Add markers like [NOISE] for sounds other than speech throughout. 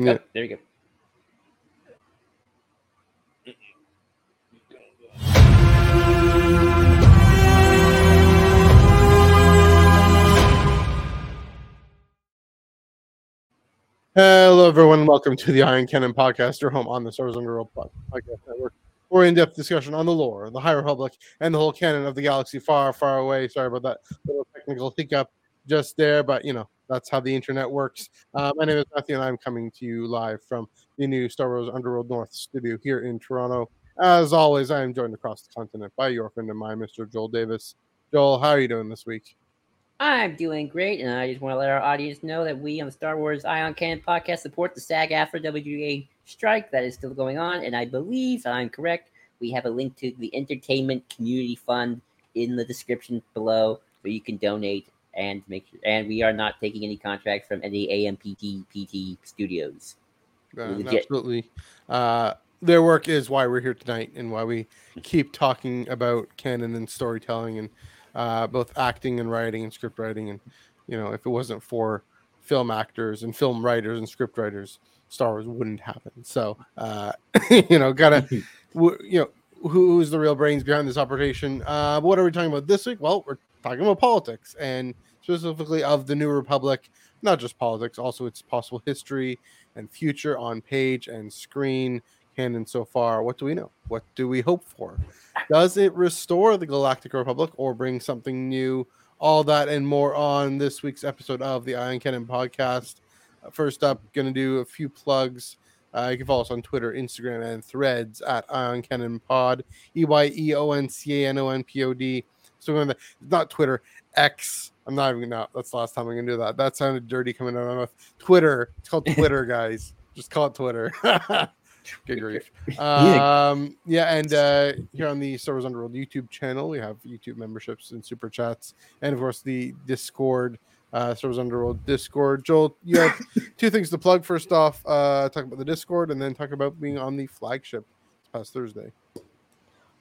Yeah. Oh, there you go. Hello, everyone. Welcome to the Eye on Canon Podcast, your home on the Star Wars Underworld Pod- Podcast Network. For in-depth discussion on the lore, the High Republic, and the whole canon of the galaxy far, far away. Sorry about that little technical hiccup just there, but you know that's how the internet works. Uh, my name is Matthew, and I'm coming to you live from the new Star Wars Underworld North studio here in Toronto. As always, I am joined across the continent by your friend and mine, Mr. Joel Davis. Joel, how are you doing this week? I'm doing great, and I just want to let our audience know that we on the Star Wars Eye on Canon podcast support the SAG AFTRA WGA strike that is still going on, and I believe I'm correct. We have a link to the Entertainment Community Fund in the description below, where you can donate and make sure. And we are not taking any contracts from any AMPT PT studios. Uh, absolutely. Uh, their work is why we're here tonight and why we keep talking about canon and storytelling and uh, both acting and writing and script writing. And, you know, if it wasn't for film actors and film writers and script writers, Star Wars wouldn't happen. So, uh, [LAUGHS] you know, gotta, you know, who's the real brains behind this operation? Uh, what are we talking about this week? Well, we're talking about politics and specifically of the New Republic, not just politics, also its possible history and future on page and screen canon so far. What do we know? What do we hope for? Does it restore the Galactic Republic or bring something new? All that and more on this week's episode of the Eye on Canon podcast. Uh, First up, going to do a few plugs. Uh, you can follow us on Twitter, Instagram, and Threads at Eye on Canon Pod. E Y E O N C A N O N P O D. So we're going to not Twitter, X. I'm not even gonna. That's the last time I'm gonna do that. That sounded dirty coming out of my mouth. Twitter. It's called Twitter, [LAUGHS] guys. Just call it Twitter. [LAUGHS] Good grief. [LAUGHS] Um, yeah, and uh, here on the Star Wars Underworld YouTube channel, we have YouTube memberships and super chats, and of course the Discord, uh, Star Wars Underworld Discord. Joel, you have two things to plug. First off, uh, talk about the Discord, and then talk about being on the flagship this past Thursday.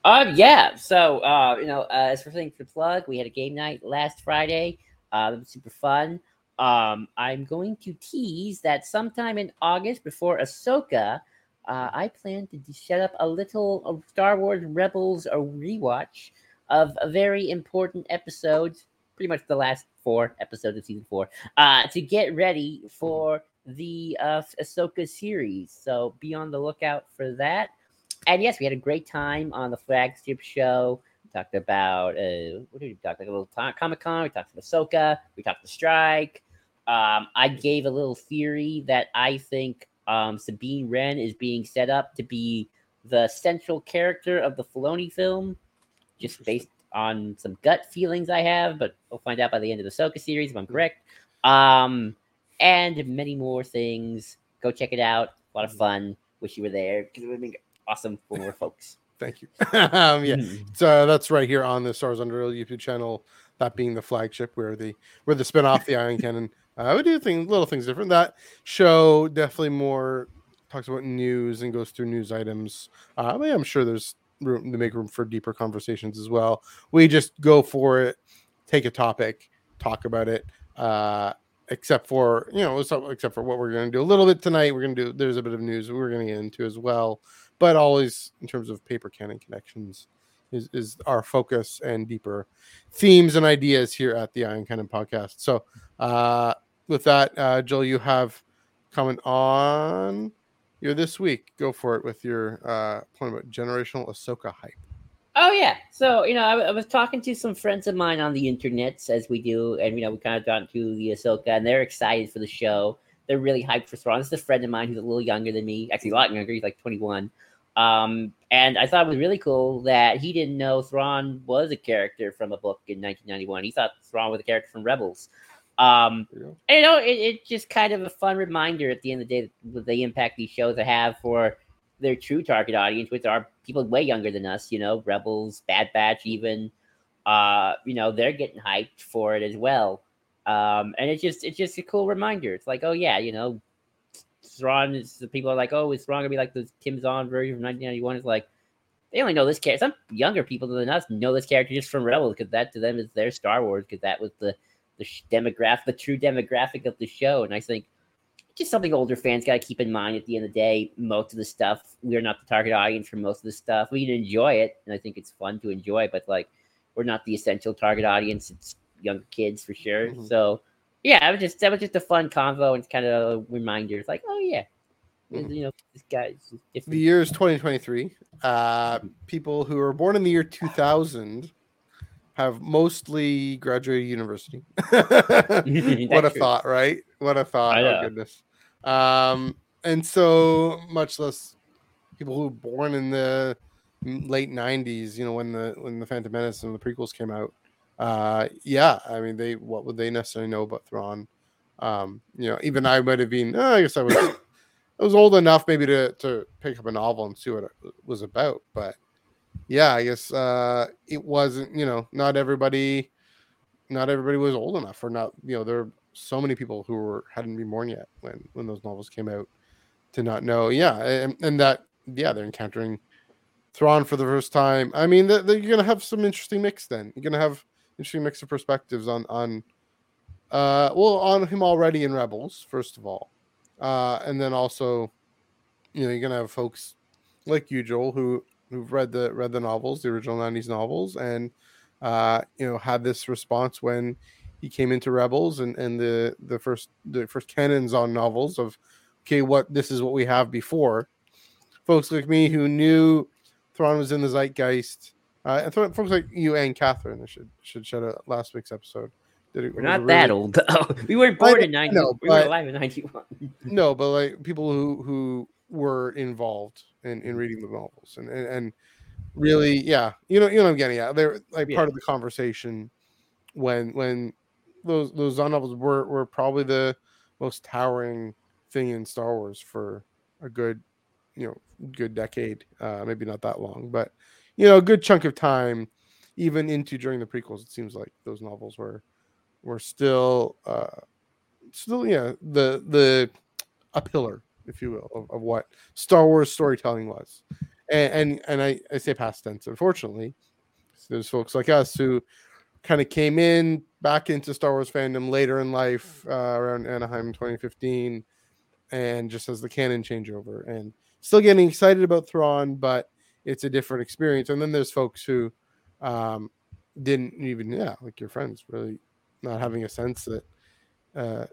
Um, yeah. So, uh, you know, uh, as for things to plug, we had a game night last Friday. Uh, it was super fun. Um, I'm going to tease that sometime in August before Ahsoka, uh, I plan to set up a little uh, Star Wars Rebels a rewatch of very important episodes, pretty much the last four episodes of season four, uh, to get ready for the uh, Ahsoka series. So be on the lookout for that. And yes, we had a great time on the flagship show. We talked about uh, what did we talk like a little Comic Con? We talked about Ahsoka. We talked the strike. Um, I gave a little theory that I think um, Sabine Wren is being set up to be the central character of the Filoni film, just based on some gut feelings I have. But we'll find out by the end of the Soka series if I'm correct. Um, and many more things. Go check it out. A lot of fun. Wish you were there because it would have been awesome for more folks. [LAUGHS] Thank you. [LAUGHS] um, yeah, Mhm. so that's right here on the Star Wars Underworld YouTube channel. That being the flagship, where the where the spin off the Eye on Canon. [LAUGHS] Uh, we do things little things different. That show definitely more talks about news and goes through news items. Uh, I'm sure there's room to make room for deeper conversations as well. We just go for it, take a topic, talk about it. Uh, except for you know, except for what we're going to do a little bit tonight. We're going to do. There's a bit of news we're going to get into as well but always in terms of paper cannon connections is, is our focus and deeper themes and ideas here at the Eye on Canon podcast. So uh with that, uh Joel, you have comment on your this week. Go for it with your uh point about generational Ahsoka hype. Oh yeah. So you know, I, I was talking to some friends of mine on the internet, as we do, and you know, we kind of got into the Ahsoka, and they're excited for the show. They're really hyped for Thrawn. This is a friend of mine who's a little younger than me, actually a lot younger. He's like 21. Um, and I thought it was really cool that he didn't know Thrawn was a character from a book in 1991. He thought Thrawn was a character from Rebels. Um, you and, you know, it, it's just kind of a fun reminder at the end of the day that the impact these shows have for their true target audience, which are people way younger than us, you know, Rebels, Bad Batch, even. Uh, you know, they're getting hyped for it as well. Um, and it's just it's just a cool reminder. It's like, oh yeah, you know, Thrawn is the people are like, oh, is Thrawn gonna be like the Tim Zahn version from 1991? It's like they only know this character. Some younger people than us know this character just from Rebels because that to them is their Star Wars because that was the the demographic, the true demographic of the show. And I think just something older fans got to keep in mind. At the end of the day, most of the stuff we're not the target audience for most of the stuff. We can enjoy it, and I think it's fun to enjoy, but like we're not the essential target audience. It's young kids for sure. Mhm. So yeah, it was just that was just a fun convo and kind of a reminder. It's like, oh yeah, Mhm. you know, this guy's The year is 2023. Uh, people who were born in the year 2000 have mostly graduated university. [LAUGHS] [LAUGHS] what a true. thought, right? What a thought. Oh goodness. Um, and so much less people who were born in the late 90s, you know, when the when the Phantom Menace and the prequels came out. Uh, yeah, I mean, they what would they necessarily know about Thrawn? Um, you know, even I might have been. oh, I guess I was. I was old enough maybe to to pick up a novel and see what it was about, but yeah, I guess uh, it wasn't. You know, not everybody, not everybody was old enough, or not. You know, there are so many people who were hadn't been born yet when when those novels came out to not know. Yeah, and, and that yeah, they're encountering Thrawn for the first time. I mean, th- th- you're gonna have some interesting mix. Then you're gonna have interesting mix of perspectives on on uh well on him already in Rebels first of all, uh, and then also you know you're gonna have folks like you, Joel, who who've read the read the novels, the original '90s novels, and uh, you know had this response when he came into Rebels and and the the first the first canons on novels of okay, what this is what we have before. Folks like me who knew Thrawn was in the zeitgeist, uh, and th- folks like you and Catherine, should should shout out last week's episode. Did it We're not that old. [LAUGHS] We weren't born know- in ninety. no, we were alive in ninety one. [LAUGHS] no, but like people who who were involved in, in reading the novels and, and and really, yeah, you know, you know, what I'm getting at. They're like Yeah. part of the conversation when when those those Zahn novels were were probably the most towering thing in Star Wars for a good, you know, good decade. Uh, maybe not that long, but you know, a good chunk of time, even into during the prequels. It seems like those novels were were still uh still yeah the the a pillar if you will of, of what star wars storytelling was and and, and I, I say past tense unfortunately there's folks like us who kind of came in back into star wars fandom later in life uh, around anaheim 2015 and just as the canon changeover and still getting excited about thrawn but it's a different experience and then there's folks who um didn't even yeah like your friends really not having a sense that uh,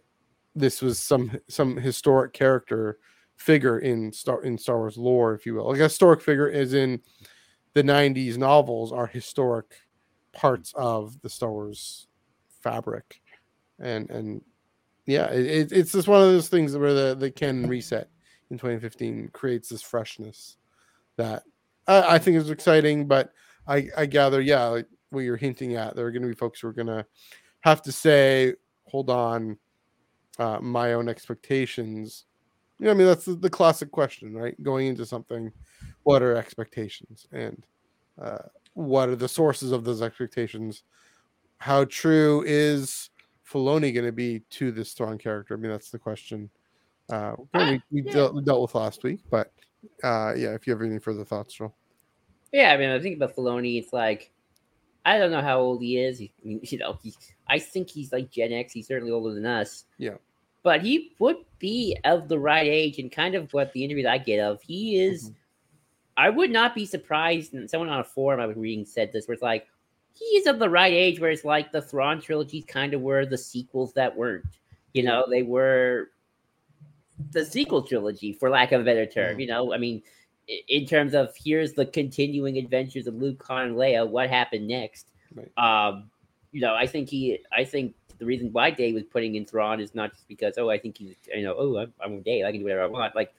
this was some some historic character figure in Star in Star Wars lore, if you will. Like a historic figure is in the '90s novels are historic parts of the Star Wars fabric, and and yeah, it, it- it's just one of those things where the the canon reset in 2015 creates this freshness that I, I think is exciting. But I I gather yeah, like what you're hinting at, there are going to be folks who are going to have to say, hold on, uh, my own expectations. You know, I mean, that's the, the classic question, right? Going into something, what are expectations, and uh, what are the sources of those expectations? How true is Filoni going to be to this Thrawn character? I mean, that's the question. Uh, we, we, yeah. dealt, we dealt with last week, but uh, yeah, if you have any further thoughts, Joel. Yeah, I mean, I think about Filoni. It's like I don't know how old he is. He, I mean, you know, he, I think he's like Gen X. He's certainly older than us. Yeah. but he would be of the right age, and kind of what the interviews I get of, he is. Mhm. I would not be surprised. And someone on a forum I was reading said this, where it's like he is of the right age, where it's like the Thrawn trilogies kind of were the sequels that weren't. You know, they were the sequel trilogy, for lack of a better term. Mhm. You know, I mean, in terms of here's the continuing adventures of Luke, Han, and Leia. What happened next? Right. Um, you know, I think he, I think the reason why Dave was putting in Thrawn is not just because, oh, I think he's, you know, oh, I'm, I'm Dave, I can do whatever I want. Like,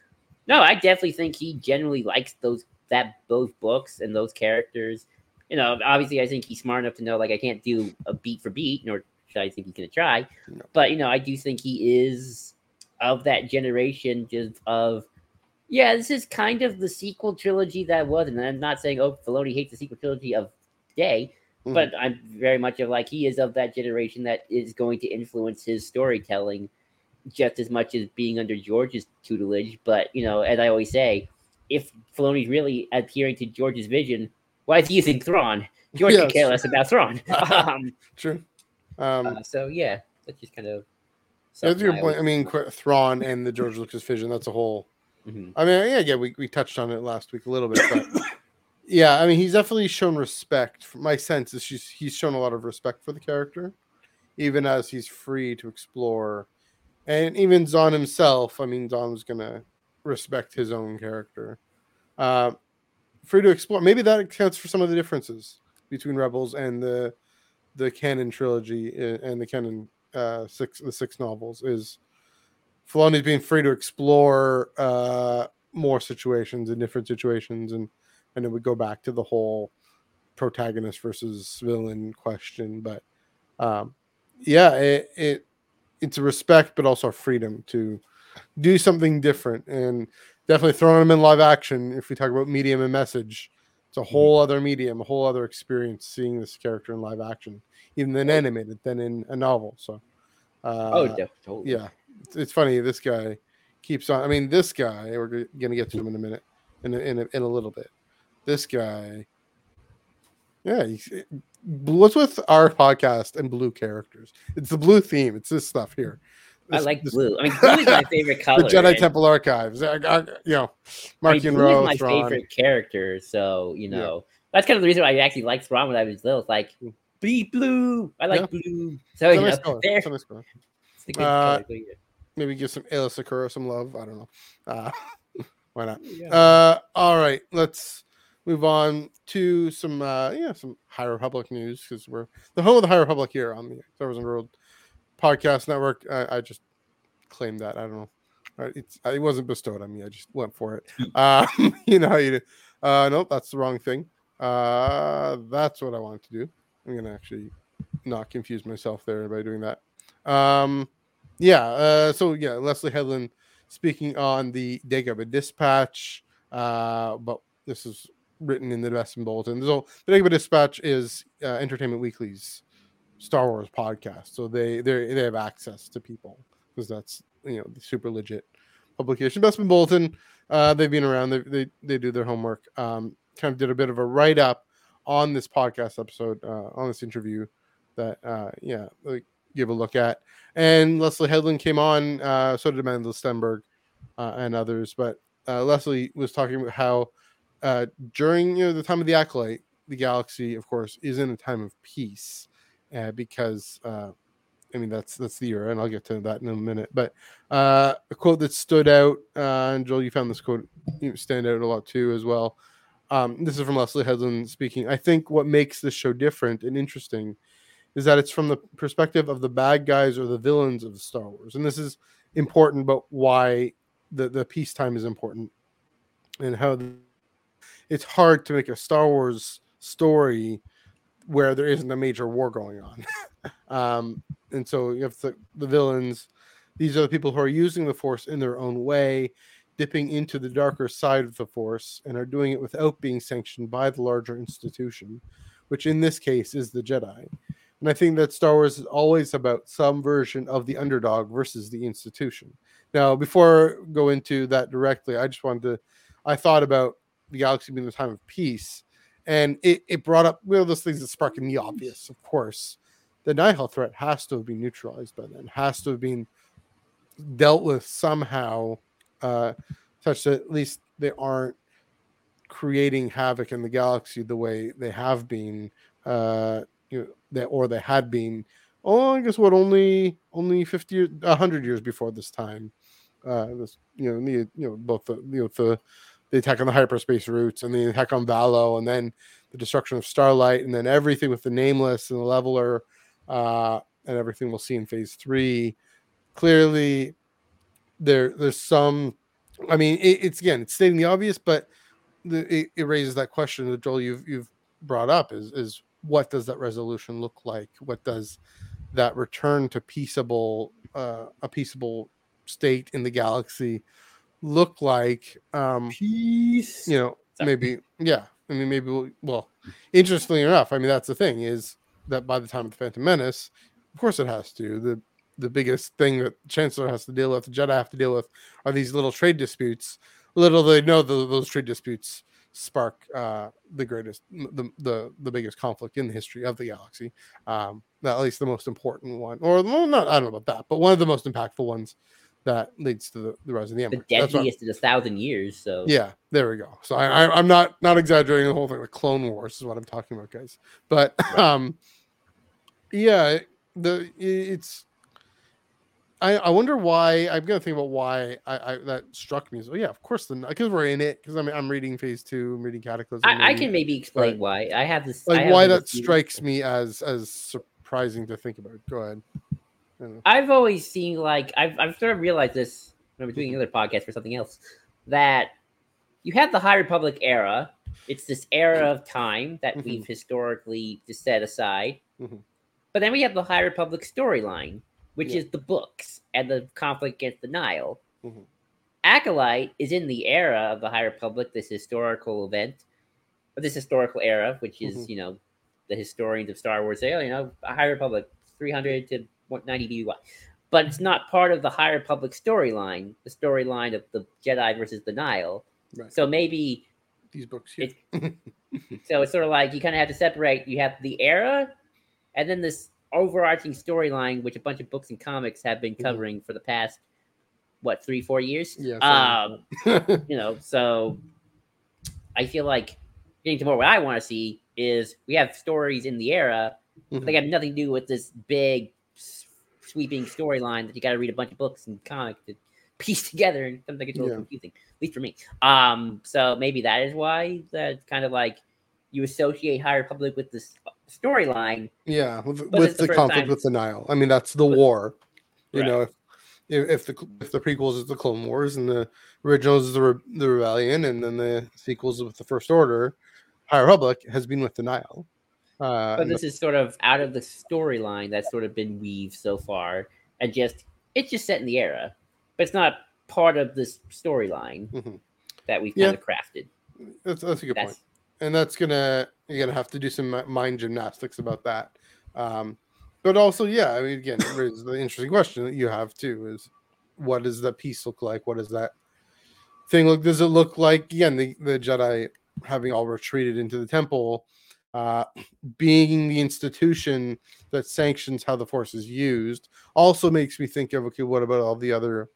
no, I definitely think he generally likes those that those books and those characters. You know, obviously, I think he's smart enough to know like I can't do a beat for beat, nor should I think he's gonna try. No. But you know, I do think he is of that generation, just of yeah, this is kind of the sequel trilogy that was, and I'm not saying oh, Filoni hates the sequel trilogy of Day, Mhm. but I'm very much of like he is of that generation that is going to influence his storytelling just as much as being under George's tutelage. But you know, as I always say, if Filoni's really adhering to George's vision, why is he using Thrawn? George Yes. could care less about Thrawn. [LAUGHS] um, True. Um, uh, so yeah, that's just kind of That's something your I point. I mean, Thrawn and the George Lucas vision. That's a whole. Mhm. I mean, yeah, yeah, we, we touched on it last week a little bit, but yeah, I mean, he's definitely shown respect. My sense is she's he's shown a lot of respect for the character, even as he's free to explore, and even Zahn himself. I mean, Zahn was gonna respect his own character, uh, free to explore. Maybe that accounts for some of the differences between Rebels and the the canon trilogy uh, and the canon uh, six the six novels is Filoni's being free to explore uh, more situations and different situations, and and it would go back to the whole protagonist versus villain question. But um, yeah, it, it it's a respect, but also a freedom to do something different, and definitely throwing them in live action. If we talk about medium and message, it's a whole other medium, a whole other experience seeing this character in live action, even than animated, than in a novel. So. Uh, oh, def- totally. yeah, it's, it's funny. This guy keeps on. I mean, this guy. We're gonna get to him in a minute, in a, in a, in a little bit. This guy. Yeah, he's, what's with our podcast and blue characters? It's the blue theme. It's this stuff here. I like this- blue. I mean, [LAUGHS] blue is my favorite color. the Jedi Temple Archives. I, I, you know, I mean, Rose, is my Thrawn. favorite character, so you Yeah. know that's kind of the reason why I actually liked Thrawn when I was little. It's like Mm. be blue. I like Yeah. blue. So It's you know, nice color. there, It's nice color. it's a good Uh, Maybe give some Aayla Secura some love. I don't know. Uh, [LAUGHS] why not? Yeah. Uh, all right, let's move on to some uh, yeah some High Republic news because we're the home of the High Republic here on the Star Wars Underworld Podcast Network. I, I just claimed that. I don't know. It's it wasn't bestowed on me. I just went for it. Uh, [LAUGHS] you know how you do. Uh, nope, that's the wrong thing. Uh, that's what I wanted to do. I'm gonna actually not confuse myself there by doing that. Um, yeah. Uh, so yeah, Leslie Headland speaking on the Dagobah Dispatch. Uh, but this is written in the Bespin Bulletin. So the Dagobah Dispatch is uh, Entertainment Weekly's Star Wars podcast. So they they they have access to people because that's you know the super legit publication. Bespin Bulletin. Uh, they've been around. They, they they do their homework. Um, kind of did a bit of a write up on this podcast episode uh, on this interview that uh, yeah like, give a look at. And Leslie Headland came on. Uh, so did Amandla Stenberg uh, and others. But uh, Leslie was talking about how uh, during you know the time of the acolyte, the galaxy, of course, is in a time of peace uh, because uh, I mean that's that's the era, and I'll get to that in a minute. But uh, a quote that stood out, uh, and Joel, you found this quote you know, stand out a lot too as well. Um, this is from Leslie Headland speaking. I think what makes this show different and interesting is that it's from the perspective of the bad guys or the villains of Star Wars, and this is important. But why the the peacetime is important, and how the, it's hard to make a Star Wars story where there isn't a major war going on. [LAUGHS] um, and so you have the, the villains. These are the people who are using the Force in their own way, dipping into the darker side of the Force, and are doing it without being sanctioned by the larger institution, which in this case is the Jedi. And I think that Star Wars is always about some version of the underdog versus the institution. Now, before I go into that directly, I just wanted to, I thought about the galaxy being the time of peace, and it, it brought up one of those things that sparking the obvious, of course. The Nihil threat has to have been neutralized by then, has to have been dealt with somehow, uh, such that at least they aren't creating havoc in the galaxy the way they have been, uh, you know, that or they had been. Oh, I guess what only only fifty, a hundred years before this time. Uh, this you know, the, you know both the you know the the attack on the hyperspace routes and the attack on Valo and then the destruction of Starlight and then everything with the nameless and the leveler uh, and everything we'll see in phase three. Clearly, there there's some. I mean, it, it's again, it's stating the obvious, but the, it, it raises that question that Joel you've you've brought up is is what does that resolution look like? What does that return to peaceable uh, a peaceable state in the galaxy look like? Um, Peace. you know, Sorry. maybe [LAUGHS] yeah. I mean, maybe we'll, well, interestingly enough, I mean that's the thing is that by the time of the Phantom Menace, of course it has to. The the biggest thing that Chancellor has to deal with, the Jedi have to deal with, are these little trade disputes. Little they know that those trade disputes spark uh, the greatest, the, the the biggest conflict in the history of the galaxy. Um, at least the most important one, or well, not I don't know about that, but one of the most impactful ones that leads to the, the rise of the The empire. What- deadliest in a thousand years. So yeah, there we go. So I, I I'm not not exaggerating the whole thing. The Clone Wars is what I'm talking about, guys. But [LAUGHS] um, yeah, the it's. I, I wonder why I'm gonna think about why I, I that struck me. So yeah, of course, the because we're in it because I'm I'm reading Phase Two, I'm reading Cataclysm. I, I can maybe explain but- why. I have this. I like have why that strikes me as as surprising to think about. Go ahead. I don't know. I've always seen like I've I've sort of realized this when we're doing Mm-hmm. another podcast for something else that you have the High Republic era. It's this era of time that Mhm. we've historically just set aside. Mhm. But then we have the High Republic storyline, which Yeah. is the books and the conflict against the Nihil. Mhm. Acolyte is in the era of the High Republic, this historical event, or this historical era, which is Mhm. you know the historians of Star Wars say, oh, you know, High Republic, three hundred to 190 BY. But it's not part of the High Republic storyline, the storyline of the Jedi versus the Nihil. Right. So maybe These books here. [LAUGHS] so it's sort of like you kind of have to separate. You have the era, and then this overarching storyline, which a bunch of books and comics have been Mhm. covering for the past what three, four years. Yeah, Um, you know, so I feel like getting to more what I want to see is we have stories in the era. Mhm. They have nothing to do with this big sweeping storyline that you got to read a bunch of books and comics to [LAUGHS] piece together, and sometimes gets a little Yeah. confusing, at least for me. Um, so maybe that is why that's kind of like you associate High Republic with this storyline. Yeah, with, with the the conflict time- with the Nihil. I mean, that's the But- war. You Right. know, if, if if the if the prequels is the Clone Wars and the originals is the Re- the Rebellion, and then the sequels with the First Order, High Republic has been with the Nihil. Uh, But this is sort of out of the storyline that's sort of been weaved so far, and just it's just set in the era, but it's not part of this storyline Mhm. that we've Yeah. kind of crafted. that's that's a good point. That's and that's gonna you're gonna have to do some mind gymnastics about that. Um, but also, yeah, I mean, again, it raises the interesting question that you have too: is what does that piece look like? What does that thing look? Does it look like again the the Jedi having all retreated into the temple, uh, being the institution that sanctions how the Force is used? Also makes me think of okay, what about all the other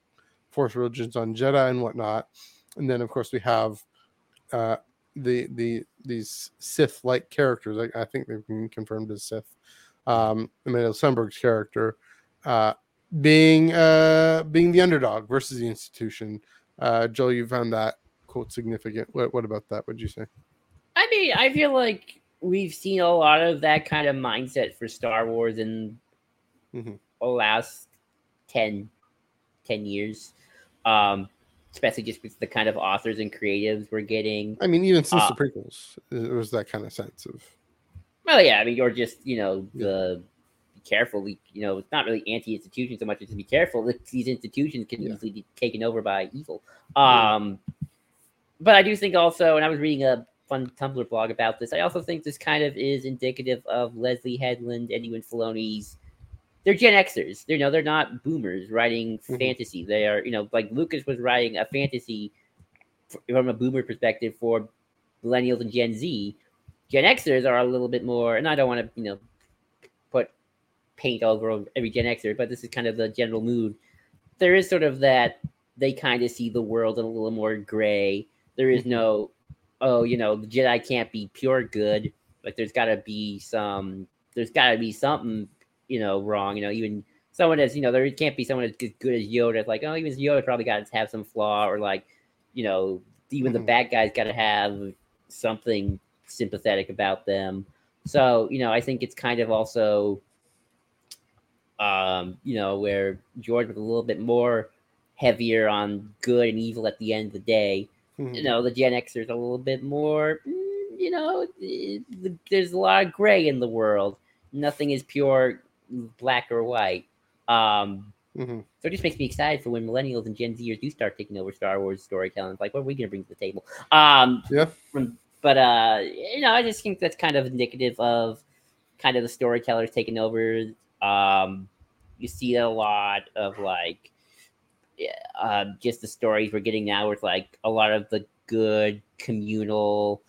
Force religions on Jedi and whatnot? And then, of course, we have uh, the the these Sith like characters. I, I think they've been confirmed as Sith. Um, Amandla Stenberg's character uh, being uh, being the underdog versus the institution. Uh, Joel, you found that quote significant. What what about that? Would you say? I mean, I feel like we've seen a lot of that kind of mindset for Star Wars in Mhm. the last 10, 10 years. Um, especially just with the kind of authors and creatives we're getting. I mean, even since Uh, the prequels, it was that kind of sense of Well, yeah, I mean, or just you know Yeah. the be careful. we- You know, it's not really anti-institution so much as to be careful. [LAUGHS] that These institutions can Yeah. easily be taken over by evil. Yeah. Um, but I do think also, and I was reading a fun Tumblr blog about this. I also think this kind of is indicative of Leslie Headland and Ewan Filoni's. They're Gen Xers. They're you know they're not boomers writing Mhm. fantasy. They are you know like Lucas was writing a fantasy from a boomer perspective for millennials and Gen Z. Gen Xers are a little bit more, and I don't want to you know put paint all over every Gen Xer, but this is kind of the general mood. There is sort of that they kind of see the world in a little more gray. There is Mhm. no, oh, you know, the Jedi can't be pure good. Like there's got to be some, there's got to be something, you know, wrong. You know, even someone as you know, there can't be someone as good as Yoda. It's like, oh, even Yoda probably got to have some flaw, or like, you know, even the Mhm. bad guys got to have something sympathetic about them. So, you know, I think it's kind of also, um, you know, where George was a little bit more heavier on good and evil at the end of the day. Mhm. You know, the Gen Xers a little bit more, mm, you know, there's a lot of gray in the world. Nothing is pure black or white. Um, Mhm. so it just makes me excited for when millennials and Gen Zers do start taking over Star Wars storytelling. Like, what are we going to bring to the table? Um, Yeah. From, but uh, you know, I just think that's kind of indicative of kind of the storytellers taking over. Um, you see a lot of like, yeah, uh, just the stories we're getting now with like a lot of the good communal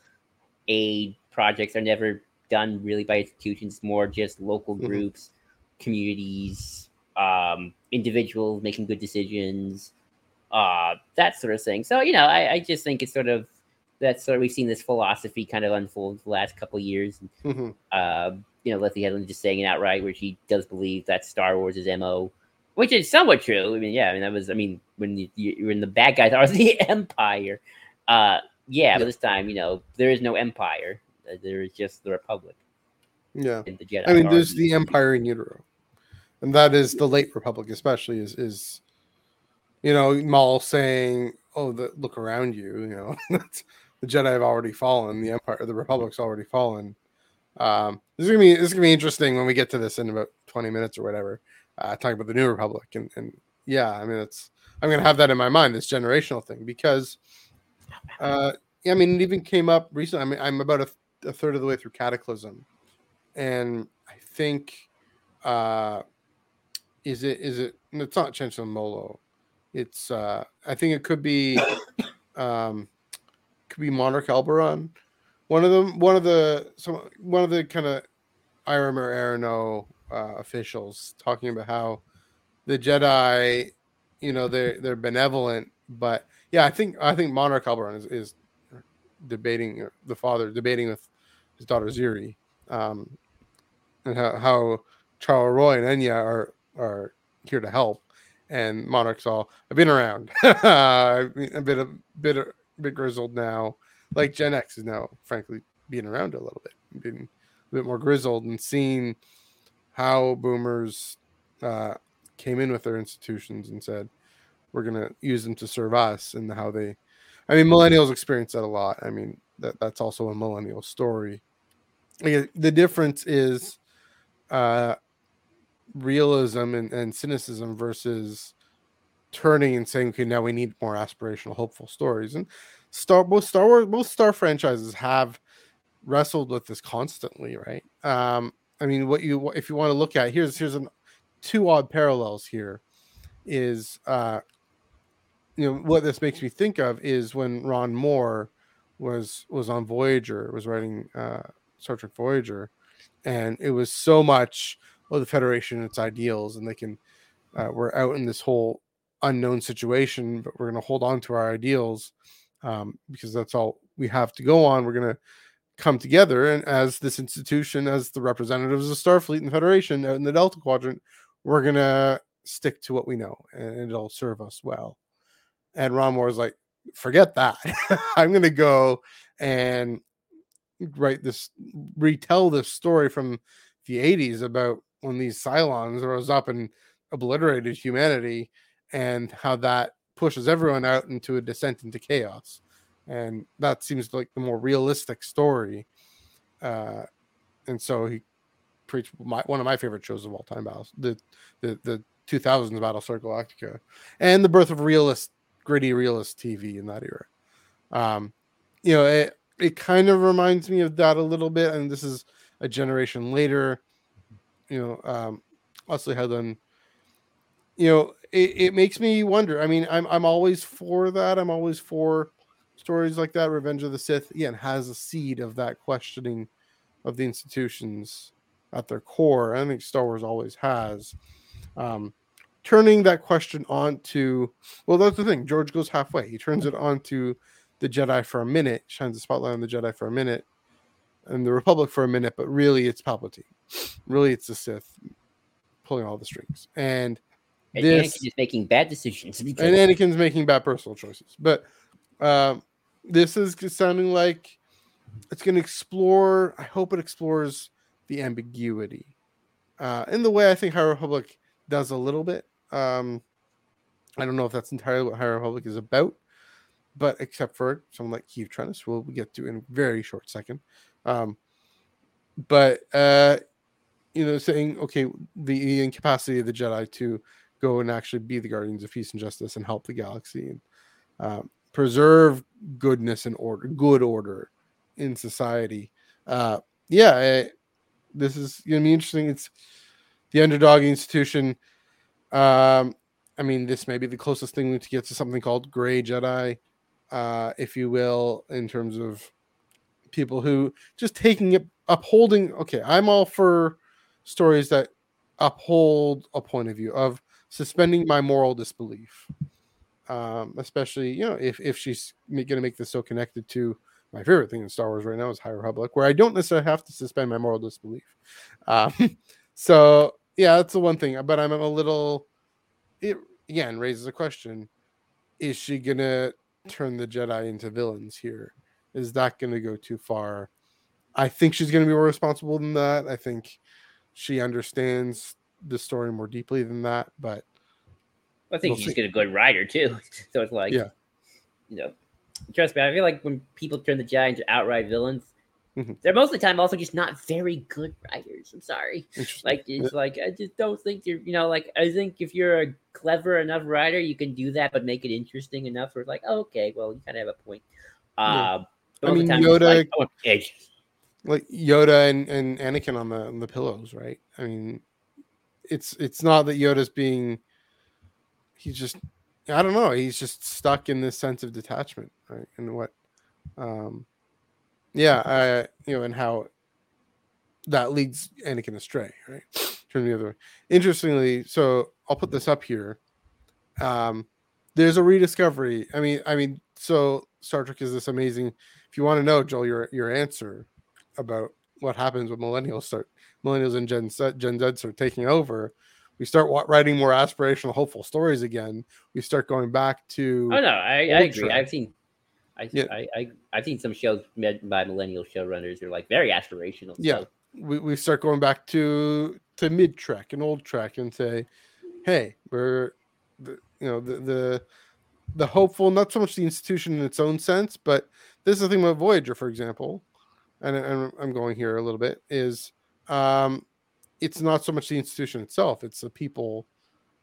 aid projects are never done really by institutions, more just local Mhm. groups, communities, um, individuals making good decisions, uh, that sort of thing. So, you know, I, I just think it's sort of that's sort of we've seen this philosophy kind of unfold the last couple of years. Mhm. Uh, you know, Leslie Headland just saying it outright, where she does believe that Star Wars is MO, which is somewhat true. I mean, yeah, I mean that was, I mean, when you, you when the bad guys are [LAUGHS] the Empire, uh, yeah, but this time, you know, there is no Empire. Uh, There is just the Republic Yeah. and the Jedi. I mean, there's the Empire in utero, and that is the late Republic, especially is is you know Maul saying, "Oh, the, look around you." You know, [LAUGHS] the Jedi have already fallen. The Empire, the Republic's already fallen. Um, this is gonna be this is gonna be interesting when we get to this in about 20 minutes or whatever. Uh, talking about the New Republic, and and yeah, I mean, it's I'm gonna have that in my mind, this generational thing, because uh, I mean, it even came up recently. I mean, I'm about a, a third of the way through Cataclysm, and I think uh is it is it it's not Chancellor Molo. It's uh I think it could be um could be Monarch A'lbaran. One of them one of the some one of the kind of Eiram or E'ronoh uh officials talking about how the Jedi, you know, they're they're benevolent, but yeah, I think I think Monarch A'lbaran is, is debating the father debating with his daughter Xiri. Um and how, how Charles Roy and Enya are are here to help, and Monarch's all I've been around, [LAUGHS] I've been a bit a bit a bit grizzled now, like Gen X is now frankly being around a little bit, being a bit more grizzled and seeing how boomers uh, came in with their institutions and said we're gonna use them to serve us, and how they, I mean, millennials experience that a lot. I mean that that's also a millennial story. The difference is uh, realism and, and cynicism versus turning and saying, okay, now we need more aspirational, hopeful stories. And Star both Star Wars, both Star franchises have wrestled with this constantly, right? Um, I mean, what you if you want to look at here's here's an two odd parallels here is uh you know what this makes me think of is when Ron Moore was was on Voyager, was writing uh Star Trek Voyager, and it was so much oh the Federation and its ideals, and they can uh, we're out in this whole unknown situation, but we're going to hold on to our ideals um, because that's all we have to go on. We're going to come together, and as this institution, as the representatives of Starfleet and Federation out in the Delta Quadrant, we're to stick to what we know, and it'll serve us well. And Ron Moore's like, forget that. [LAUGHS] I'm to go and write this retell this story from the 80s about when these Cylons rose up and obliterated humanity and how that pushes everyone out into a descent into chaos. And that seems like the more realistic story. Uh, and so he preached my, one of my favorite shows of all time, battles, the, the, the 2000s Battlestar Galactica, and the birth of realist, gritty realist TV in that era. Um, you know, it, it kind of reminds me of that a little bit, and this is a generation later. You know, um, Leslie Headland. You know, it, it makes me wonder. I mean, I'm I'm always for that. I'm always for stories like that. Revenge of the Sith again has a seed of that questioning of the institutions at their core. I think Star Wars always has. Um, turning that question on to well, that's the thing. George goes halfway. He turns it on to the Jedi for a minute, shines a spotlight on the Jedi for a minute, and the Republic for a minute, but really it's Palpatine. Really, it's the Sith pulling all the strings. And And this Anakin is making bad decisions. and Anakin's making bad personal choices. But um, this is sounding like it's going to explore. I hope it explores the ambiguity uh, in the way I think High Republic does a little bit. Um, I don't know if that's entirely what High Republic is about, but except for someone like Keeve Trennis, we'll get to in a very short second. Um, but uh, you know, saying okay, the incapacity of the Jedi to go and actually be the guardians of peace and justice and help the galaxy and uh, preserve goodness and order, good order in society. Uh, yeah, eh, this is going to be interesting. It's the underdog institution. Um, I mean, this may be the closest thing to get to something called Gray Jedi. uh, if you will, in terms of people who just taking it, upholding. Okay, I'm all for stories that uphold a point of view of suspending my moral disbelief. Um, especially, you know, if if she's going to make this so connected to my favorite thing in Star Wars right now is High Republic, where I don't necessarily have to suspend my moral disbelief. Um, [LAUGHS] so yeah, that's the one thing. But I'm a little. It again raises a question: Is she gonna turn the Jedi into villains here? Is that gonna go too far? I think she's gonna be more responsible than that. I think she understands the story more deeply than that. But I think We'll she's see. a good writer too. [LAUGHS] So it's like, Yeah. you know, trust me. I feel like when people turn the into outright villains, Mhm. they're most of the time also just not very good writers. I'm sorry. Like it's like I just don't think you're, you know, like I think if you're a clever enough writer, you can do that, but make it interesting enough. Where it's like, oh, okay, well, you kind of have a point. Yeah. But I mean, Yoda- like, oh, like Yoda and, and Anakin on the on the pillows, right? I mean, it's it's not that Yoda's being he's just I don't know, he's just stuck in this sense of detachment, right? And what um yeah, I you know, and how that leads Anakin astray, right? Turn the other way. Interestingly, so I'll put this up here. Um there's a rediscovery. I mean, I mean, so Star Trek is this amazing. If you want to know, Joel, your your answer about what happens when millennials start millennials and Gen Z, Gen Z start taking over, we start writing more aspirational, hopeful stories again. We start going back to Oh no, I, I agree. I've seen, I, Yeah. I, I, I've seen some shows made by millennial showrunners. They're like very aspirational. Yeah. so- we, we start going back to to mid trek and old trek and say, hey, we're the, you know the the the hopeful, not so much the institution in its own sense, but this is the thing about Voyager, for example, and, and I'm going here a little bit is um, it's not so much the institution itself; it's the people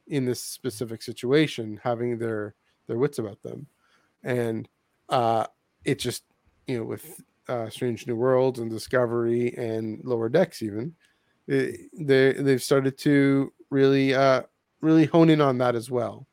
in this specific situation having their their wits about them, and uh, it just you know with uh, Strange New Worlds and Discovery and Lower Decks, even eh, they they've started to really uh, really hone in on that as well,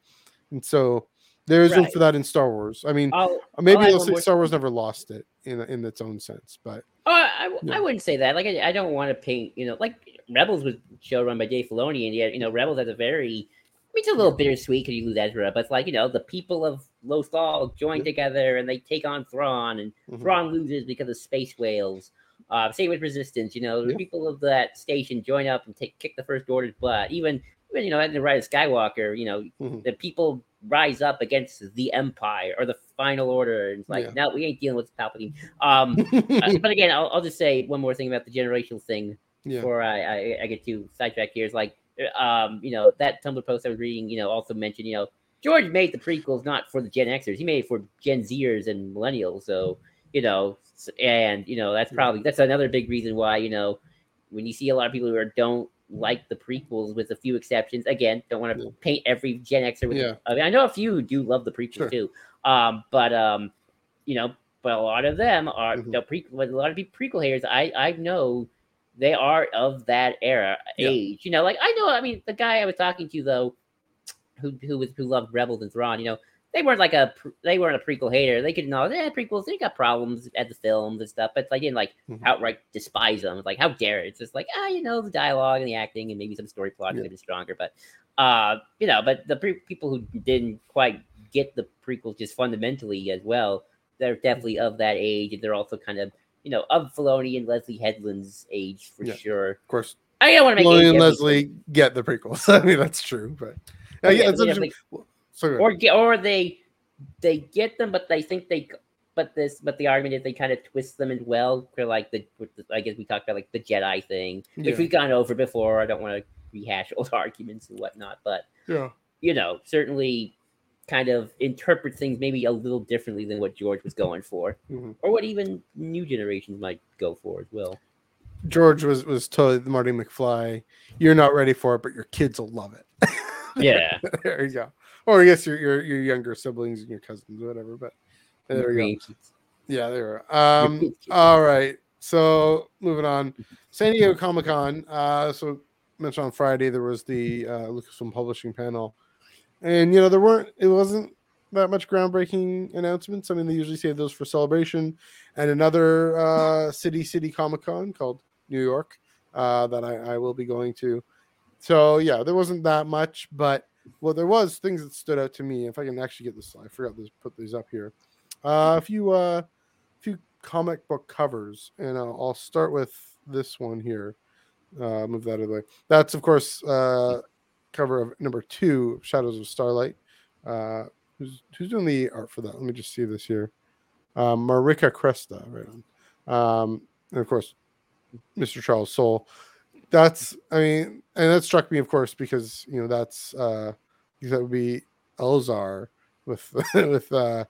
and so there's room for that in Star Wars. I mean, I'll, maybe add they'll say Star Wars never lost it in in its own sense, but Oh, I, I, wouldn't say that. Like, I, I don't want to paint, you know, like Rebels was show run by Dave Filoni, and yet, you know, Rebels has a very, I mean, it's a little bittersweet because you lose Ezra, but it's like, you know, the people of Lothal join Yeah. together and they take on Thrawn, and Mhm. Thrawn loses because of space whales. Uh, same with Resistance, you know, the Yeah. people of that station join up and take kick the First Order's butt. Even you know, at the Rise of Skywalker, you know, Mhm. the people rise up against the Empire or the Final Order, and it's like, Yeah. no, we ain't dealing with Palpatine. Um, [LAUGHS] uh, but again, I'll, I'll just say one more thing about the generational thing yeah, before I, I, I get too sidetracked here. Is like, um, you know, that Tumblr post I was reading, you know, also mentioned, you know, George made the prequels not for the Gen Xers, he made it for Gen Zers and millennials. So, you know, and you know, that's probably that's another big reason why, you know, when you see a lot of people who are, don't like the prequels with a few exceptions, again, don't want to Yeah. paint every Gen Xer with Yeah. I mean, I know a few do love the prequels Sure. too. Um, but um, you know, but a lot of them are Mhm. the pre. A lot of people prequel haters, I I know they are of that era Yeah. age. You know, like I know. I mean, the guy I was talking to though, who who was who loved Rebels and Thrawn. You know, they weren't like a they weren't a prequel hater. They could know, they had prequels they got problems at the films and stuff, but like didn't like Mhm. outright despise them. It's like how dare it? It's just like ah, you know, the dialogue and the acting and maybe some story plot Yeah. could been stronger, but uh, you know, but the pre- people who didn't quite get the prequels just fundamentally as well, they're definitely of that age, and they're also kind of you know of Filoni and Leslie Headland's age for Yeah. sure. of course. I don't want to make age and Leslie get the prequels. [LAUGHS] I mean, that's true, but Oh, uh, yeah, yeah, it's interesting. So good. or get or they they get them, but they think they. But this, but the argument is they kind of twist them as well. For like the, I guess we talked about like the Jedi thing, which we've gone over before. I don't want to rehash old [LAUGHS] arguments and whatnot, but yeah, you know, certainly kind of interpret things maybe a little differently than what George was going for, Mhm. or what even new generations might go for as well. George was was totally the Marty McFly. You're not ready for it, but your kids will love it. Yeah, [LAUGHS] there you go. Or I guess your your your younger siblings and your cousins, or whatever. But there we go. Yeah, there. Um, all right. So moving on, San Diego Comic Con. Uh, so mentioned on Friday there was the uh, Lucasfilm Publishing panel, and you know there weren't. It wasn't that much groundbreaking announcements. I mean, they usually save those for celebration and another uh, city city Comic Con called New York uh, that I, I will be going to. So yeah, there wasn't that much, but well, there was things that stood out to me. If I can actually get this, I forgot to put these up here. Uh, a few uh, few comic book covers, and I'll, I'll start with this one here. Uh, move that out of the way. That's of course uh, cover of number two, Shadows of Starlight. Uh, who's who's doing the art for that? Let me just see this here. Um, Marika Cresta, right on. Um, and of course, Mr. Charles Soule. That's I mean, and that struck me, of course, because you know that's uh that would be Elzar with [LAUGHS] with uh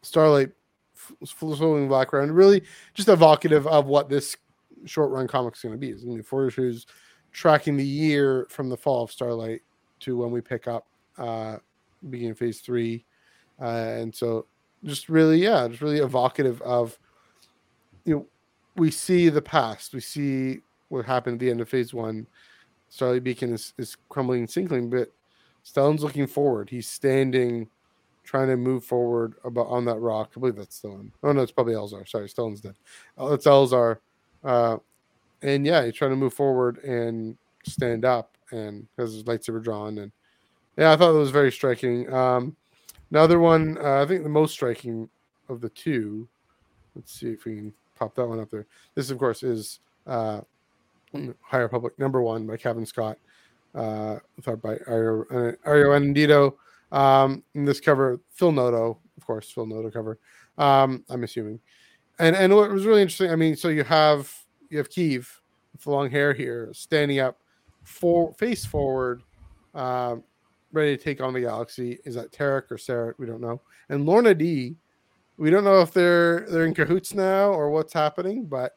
Starlight flowing background, really just evocative of what this short run comic is going to be. Be four issues tracking the year from the fall of Starlight to when we pick up uh beginning phase three. Uh, and so just really, yeah, just really evocative of you know, we see the past, we see what happened at the end of phase one. Starlight Beacon is, is crumbling and sinking, but Stellan's looking forward. He's standing, trying to move forward about on that rock. I believe that's Stellan. Oh no, it's probably Elzar. Sorry, Stellan's dead. Oh, it's Elzar. Uh, and yeah, he's trying to move forward and stand up and has his lightsaber drawn. And yeah, I thought that was very striking. Um, another one, uh, I think the most striking of the two. Let's see if we can pop that one up there. This, of course, is uh, High Republic number one by Cavan Scott, uh, by Ario, uh, Ario Um, in this cover, Phil Noto, of course, Phil Noto cover. Um, I'm assuming, and and what was really interesting. I mean, so you have you have Keeve with the long hair here, standing up, for face forward, um, ready to take on the galaxy. Is that Terec or Ceret? We don't know. And Lourna Dee, we don't know if they're they're in cahoots now or what's happening, but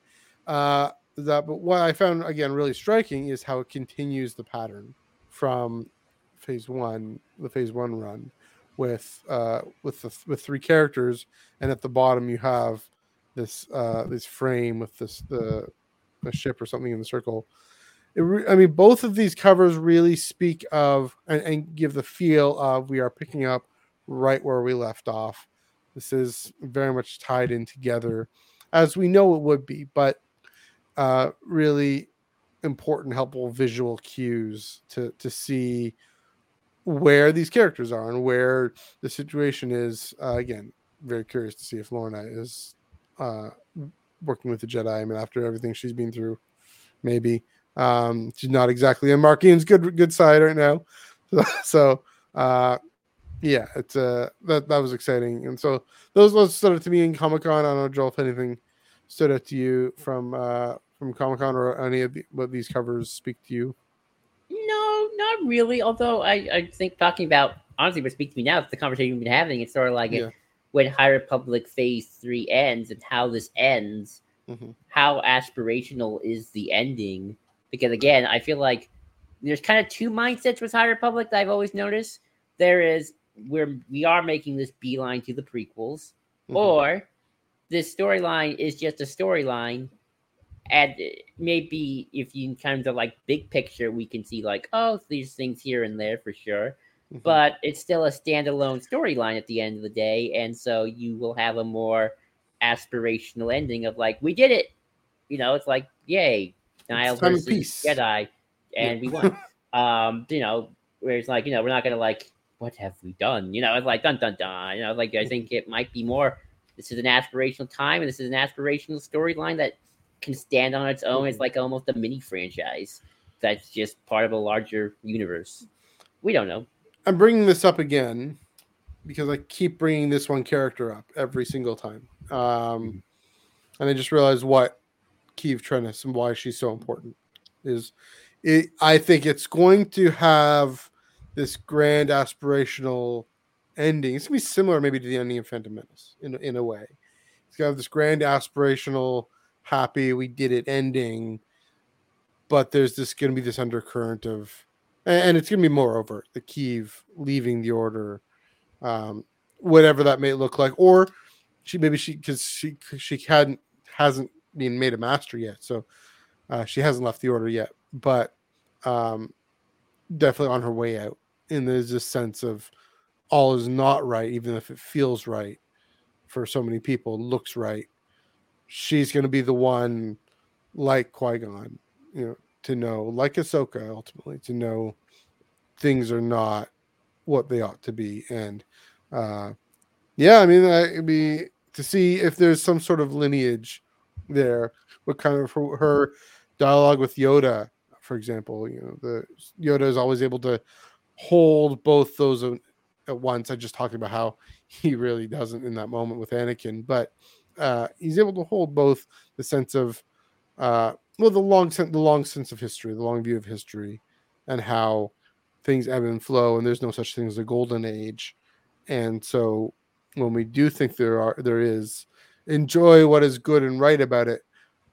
uh, that. But what I found again really striking is how it continues the pattern from phase one, the phase one run, with uh, with the with three characters, and at the bottom you have this uh, this frame with this the ship or something in the circle. Re- I mean, both of these covers really speak of and, and, give the feel of we are picking up right where we left off. This is very much tied in together, as we know it would be, but uh, really important, helpful visual cues to to see where these characters are and where the situation is. Uh, again, very curious to see if Lourna is uh, working with the Jedi. I mean, after everything she's been through, maybe um, she's not exactly on Marchion's good good side right now. [LAUGHS] So, uh, yeah, it's uh that that was exciting, and so those those stood out to me in Comic Con. I don't know, Joel, if anything stood out to you from uh from Comic Con or any of the, what these covers speak to you. No, not really. Although I I think talking about honestly, what speaks to me now is the conversation we've been having. It's sort of like yeah. when High Republic Phase Three ends and how this ends. Mm-hmm. How aspirational is the ending? because again, I feel like there's kind of two mindsets with High Republic that I've always noticed. There is where we are making this beeline to the prequels, mm-hmm. or this storyline is just a storyline. And maybe if you kind of like big picture, we can see like, oh, these things here and there for sure. Mm-hmm. But it's still a standalone storyline at the end of the day. And so you will have a more aspirational ending of like, we did it. You know, it's like, yay, Nihil versus Jedi, and yeah. we won. [LAUGHS] um, you know, where it's like, you know, we're not gonna like, what have we done? You know, it's like dun dun dun. You know, like I think it might be more. This is an aspirational time, and this is an aspirational storyline that can stand on its own. It's like almost a mini franchise that's just part of a larger universe. We don't know. I'm bringing this up again because I keep bringing this one character up every single time. Um, and I just realized what Keeve Trennis and why she's so important is it, I think it's going to have this grand aspirational ending. It's gonna be similar maybe to the ending of Phantom Menace in in a way. It's gonna have this grand aspirational, happy we did it ending, but there's this gonna be this undercurrent of, and it's gonna be more over the Keeve leaving the order, um, whatever that may look like, or she maybe she because she she hadn't hasn't been made a master yet, so uh, she hasn't left the order yet, but um, definitely on her way out. And there's this sense of all is not right, even if it feels right for so many people, looks right. She's going to be the one, like Qui Gon, you know, to know, like Ahsoka, ultimately, to know things are not what they ought to be. And uh, yeah, I mean, uh, it'd be to see if there's some sort of lineage there. What kind of her, her dialogue with Yoda, for example, you know, the Yoda is always able to hold both those at once. I just talked about how [LAUGHS] he really doesn't in that moment with Anakin, but uh, he's able to hold both the sense of uh, well, the long sense, the long sense of history, the long view of history, and how things ebb and flow, and there's no such thing as a golden age. And so, when we do think there are, there is, enjoy what is good and right about it,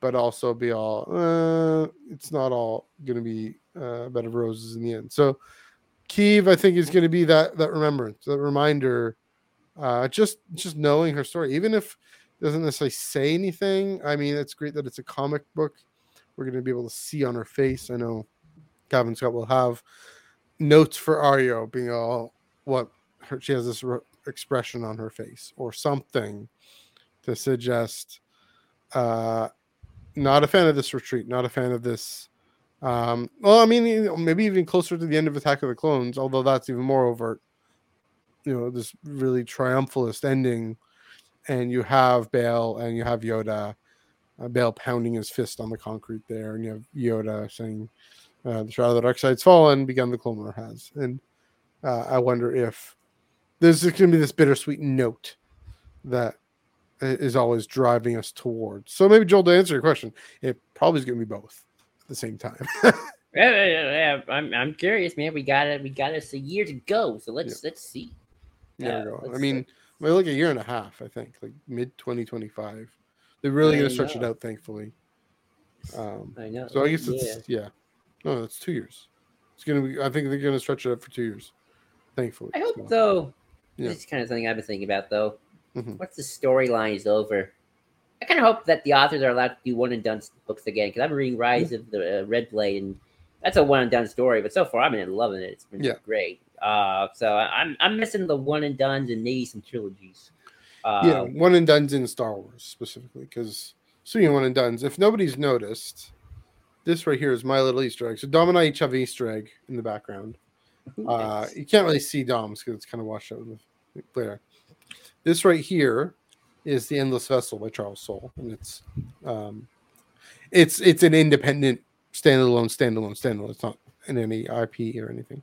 but also be all, uh, it's not all going to be uh, bed of roses in the end. So, Keeve, I think, is going to be that that remembrance, that reminder. Uh, just just knowing her story, even if it doesn't necessarily say anything. I mean, it's great that it's a comic book. We're going to be able to see on her face. I know Cavan Scott will have notes for Ario being all what her, she has this re- expression on her face or something to suggest uh not a fan of this retreat, not a fan of this um, well, I mean, maybe even closer to the end of Attack of the Clones, although that's even more overt. You know, this really triumphalist ending, and you have Bail and you have Yoda, uh, Bail pounding his fist on the concrete there, and you have Yoda saying, uh, "The shadow of the dark side's fallen, begun the Clone War has." And uh, I wonder if there's going to be this bittersweet note that is always driving us towards. So maybe Joel, to answer your question, it probably is going to be both the same time. [LAUGHS] yeah, yeah, yeah, I'm I'm curious, man. We got it. We got us a year to go, so let's yeah. let's see. Yeah, uh, I mean, we like a year and a half. I think like mid 2025. They're really going to stretch it out, thankfully. Um, I know. So I guess it's yeah. No, it's two years. It's gonna be. I think they're going to stretch it out for two years. Thankfully. I hope so. though. Yeah. This is kind of something I've been thinking about though. Mm-hmm. Once the storyline is over, I kind of hope that the authors are allowed to do one and done books again because I'm reading Rise of the uh, Red Blade and that's a one and done story. But so far, I've been loving it. It's been yeah. great. Uh, so I'm I'm missing the one and duns and maybe some trilogies. Uh, yeah, one and duns in Star Wars specifically because speaking one and duns, if nobody's noticed, this right here is my little Easter egg. So Dom and I each have an Easter egg in the background. Uh, you can't really see Dom's because it's kind of washed out in the glare. This right here is the Endless Vessel by Charles Soule, and it's um, it's it's an independent standalone, standalone, standalone. It's not in any IP or anything.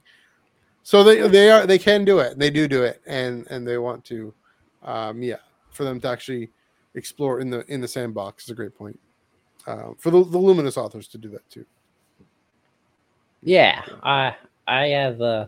So they they are they can do it. They do do it, and and they want to, um, yeah, for them to actually explore in the in the sandbox is a great point. Um, for the, the luminous authors to do that too. Yeah, I I have. Uh,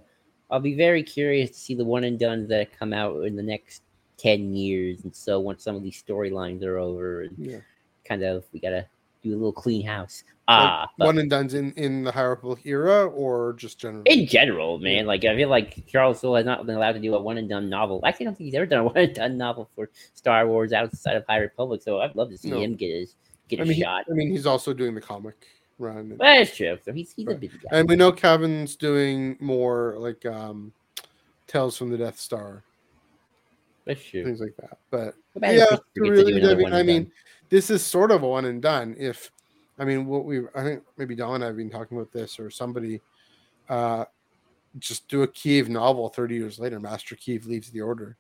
I'll be very curious to see the one and done that come out in the next 10 years. And so once some of these storylines are over, and yeah. kind of, we got to do a little clean house. Ah, like one and done in, in the High Republic era or just general? In general, man. Like, I feel like Charles Soule has not been allowed to do a one and done novel. Actually, I don't think he's ever done a [LAUGHS] one and done novel for Star Wars outside of High Republic. So I'd love to see no. him get his get I mean, shot. He, I mean, he's also doing the comic run. And, That's true. So he's, he's right. a busy guy. And we know Cavan's doing more like um Tales from the Death Star true. Things like that. But yeah, really, I mean, I mean this is sort of a one and done. If I mean, what we, I think maybe Don and I have been talking about this, or somebody, uh, just do a Keeve novel 30 years later. Master Keeve leaves the order.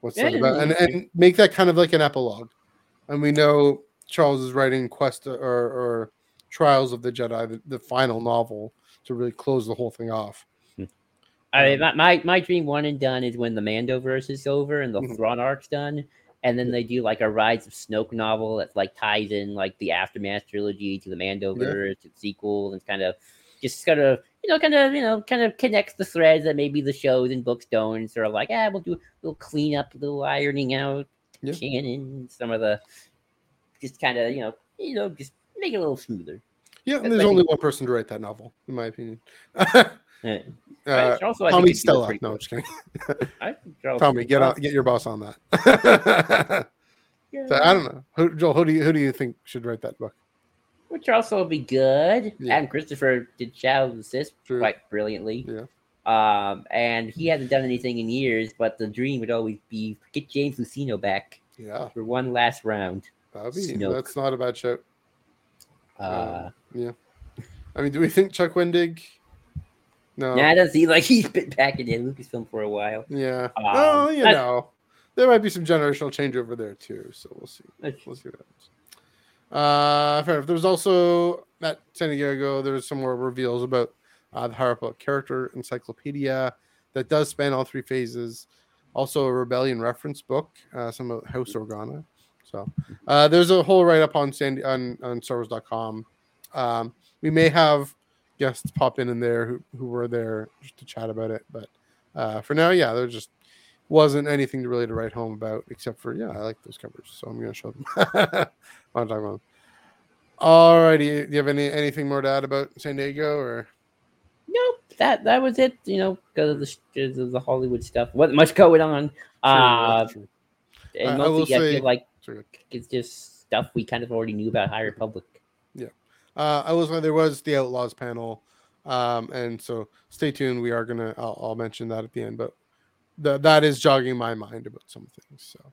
What's yeah, that about? And, and make that kind of like an epilogue. And we know Charles is writing Quest or, or Trials of the Jedi, the, the final novel, to really close the whole thing off. I um, my my dream one and done is when the Mandoverse is over and the mm-hmm. Thrawn arc's done, and then they do like a Rise of Snoke novel that like ties in like the Aftermath trilogy to the Mandoverse yeah. to the sequel and kind of just kind of you know kind of you know kind of connects the threads that maybe the shows and books don't. Sort of like ah, we'll do a little cleanup, a little ironing out yeah. canon, some of the just kind of you know you know just make it a little smoother. Yeah, and there's only one person to write that novel, in my opinion. [LAUGHS] Yeah. Uh, also, Tommy Stella. No, I'm just kidding. [LAUGHS] Tommy, get out, get your boss on that. yeah. [LAUGHS] so, I don't know. Who, Joel, who do you who do you think should write that book? Which also would be good. Yeah. And Christopher did Shadow of the Sith quite brilliantly. Yeah. Um, and he hasn't done anything in years, but the dream would always be get James Luceno back Yeah, for one last round. that'd be Snoke. that's not a bad shout. Uh, yeah. I mean, do we think Chuck Wendig? No. Nah, it doesn't seem like [LAUGHS] he's been back in the Lucasfilm for a while. Yeah. Um, well, you know, there might be some generational change over there too. So we'll see. We'll see what happens. Uh, fair enough. There was also at San Diego. There was some more reveals about uh, the Republic character encyclopedia that does span all three phases. Also, a rebellion reference book, uh, some of House Organa. So uh, there's a whole write up on Sandy on on StarWars.com. Um, we may have guests pop in in there who, who were there just to chat about it, but uh, for now, yeah, there just wasn't anything to really to write home about except for yeah, I like those covers, so I'm gonna show them. I want to talk about them. Alrighty, do you have any anything more to add about San Diego or? Nope, that that was it. You know, because of the because of the Hollywood stuff. Wasn't much going on. Uh, Sure, and I- I will I, say- feel like sure. it's just stuff we kind of already knew about High Republic. Uh, I was there was the Outlaws panel, um, and so stay tuned. We are gonna I'll, I'll mention that at the end, but that that is jogging my mind about some things. So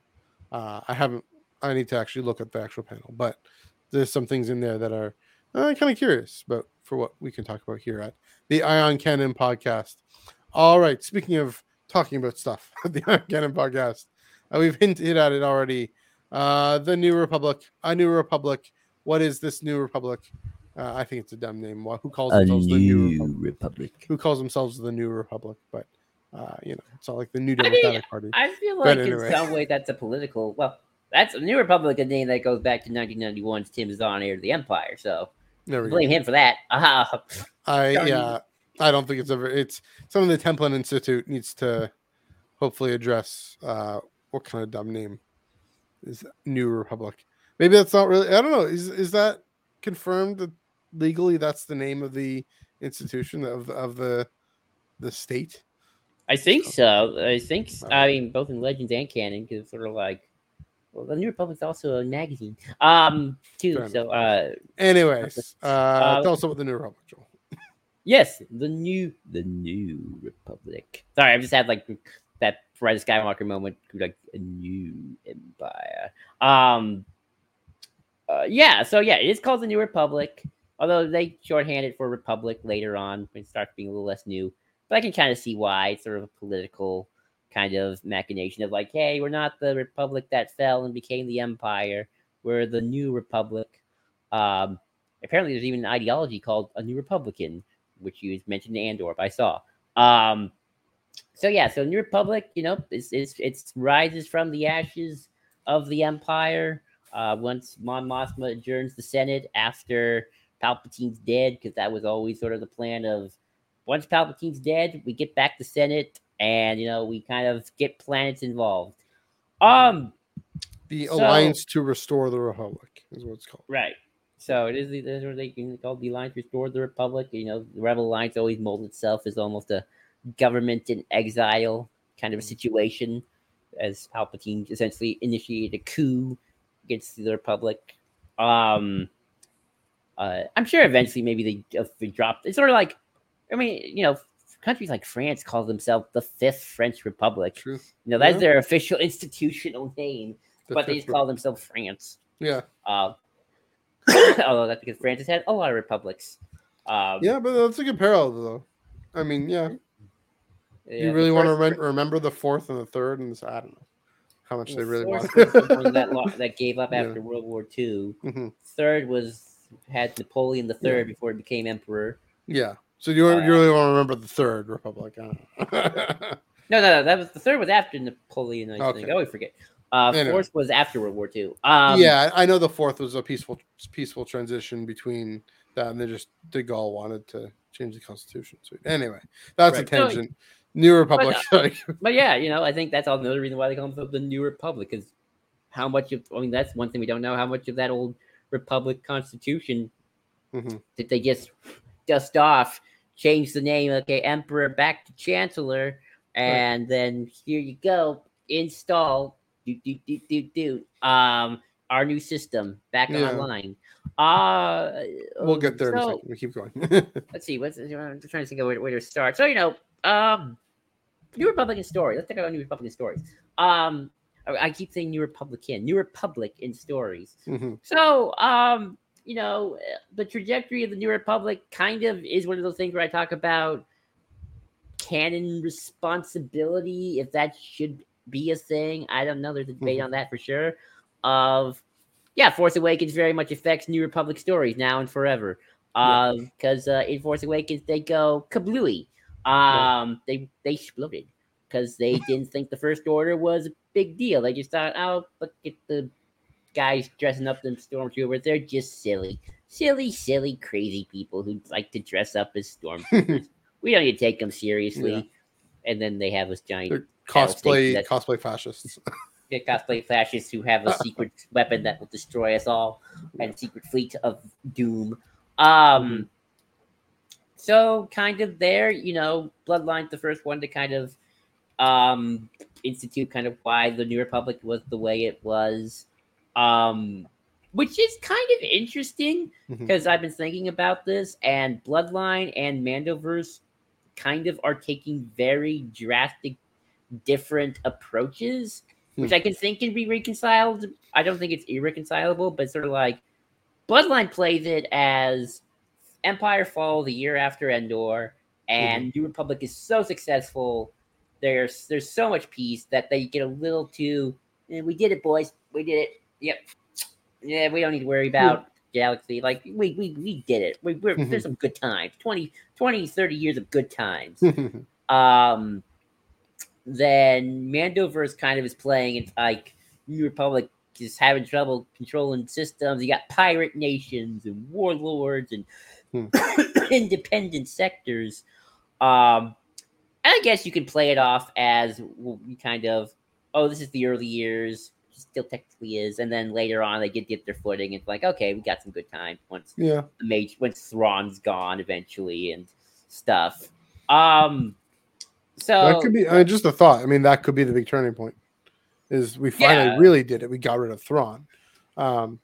uh, I haven't. I need to actually look at the actual panel, but there's some things in there that are uh, kind of curious about for what we can talk about here at the Eye on Canon podcast. All right, speaking of talking about stuff, [LAUGHS] the Eye on Canon podcast, uh, we've hinted at it already. Uh, the New Republic, a New Republic. What is this New Republic? Uh, I think it's a dumb name. Wha- Who calls themselves the New Republic? Republic. Who calls themselves the New Republic? But uh, you know, it's not like the New I mean, Democratic Party. I feel like anyway. in some way that's a political. Well, that's a New Republic, a name that goes back to 1991's Tim Zahn, heir to the Empire. So There we go. blame him for that. Uh, [LAUGHS] I Darn you. yeah, I don't think it's ever. It's something the Templin Institute needs to hopefully address. Uh, what kind of dumb name is New Republic? Maybe that's not really. I don't know. Is is that confirmed that legally that's the name of the institution of of the the state? I think so. I think. s- I mean, both in Legends and canon, because sort of like, well, the New Republic's also a magazine, um, too. So, uh, Anyways, [LAUGHS] uh, Uh, tell us about the New Republic, Joel. yes, the new, the new Republic. Sorry, I've just had like that Rise Skywalker moment, like a new empire. Um, uh, yeah. So yeah, it is called the New Republic. Although they shorthand it for Republic later on when it starts being a little less new. But I can kind of see why it's sort of a political kind of machination of like, hey, we're not the Republic that fell and became the Empire. We're the New Republic. Um, apparently, there's even an ideology called a New Republican, which you mentioned in Andor. I saw. Um, so yeah, so New Republic, you know, it's it's it's rises from the ashes of the Empire. Uh, once Mon Mothma adjourns the Senate after Palpatine's dead, because that was always sort of the plan of once Palpatine's dead, we get back the Senate, and you know we kind of get planets involved. Um, The So- Alliance to Restore the Republic is what it's called. right. So it is the that's what they can call the Alliance Restore the Republic. You know, the Rebel Alliance always molds itself as almost a government in exile kind of a situation, as Palpatine essentially initiated a coup against the Republic. Um, uh, I'm sure eventually maybe they, if they dropped. It's sort of like, I mean, you know, countries like France call themselves the Fifth French Republic. True. You know, that's Yeah. their official [LAUGHS] institutional name, The but they just call themselves France. Yeah. Uh, [COUGHS] although that's because France has had a lot of republics. Um, Yeah, but that's a good parallel, though. I mean, yeah. yeah, you really want to remem- remember the fourth and the third, and this, I don't know how much they really fourth want. was the one that, [LAUGHS] lo- that gave up Yeah. after World War II. Mhm. Third was had Napoleon the Yeah. Third before he became emperor. Yeah. So you, Uh, you really want to remember the third republic? I. No, no, no, that was the third was after Napoleon. I think. Okay. I always forget. Uh, Anyway. fourth was after World War II. Um, yeah, I know the fourth was a peaceful peaceful transition between that, and they just De Gaulle wanted to change the constitution. So anyway, that's Right. a So- tangent. New Republic. [LAUGHS] like, But yeah, you know, I think that's all another reason why they call themselves the New Republic is how much of I mean that's one thing we don't know how much of that old Republic Constitution mhm. did they just dust off, change the name, okay, Emperor back to Chancellor, and then here you go, install do do do do do um our new system back Yeah. online. Uh We'll get there so-. We keep going. [LAUGHS] let's see what's I'm trying to think of where, where to start. So you know, um, New Republican story. Let's talk about New Republican stories. Um, I, keep saying New Republican, New Republic in stories. Mhm. So, um, you know, uh, the trajectory of the New Republic kind of is one of those things where I talk about canon responsibility, if that should be a thing. I don't know. There's a debate Mhm. on that for sure. Of yeah, Force Awakens very much affects New Republic stories now and forever. Yeah. Because uh, in Force Awakens they go kablooey. Um, they they exploded because they [LAUGHS] didn't think the First Order was a big deal. They just thought, oh, look at the guys dressing up them stormtroopers. They're just silly, silly, silly, crazy people who like to dress up as stormtroopers. [LAUGHS] we don't need to take them seriously. Yeah. And then they have this giant They're cosplay that- cosplay fascists. [LAUGHS] cosplay fascists who have a secret weapon that will destroy us all and secret fleet of doom. Um, so kind of there, you know, Bloodline's the first one to kind of um institute kind of why the New Republic was the way it was. Um which is kind of interesting because I've been thinking about this and Bloodline and Mandoverse kind of are taking very drastic different approaches which Hmm. I can think can be reconciled. I don't think it's irreconcilable, but sort of like Bloodline plays it as Empire Fall the year after Endor, and New Republic is so successful. There's there's so much peace that they get a little too. "Eh, we did it, boys. We did it. Yep. Yeah, we don't need to worry about galaxy. Like we we, we did it. We, we're, Mhm. there's some good times. 20, 20, 30 years of good times [LAUGHS] um then Mandoverse kind of is playing it's like New Republic is having trouble controlling systems. You got pirate nations and warlords and Hmm. [COUGHS] independent sectors. Um and I guess you can play it off as kind of oh, this is the early years, still technically is, and then later on they get get their footing. It's like, okay, we got some good time once yeah. the mage when Thrawn's gone eventually and stuff. Um so that could be I mean, just a thought. I mean, that could be the big turning point. Is we finally Yeah. really did it. We got rid of Thrawn. Um,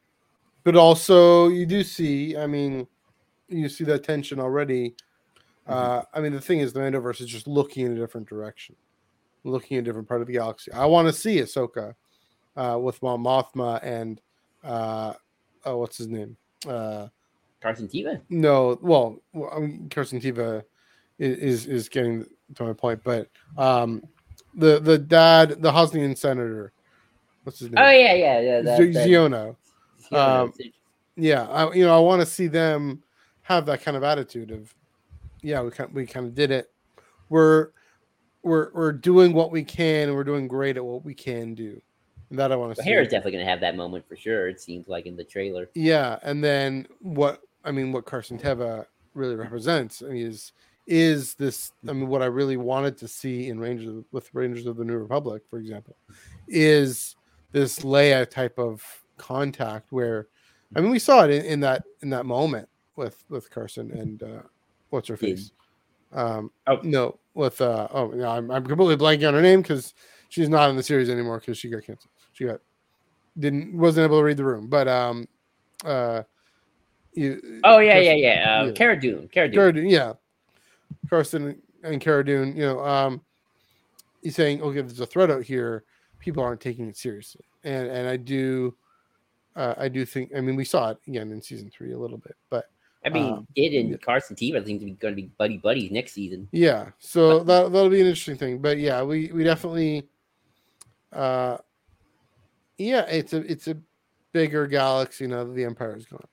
but also you do see, I mean, you see that tension already. Uh, I mean, the thing is, the Mandoverse is just looking in a different direction, looking in a different part of the galaxy. I want to see Ahsoka uh, with Mon Mothma and uh, oh, what's his name? Uh, Carson Teva. no, well, well I mean, Carson Teva is, is is getting to my point, but um, the the dad, the Hosnian senator, what's his name? Oh yeah, yeah, yeah. that- Z- that- Xiono. yeah, um. Yeah, I, you know, I want to see them have that kind of attitude of, yeah, we kind we kind of did it. We're we're we're doing what we can, and we're doing great at what we can do. And that I want to see. Hera's definitely gonna have that moment for sure. It seems like in the trailer. Yeah, and then what I mean, what Carson Teva really represents I mean, is is this. I mean, what I really wanted to see in Rangers with Rangers of the New Republic, for example, is this Leia type of contact where, I mean, we saw it in, in that in that moment with with Carson and uh, what's her Finn. face. Um, Oh. no, with uh, oh, no, I'm, I'm completely blanking on her name because she's not in the series anymore because she got canceled. She got didn't wasn't able to read the room, but um, uh, you, Oh yeah, yeah, Carson- yeah. Uh, yeah. Cara Dune. Cara Dune. Cara Dune, yeah, Carson and Cara Dune, you know, um, he's saying, okay, there's a threat out here. People aren't taking it seriously, and and I do, uh, I do think. I mean, we saw it again in season three a little bit, but I mean, um, Did and. Carson Teva seem to be going to be buddy buddies next season. yeah. So that that'll be an interesting thing. But yeah, we we definitely, uh, yeah, it's a it's a bigger galaxy now that the Empire is gone.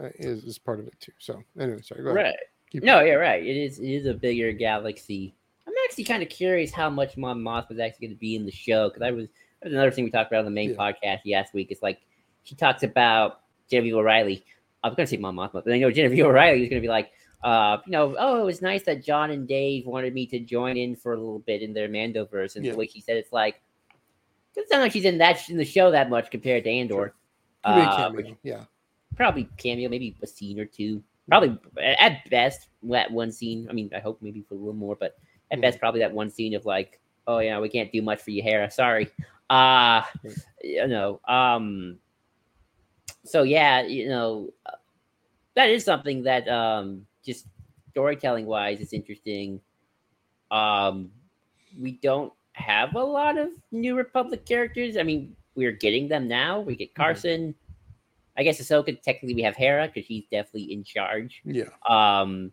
Uh, is is part of it too. So anyway, sorry. Go. Right. Keep- No, yeah, right. It is. It is a bigger galaxy. I'm actually kind of curious how much Mon Moth was actually going to be in the show because I was. That was another thing we talked about on the main Yeah. podcast last week. It's like she talks about Genevieve O'Reilly. I was going to say my Mothma, but I know Genevieve O'Reilly was going to be like, uh, you know, oh, it was nice that John and Dave wanted me to join in for a little bit in their Mandoverse, and Yeah. the way she said it's like, doesn't sound like she's in that in the show that much compared to Andor. Uh, yeah. probably cameo, maybe a scene or two. Probably at best that one scene. I mean, I hope maybe for a little more, but at Mhm. best probably that one scene of like, oh yeah, we can't do much for you, Hera. Sorry. Uh you know. Um. So yeah, you know, that is something that um just storytelling wise is interesting. Um, we don't have a lot of New Republic characters. I mean, we're getting them now. We get Mm-hmm. Carson. I guess Ahsoka. Technically, we have Hera because she's definitely in charge. Yeah. Um,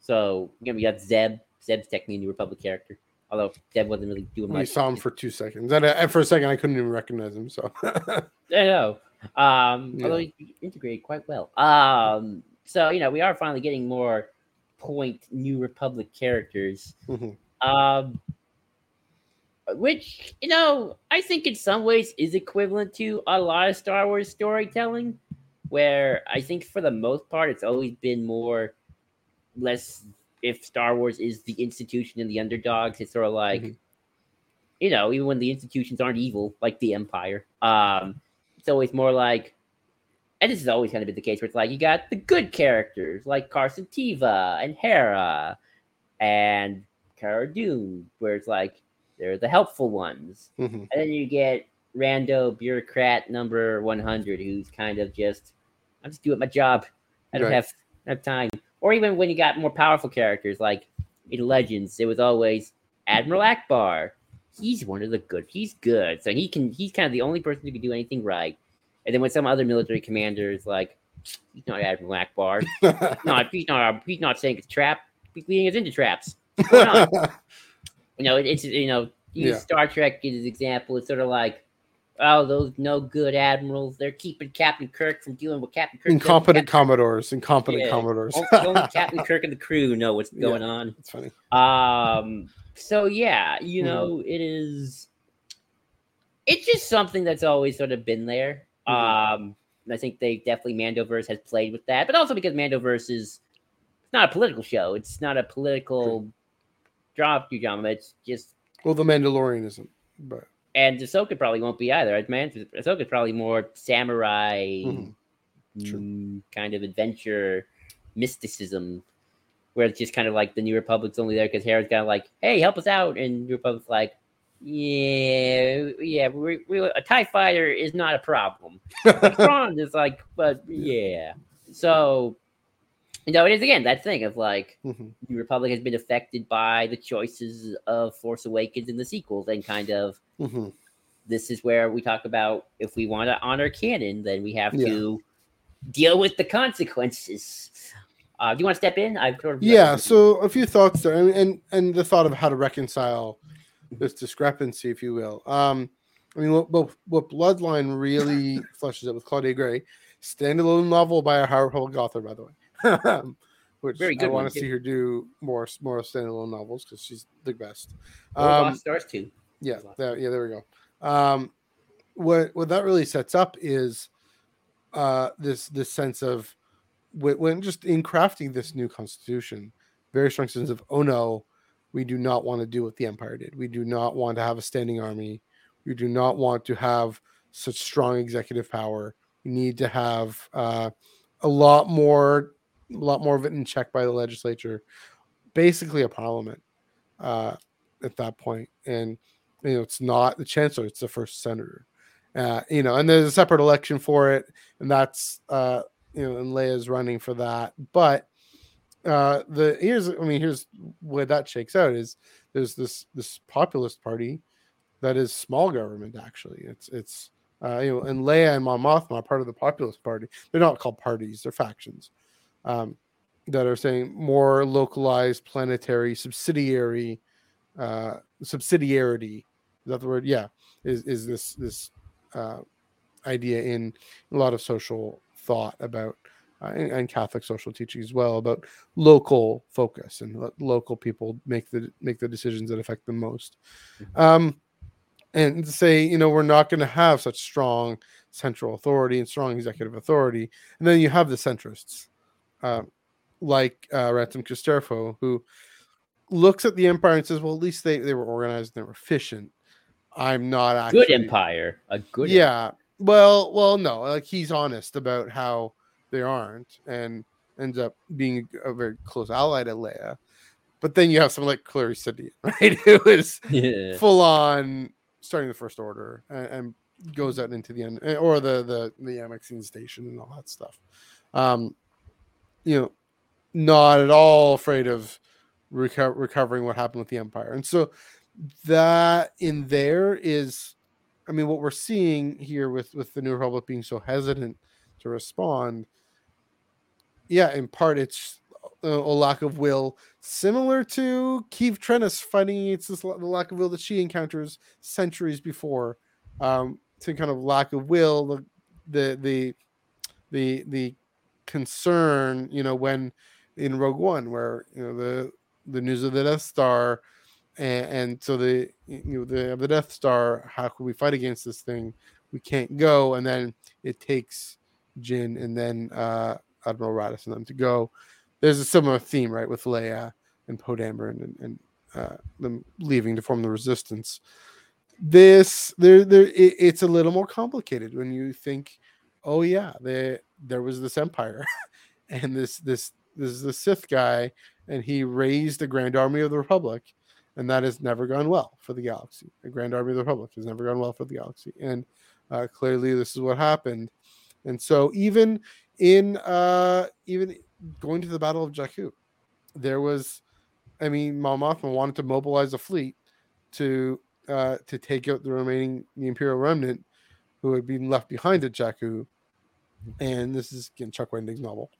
so you know, we got Zeb. Zeb's technically a New Republic character, although Zeb wasn't really doing We much. saw him for two seconds, and, uh, and for a second, I couldn't even recognize him. So, [LAUGHS] I know. Um, Yeah. although he integrated quite well. Um, so you know, we are finally getting more point New Republic characters. Mhm. Um, which you know, I think in some ways is equivalent to a lot of Star Wars storytelling, where I think for the most part it's always been more less. If Star Wars is the institution and the underdogs, it's sort of like, Mhm. you know, even when the institutions aren't evil, like the Empire. Um, it's always more like, and this has always kind of been the case where it's like you got the good characters like Carson Teva and Hera and Cara Dune, where it's like they're the helpful ones, Mhm. and then you get rando bureaucrat number one hundred who's kind of just I'm just doing my job. I don't Right. have have time. Or even when you got more powerful characters like in Legends, it was always Admiral Ackbar. He's one of the good. He's good, so he can. He's kind of the only person who can do anything right. And then when some other military commander is like, he's not Admiral Ackbar. [LAUGHS] not he's not. He's not saying it's trap. He's leading us into traps. What's going on? you know, it, it's you know, use Yeah. Star Trek as an example. It's sort of like, oh, those no good admirals. They're keeping Captain Kirk from dealing with Captain Kirk. incompetent commodores, incompetent Yeah. commodores. Only, only [LAUGHS] Captain Kirk and the crew know what's Yeah. going on. It's funny. Um. So yeah, you Mhm. know, it is. It's just something that's always sort of been there. Mhm. Um. I think they definitely Mandoverse has played with that, but also because Mandoverse is it's not a political show. It's not a political drama drama. It's just Well, the Mandalorian isn't, but and Ahsoka probably won't be either. Man, Ahsoka's probably more samurai Mhm. Mm, kind of adventure mysticism, where it's just kind of like the New Republic's only there because Hera's kind of like, "Hey, help us out," and New Republic's like, "Yeah, yeah, we, we, a Tie Fighter is not a problem." [LAUGHS] Thrawn is like, but yeah, so. You know, it is again that thing of like Mhm. the Republic has been affected by the choices of Force Awakens and the sequels, and kind of Mhm. this is where we talk about if we want to honor canon, then we have Yeah. to deal with the consequences. Uh, do you want to step in? I've sort of yeah. So a few thoughts there, and, and and the thought of how to reconcile this discrepancy, if you will. Um, I mean, what what, what Bloodline really [LAUGHS] flushes out with Claudia Gray, standalone novel by a High Republic author, by the way. [LAUGHS] Which Very I good one, want to see her do more more standalone novels because she's the best. Um, Lost Stars too. Yeah, there, yeah, there we go. Um, what what that really sets up is uh, this this sense of when, just in crafting this new constitution, very strong sense of oh no, we do not want to do what the empire did. We do not want to have a standing army. We do not want to have such strong executive power. We need to have uh, a lot more, a lot more of it in check by the legislature, basically a parliament uh, at that point. And you know, it's not the chancellor; it's the first senator. Uh, you know, and there's a separate election for it, and that's uh, you know, and Leia's running for that. But uh, the here's, I mean, here's where that shakes out is there's this this populist party that is small government. Actually, it's it's uh, you know, and Leia and Mon Mothma are part of the populist party. They're not called parties; they're factions um, that are saying more localized, planetary, subsidiary, uh, subsidiarity. Is that the word? Yeah, is is this this uh, idea in a lot of social thought about uh, and, and Catholic social teaching as well about local focus and let local people make the make the decisions that affect them most. Um, and to say, you know, we're not going to have such strong central authority and strong executive authority, and then you have the centrists, uh, like uh, Ransom Casterfo, who looks at the empire and says, "Well, at least they they were organized and they were efficient." I'm not actually Good empire. A good yeah. Well, well, no. Like he's honest about how they aren't, and ends up being a very close ally to Leia. But then you have someone like Carise Sindian, [LAUGHS] right? Who is empire. full on starting the First Order and, and goes out into the end, eh, or the the the Amaxine station and all that stuff. Um, you know, not at all afraid of reco- recovering what happened with the Empire. And so that in there is, I mean, what we're seeing here with with the New Republic being so hesitant to respond. Yeah, in part it's a, a lack of will, similar to Keeve Trennis fighting against this the lack of will that she encounters centuries before. Um, to kind of lack of will, the the the the the concern, you know, when in Rogue One, where you know the the news of the Death Star, and, and so the you know the the Death Star, how can we fight against this thing? We can't go, and then it takes Jyn and then uh, Admiral Raddus and them to go. There's a similar theme, right, with Leia and Poe Dameron and, and uh, them leaving to form the Resistance. This there there it, it's a little more complicated when you think, oh yeah, there there was this empire, [LAUGHS] and this this this is the Sith guy, and he raised the Grand Army of the Republic, and that has never gone well for the galaxy. The Grand Army of the Republic has never gone well for the galaxy, and uh, clearly this is what happened. And so even in uh, even going to the Battle of Jakku, there was, I mean, Mon Mothma wanted to mobilize a fleet to uh, to take out the remaining the Imperial remnant who had been left behind at Jakku. And this is again Chuck Wendig's novel,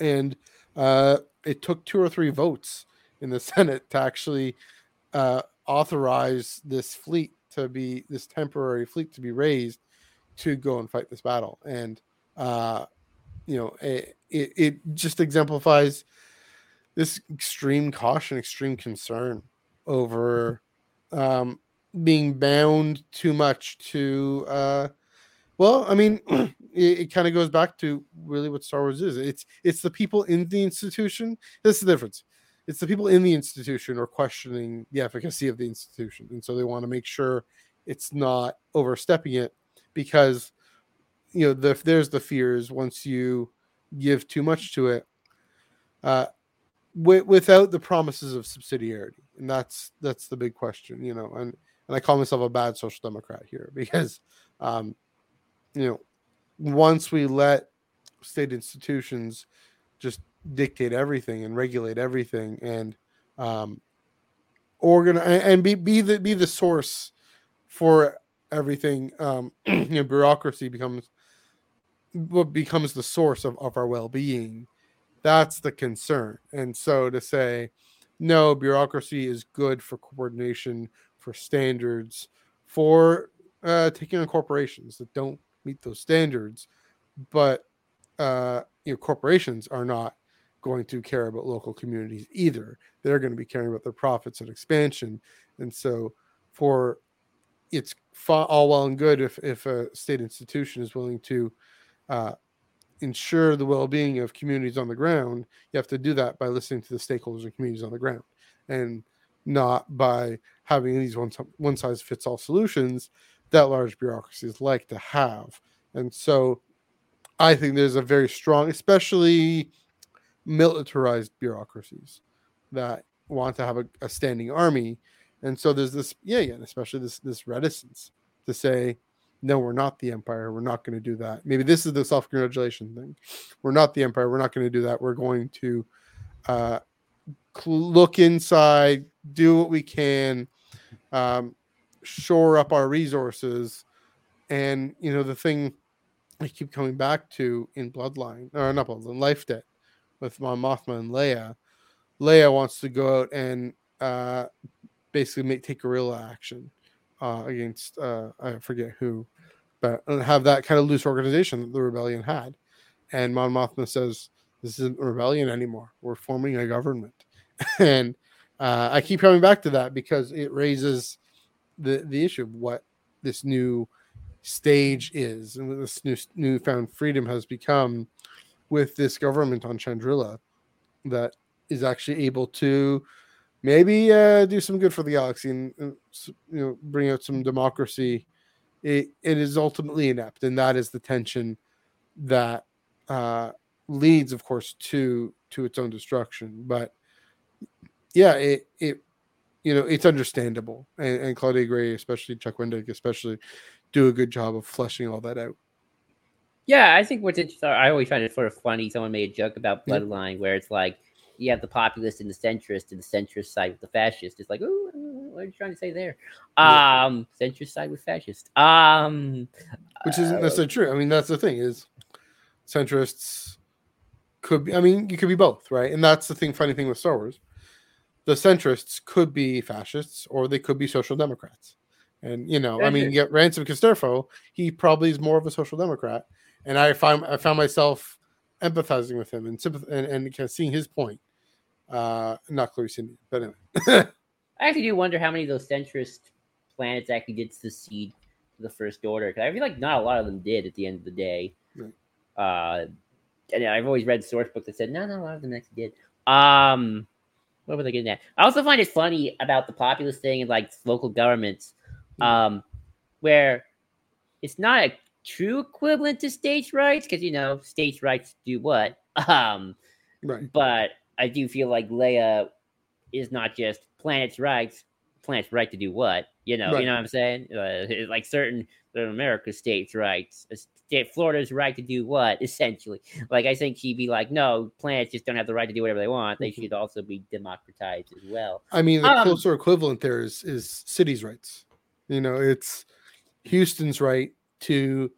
and uh, it took two or three votes in the [LAUGHS] Senate to actually uh, authorize this fleet to be this temporary fleet to be raised to go and fight this battle. And uh, you know, it, it, it just exemplifies this extreme caution, extreme concern over um, being bound too much to uh, well, I mean, [CLEARS THROAT] it, it kind of goes back to really what Star Wars is. It's it's the people in the institution. This is the difference. It's the people in the institution are questioning the efficacy of the institution, and so they want to make sure it's not overstepping it because you know the, there's the fears once you give too much to it uh w- without the promises of subsidiarity. And that's that's the big question you know and and i call myself a bad social democrat here [LAUGHS] because um you know, once we let state institutions just dictate everything and regulate everything and um organize and be be the be the source for everything um [CLEARS THROAT] you know bureaucracy becomes what becomes the source of, of our well-being that's the concern and so to say no bureaucracy is good for coordination for standards for uh, taking on corporations that don't meet those standards. But uh, you know, corporations are not going to care about local communities either. They're going to be caring about their profits and expansion. And so, for it's all well and good if if a state institution is willing to uh, ensure the well-being of communities on the ground. You have to do that by listening to the stakeholders and communities on the ground, and not by having these one one size fits all solutions that large bureaucracies like to have. And so I think there's a very strong, especially militarized bureaucracies that want to have a, a standing army. And so there's this, yeah, yeah, especially this this reticence to say, no, we're not the empire. We're not going to do that. Maybe this is the self-congratulation thing. We're not the empire. We're not going to do that. We're going to uh, look inside, do what we can, um, shore up our resources. And you know, the thing I keep coming back to in Bloodline, or not Bloodline, Life Debt with Mon Mothma and Leia. Leia wants to go out and uh, basically make take guerrilla action uh, against uh, I forget who, but have that kind of loose organization that the rebellion had. And Mon Mothma says, "This isn't a rebellion anymore. We're forming a government." [LAUGHS] and uh, I keep coming back to that because it raises the the issue of what this new stage is and what this new newfound freedom has become with this government on Chandrila that is actually able to maybe uh, do some good for the galaxy and, you know bring out some democracy. It, it is ultimately inept, and that is the tension that uh, leads, of course, to to its own destruction. But yeah, it it you know, it's understandable. And, and Claudia Gray, especially Chuck Wendig, especially do a good job of fleshing all that out. Yeah, I think what's interesting, I always find it sort of funny. Someone made a joke about Bloodline where it's like, you have the populist and the centrist, and the centrist side with the fascist. It's like, oh, what are you trying to say there? Yeah. Um, centrist side with fascist. Um, which isn't uh, necessarily true. I mean, that's the thing is centrists could be. I mean, you could be both, right? And that's the thing. Funny thing with Star Wars, the centrists could be fascists or they could be social democrats. And you know, I mean, it. get Ransom Casterfo, he probably is more of a social democrat, and I found I found myself empathizing with him and sympath- and, and kind of seeing his point. Uh, not Carise Sindian, but anyway. [LAUGHS] I actually do wonder how many of those centrist planets actually did secede to the First Order. Because I feel like not a lot of them did at the end of the day. Right. Uh, and I've always read source books that said no, no, a lot of them actually did. Um, what were they getting at? I also find it funny about the populist thing and like local governments, Mhm. um, where it's not a true equivalent to states' rights because you know states' rights do what. [LAUGHS] Um, right. but I do feel like Leia is not just planet's rights, planet's right to do what, you know, Right. you know what I'm saying? Uh, like certain America states' rights, state Florida's right to do what, [LAUGHS] essentially. Like I think she'd be like, no, planets just don't have the right to do whatever they want. They Mhm. should also be democratized as well. I mean, the Um, closer equivalent there is is cities' rights. You know, it's Houston's right to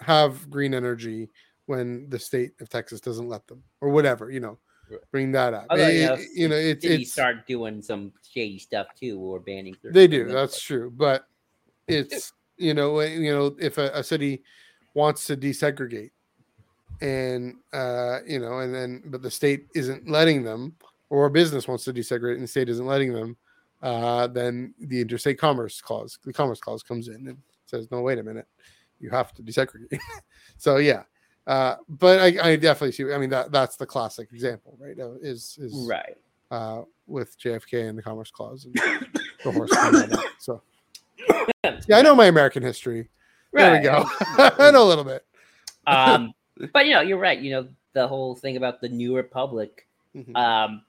have green energy when the state of Texas doesn't let them, or whatever. You know, bring that up. Although, you know, it- you know, it's, Cities it's start doing some shady stuff too, or banning. they do. That's but- true, but it's you know, you know, if a, a city wants to desegregate, and uh, you know, and then but the state isn't letting them, or a business wants to desegregate and the state isn't letting them, uh, then the interstate commerce clause, the commerce clause comes in and says, no, wait a minute, you have to desegregate. [LAUGHS] so yeah, uh, but I, I definitely see. I mean, that that's the classic example, right? uh, Is is right. uh, with JFK and the commerce clause and the horse. and all that. So [COUGHS] yeah, I know my American history. There we go. [LAUGHS] I know a little bit. [LAUGHS] um, but you know, you're right. You know, the whole thing about the New Republic, Mhm. um,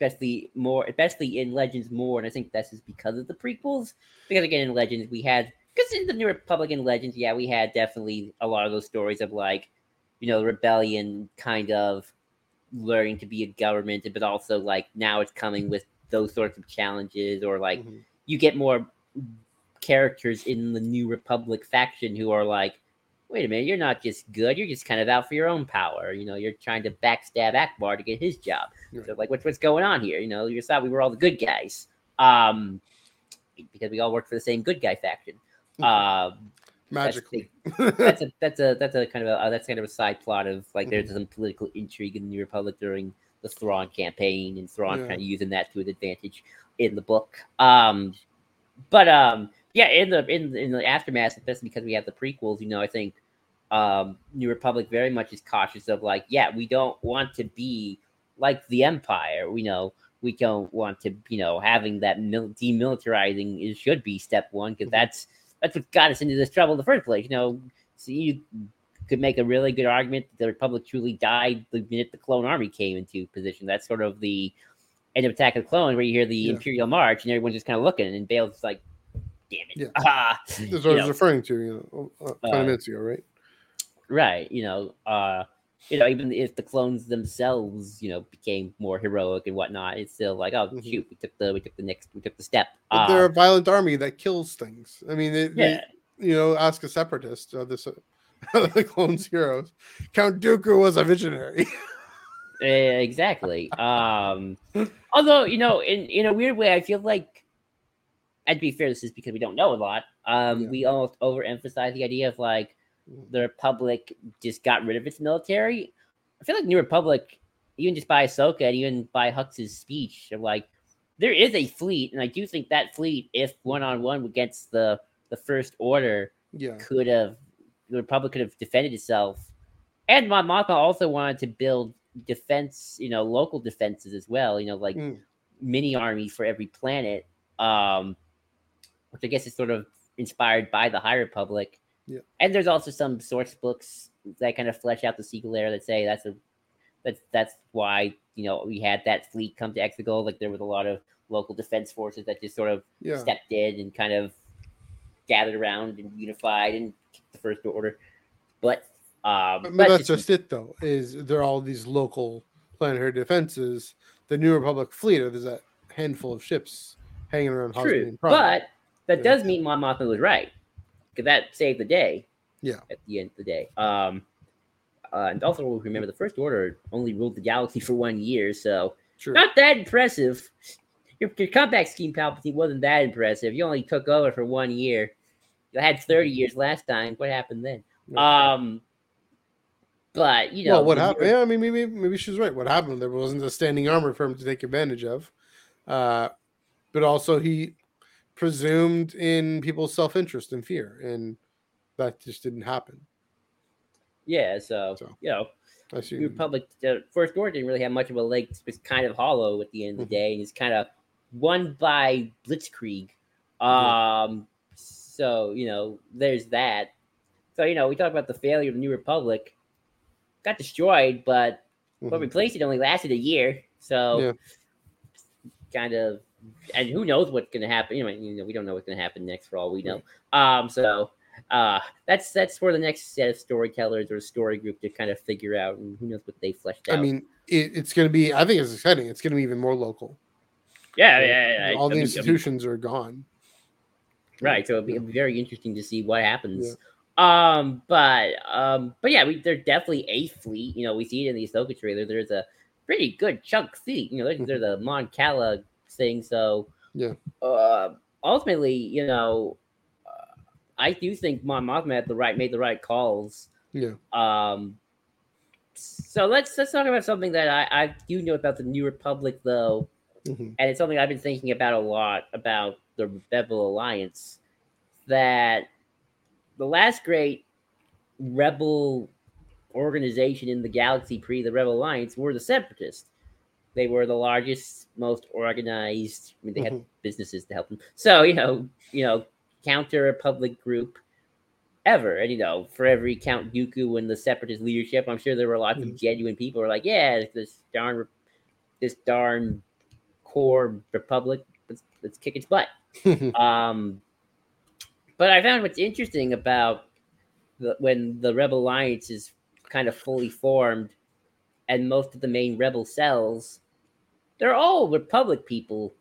especially more, especially in Legends more, and I think that's just because of the prequels. Because again, in Legends, we had because in the New Republic in Legends, yeah, we had definitely a lot of those stories of like, you know, rebellion kind of learning to be a government, but also like now it's coming with those sorts of challenges, or like Mhm. you get more characters in the New Republic faction who are like, wait a minute, you're not just good, you're just kind of out for your own power. You know, you're trying to backstab Ackbar to get his job. Right. So like, what's what's going on here? You know, you thought we were all the good guys, um, because we all work for the same good guy faction. Mhm. Um, that's Magically. the- [LAUGHS] that's a that's a that's a kind of a uh, that's kind of a side plot of like there's Mm-hmm. some political intrigue in the New Republic during the Thrawn campaign, and Thrawn Yeah. kind of using that to his advantage in the book. Um, but um, yeah, in the in in the aftermath, especially because we have the prequels, you know, I think um, New Republic very much is cautious of like, yeah, we don't want to be like the Empire. We know we don't want to, you know, having that mil- demilitarizing is should be step one because Mhm. that's that's what got us into this trouble in the first place. You know, so you could make a really good argument that the Republic truly died the minute the clone army came into position. That's sort of the end of Attack of the Clone, where you hear the Yeah. Imperial March and everyone's just kind of looking, and Bail's just like, "Damn it!" Yeah. [LAUGHS] Ah, That's what I was know. referring to, you know, uh, 20 Uh, minutes ago, right? right you know uh you know even if the clones themselves you know became more heroic and whatnot it's still like oh Mhm. shoot we took the we took the next we took the step uh, they're a violent army that kills things. I mean, they, they- you know, ask a separatist, uh, this, uh, [LAUGHS] the clones heroes. Count Dooku was a visionary. [LAUGHS] exactly um [LAUGHS] although you know in in a weird way i feel like and to be fair this is because we don't know a lot um Yeah. we almost overemphasize the idea of like the republic just got rid of its military i feel like new republic even just by ahsoka and even by hux's speech of like there is a fleet and i do think that fleet if one-on-one against the the first order yeah. could have the republic could have defended itself and Mon Mothma also wanted to build defense you know local defenses as well you know like Mm. mini armies for every planet um which i guess is sort of inspired by the high republic Yeah. and there's also some source books that kind of flesh out the sequel era that say that's a that's that's why you know we had that fleet come to exegol like there was a lot of local defense forces that just sort of Yeah. stepped in and kind of gathered around and unified and the first order. But um, But, but that's just it, though. Is there are all these local, planetary defenses, the New Republic fleet, there's a handful of ships hanging around. True, but that yeah. does mean Mon Mothma was right because that saved the day. Yeah. At the end of the day, um, uh, and also remember the First Order only ruled the galaxy [LAUGHS] for one year, so True. not that impressive. Your, your comeback scheme, Palpatine, wasn't that impressive. You only took over for one year. You had thirty years last time. What happened then? Um, but you know, well, what happened? Yeah, I mean, maybe maybe she's right. What happened? There wasn't a standing armor for him to take advantage of, uh, but also he presumed in people's self interest and fear, and that just didn't happen. Yeah, so, so you know, the Republic, the First Order didn't really have much of a leg. It was kind of hollow at the end of the mm-hmm. day, and it's kind of won by Blitzkrieg. Um, yeah. so you know, there's that. So you know, we talk about the failure of the New Republic. Got destroyed, but mm-hmm. what replaced it only lasted a year. So yeah. kind of, and who knows what's going to happen? You know, you know, we don't know what's going to happen next for all we know. Um, so uh, that's that's for the next set of storytellers or story group to kind of figure out, and who knows what they fleshed out. I mean, it, it's going to be. I think it's exciting. It's going to be even more local. Yeah, yeah, yeah. All the institutions are gone. Right. So it'll be very interesting to see what happens. Yeah. Um, but um, but yeah, we, they're definitely a fleet. You know, we see it in the Ahsoka trailer. There's a pretty good chunk fleet. You know, there's, there's a Mon Cala thing. So yeah. Uh, ultimately, you know, uh, I do think Mon Mothma had the right made the right calls. Yeah. Um. So let's let's talk about something that I I do know about the New Republic though, mm-hmm. and it's something I've been thinking about a lot about the Rebel Alliance. That the last great rebel organization in the galaxy pre the Rebel Alliance were the Separatists. They were the largest, most organized. I mean, they mm-hmm. had businesses to help them. So you know, you know, counter Republic group ever. And you know, for every Count Dooku in the Separatist leadership, I'm sure there were lots mm-hmm. of genuine people who are like, yeah, this darn, this darn core Republic, let's, let's kick its butt. [LAUGHS] um, but I found what's interesting about the, when the Rebel Alliance is kind of fully formed, and most of the main Rebel cells, they're all Republic people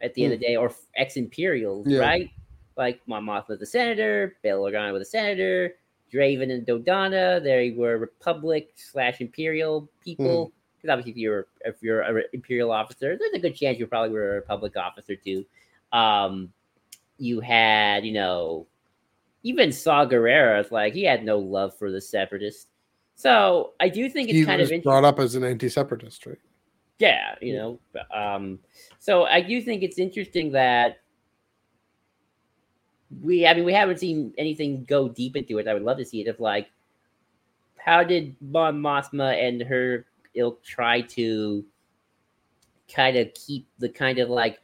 at the mm. end of the hmm. day, or ex Imperials, yeah. right? Like Mon Mothma the senator, Bail Organa was a senator, Draven and Dodonna, they were Republic slash Imperial people. Because mm. obviously, if you're if you're an Imperial officer, there's a good chance you probably were a Republic officer too. Um, you had, you know, even Saw Gerrera, like he had no love for the separatists. So I do think it's he kind of brought up as an anti-separatist, right? Yeah, you know. Um, so I do think it's interesting that we, I mean, we haven't seen anything go deep into it. I would love to see it. Of like, how did Mon Mothma and her ilk try to kind of keep the kind of like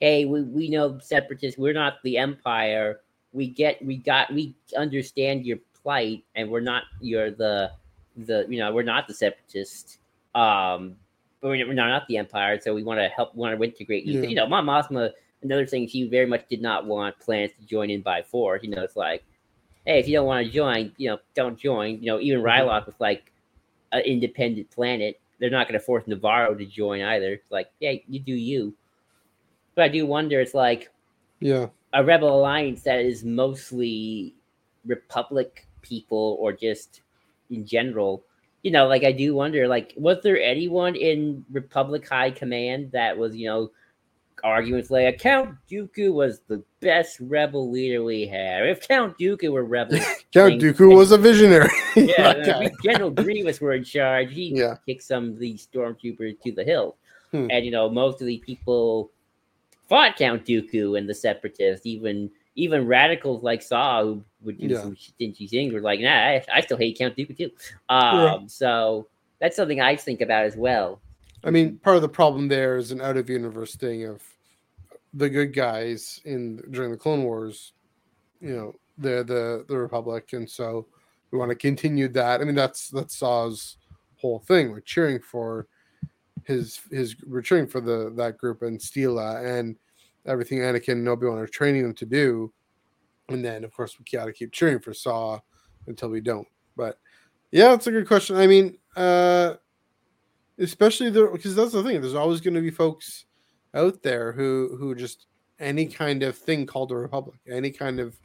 hey, we, we know separatists, we're not the empire. We get we got we understand your plight and we're not you're the the you know, we're not the separatists. Um but we're, we're not the empire, so we want to help want to integrate you. Yeah. You know, Mon Mothma, another thing she very much did not want plans to join in by force. You know, it's like, hey, if you don't want to join, you know, don't join. You know, even mm-hmm. Ryloth was like an independent planet. They're not going to force Nevarro to join either. It's like, yeah, you do you. But I do wonder, it's like, yeah, a rebel alliance that is mostly Republic people or just in general. You know, like I do wonder, like, was there anyone in Republic High Command that was, you know, arguing with Leia? Count Dooku was the best rebel leader we had. If Count Dooku were rebel, [LAUGHS] Count Dooku was a visionary. [LAUGHS] yeah, General [LAUGHS] Grievous were in charge. He yeah. kicked some of the stormtroopers to the hill, hmm. and you know, most of the people fought Count Dooku and the Separatists. Even even radicals like Saw who would do yeah. some stingy things were like, nah, I, I, still hate Count Dooku too. Um, yeah. So that's something I think about as well. I mean, part of the problem there is an out of universe thing of the good guys in during the Clone Wars. You know, the the the Republic, and so we want to continue that. I mean, that's that's Saw's whole thing. We're cheering for his his returning for the that group and Steela and everything Anakin and Obi Wan are training them to do, and then of course we gotta keep cheering for Saw until we don't. But yeah, it's a good question. I mean, uh, especially there because that's the thing. There's always going to be folks out there who who just any kind of thing called a republic, any kind of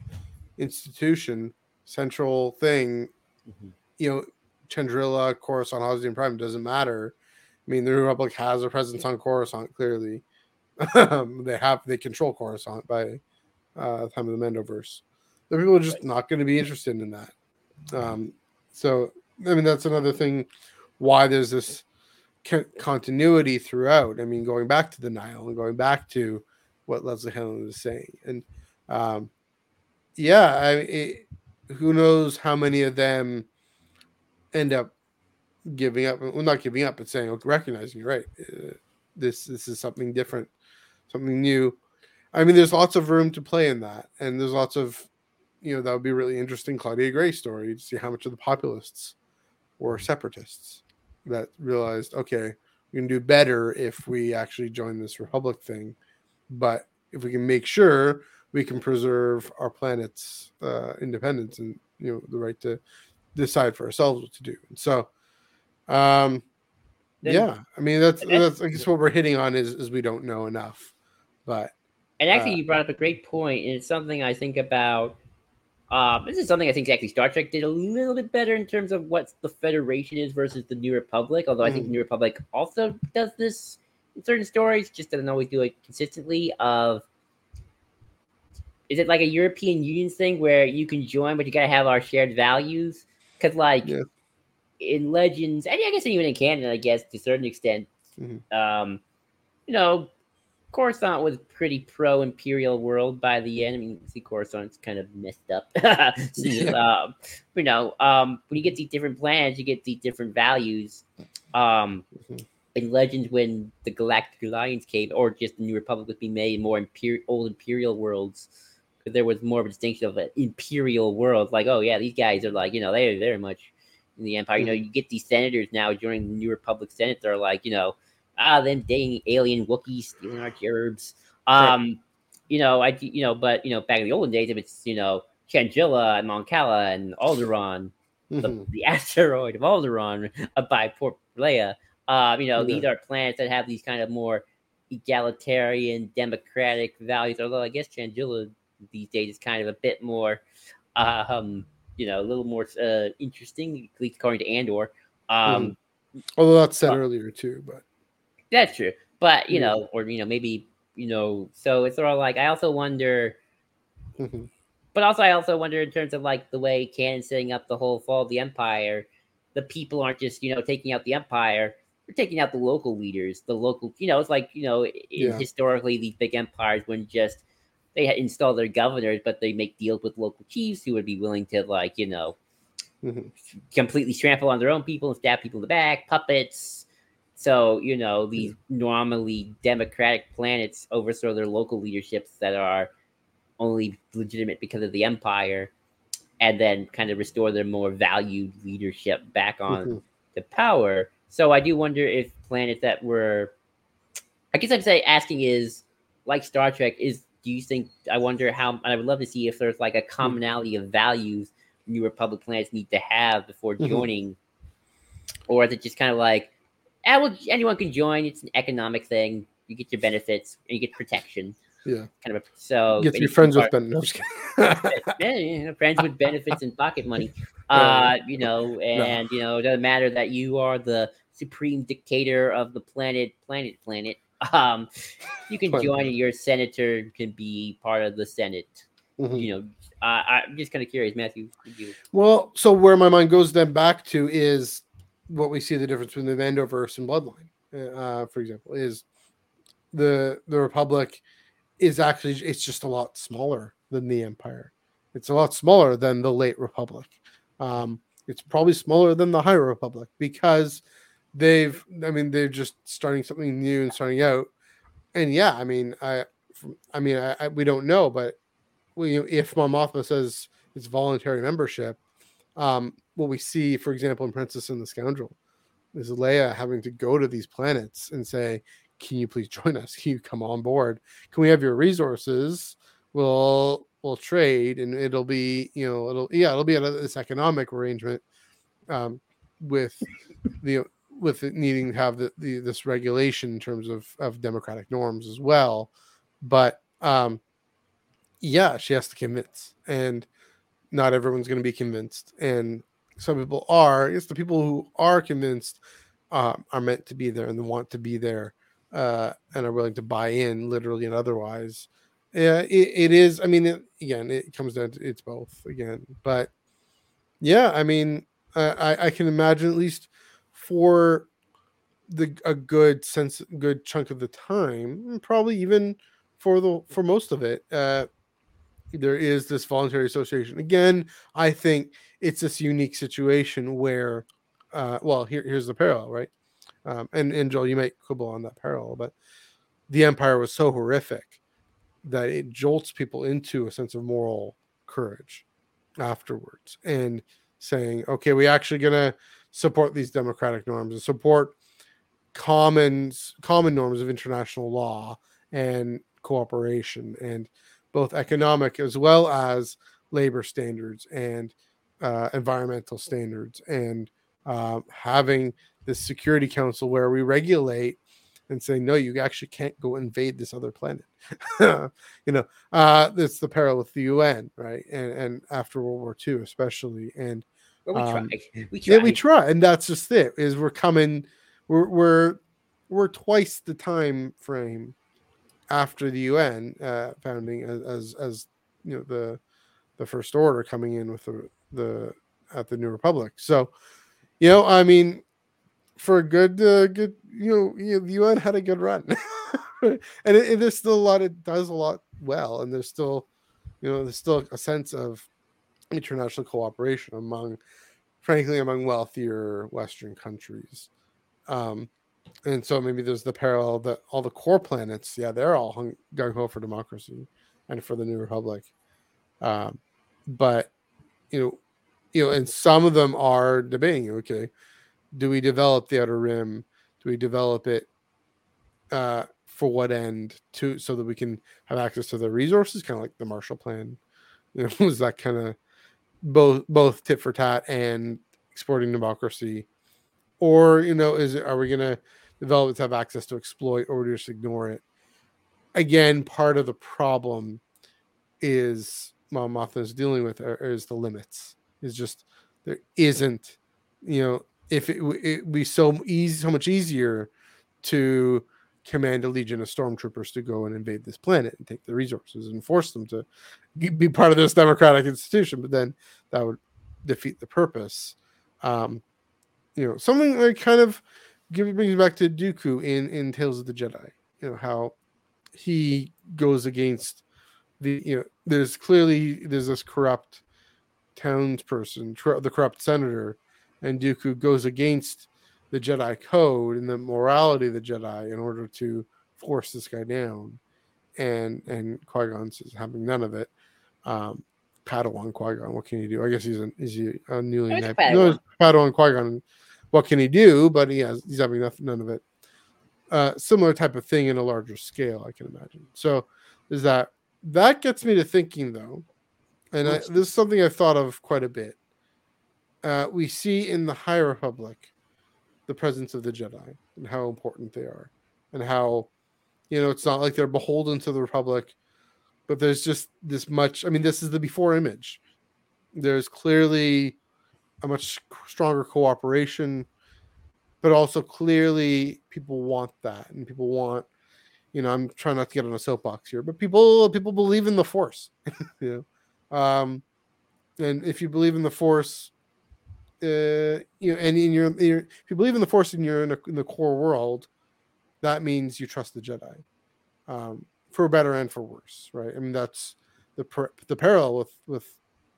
institution, central thing, mm-hmm. you know, Chandrila, Coruscant, Hosnian Prime doesn't matter. I mean, the Republic has a presence on Coruscant. Clearly, [LAUGHS] they have they control Coruscant by uh, time of the Mandoverse. The people are just not going to be interested in that. Um, so, I mean, that's another thing why there's this continuity throughout. I mean, going back to the Nihil and going back to what Leslie Helen is saying, and um, yeah, I it, who knows how many of them end up giving up? Well, not giving up, but saying, okay, recognizing you're right. Uh, this this is something different, something new. I mean, there's lots of room to play in that, and there's lots of, you know, that would be really interesting Claudia Gray story to see how much of the populists were separatists that realized, okay, we can do better if we actually join this republic thing, but if we can make sure we can preserve our planet's uh, independence and you know the right to decide for ourselves what to do. And so, um, then, yeah, I mean that's that's I guess what we're hitting on is is we don't know enough, but and actually uh, you brought up a great point, and it's something I think about um, this is something I think actually Star Trek did a little bit better in terms of what the Federation is versus the New Republic. Although mm. I think the mm. New Republic also does this in certain stories, just doesn't always do it consistently. Of is it like a European Union thing where you can join, but you gotta have our shared values? Because like yeah. in Legends, and I guess even in canon, I guess to a certain extent, mm-hmm. um, you know, Coruscant was pretty pro Imperial world by the end. I mean, see, Coruscant's kind of messed up. [LAUGHS] [LAUGHS] yeah. um, you know, um, when you get these different planets, you get these different values. Um, mm-hmm. In Legends, when the Galactic Alliance came, or just the New Republic was being made more imperial, old Imperial worlds, because there was more of a distinction of an Imperial world. Like, oh yeah, these guys are like, you know, they're very much in the Empire. Mm-hmm. You know, you get these senators now during the New Republic Senate. They're like, you know ah, them dang alien Wookiees stealing our gerbs. Um, you know, I, you know, but you know, back in the olden days, if it's you know Chandrila and Mon Cala and Alderaan, mm-hmm. the, the, [LAUGHS] asteroid of Alderaan uh, by Port Leia, uh, you know, these are planets that have these kind of more egalitarian, democratic values. Although I guess Chandrila these days is kind of a bit more, uh, um, you know, a little more uh, interesting, at least according to Andor. Um, mm-hmm. Although that's said earlier too, but that's true. But you know, or you know, maybe you know, so it's sort of like I also wonder. [LAUGHS] But also, I also wonder in terms of like the way Canon's setting up the whole fall of the Empire. The people aren't just you know taking out the Empire; they're taking out the local leaders. The local, you know, it's like you know, yeah. historically these big empires wouldn't just they install their governors, but they make deals with local chiefs who would be willing to like you know mm-hmm. completely trample on their own people and stab people in the back, puppets, so, you know, these normally democratic planets overthrow their local leaderships that are only legitimate because of the empire and then kind of restore their more valued leadership back on mm-hmm. the power. So I do wonder if planets that were I guess I'd say asking is like Star Trek, is do you think I wonder how I would love to see if there's like a mm-hmm. commonality of values New Republic planets need to have before mm-hmm. joining? Mm-hmm. Or is it just kind of like anyone can join. It's an economic thing. You get your benefits and you get protection. Yeah. Kind of a, so get your friends with benefits. [LAUGHS] yeah, friends with benefits and pocket money. [LAUGHS] Uh, you know, and no. you know, it doesn't matter that you are the supreme dictator of the planet, planet, planet. Um, you can join, and your senator can be part of the Senate. Mm-hmm. You know, uh, I'm just kind of curious, Matthew. You... Well, so where my mind goes then back to is what we see the difference between the Mandoverse and Bloodline, uh, for example, is the the Republic is actually it's just a lot smaller than the Empire. It's a lot smaller than the late Republic. Um, it's probably smaller than the High Republic because they've I mean they're just starting something new and starting out. And yeah, I mean I I mean I, I we don't know, but we, if Mon Mothma says it's voluntary membership, um, what we see, for example, in Princess and the Scoundrel, is Leia having to go to these planets and say, "Can you please [LAUGHS] join us? Can you come on board? Can we have your resources? We'll we'll trade, and it'll be you know it'll yeah it'll be a, this economic arrangement um, with the with it needing to have the, the this regulation in terms of of democratic norms as well. But um, yeah, she has to convince, and not everyone's going to be convinced, and some people are. It's the people who are convinced uh, are meant to be there and want to be there uh, and are willing to buy in, literally and otherwise. Yeah, it, it is. I mean, it, again, it comes down to it's both again, but yeah, I mean, I, I can imagine at least for the a good sense, good chunk of the time, probably even for the for most of it, uh, there is this voluntary association. Again, I think it's this unique situation where, uh, well, here, here's the parallel, right? Um, and and Joel, you might quibble on that parallel, but the empire was so horrific that it jolts people into a sense of moral courage afterwards and saying, okay, we actually gonna support these democratic norms and support common common norms of international law and cooperation and both economic as well as labor standards and uh, environmental standards. And uh, having this security council where we regulate and say no you actually can't go invade this other planet. [LAUGHS] You know uh that's the parallel with the un right? And and after world war ii especially. And we um, try we try yeah we try. And that's just it is we're coming we're we're we're twice the time frame after the un uh founding as as, you know the the first order coming in with the the at the new republic so you know i mean for a good uh, good you know, you know the UN had a good run, [LAUGHS] and it, it, there's still a lot. It does a lot well, and there's still you know there's still a sense of international cooperation among, frankly, among wealthier Western countries. Um, and so maybe there's the parallel that all the core planets, yeah, they're all hung gung ho for democracy and for the new republic. Um, but you know, you know, and some of them are debating, okay, do we develop the outer rim? Do we develop it uh, for what end? To so that we can have access to the resources, kind of like the Marshall Plan. You know, [LAUGHS] was that kind of both both tit for tat and exporting democracy, or you know, is it are we going to develop it to have access to exploit, or just ignore it? Again, part of the problem is Mon Mothma is dealing with is the limits. Is just there isn't, you know, if it it be so easy, so much easier to command a legion of stormtroopers to go and invade this planet and take the resources and force them to be part of this democratic institution, but then that would defeat the purpose. Um, you know, something like kind of give brings me back to Dooku in in Tales of the Jedi. You know how he goes against the you know there's clearly there's this corrupt townsperson, the corrupt senator and Dooku goes against the Jedi code and the morality of the Jedi in order to force this guy down. And and Qui Gon says having none of it. Um, Padawan Qui Gon, what can he do? I guess he's a is he a newly. No, Padawan Qui Gon. What can he do? But he has he's having nothing, none of it. Uh, similar type of thing in a larger scale, I can imagine. So is that that gets me to thinking though, and I, this is something I've thought of quite a bit uh, we see in the High Republic the presence of the Jedi and how important they are, and how you know it's not like they're beholden to the Republic, but there's just this much. I mean, this is the before image. There's clearly a much stronger cooperation, but also clearly people want that, and people want. You know, I'm trying not to get on a soapbox here, but people people believe in the Force. [LAUGHS] you know, um, and if you believe in the Force, uh, you know, and in your, if you believe in the Force and you're in, a, in, the core world, that means you trust the Jedi, um, for better and for worse, right? I mean, that's the per, the parallel with with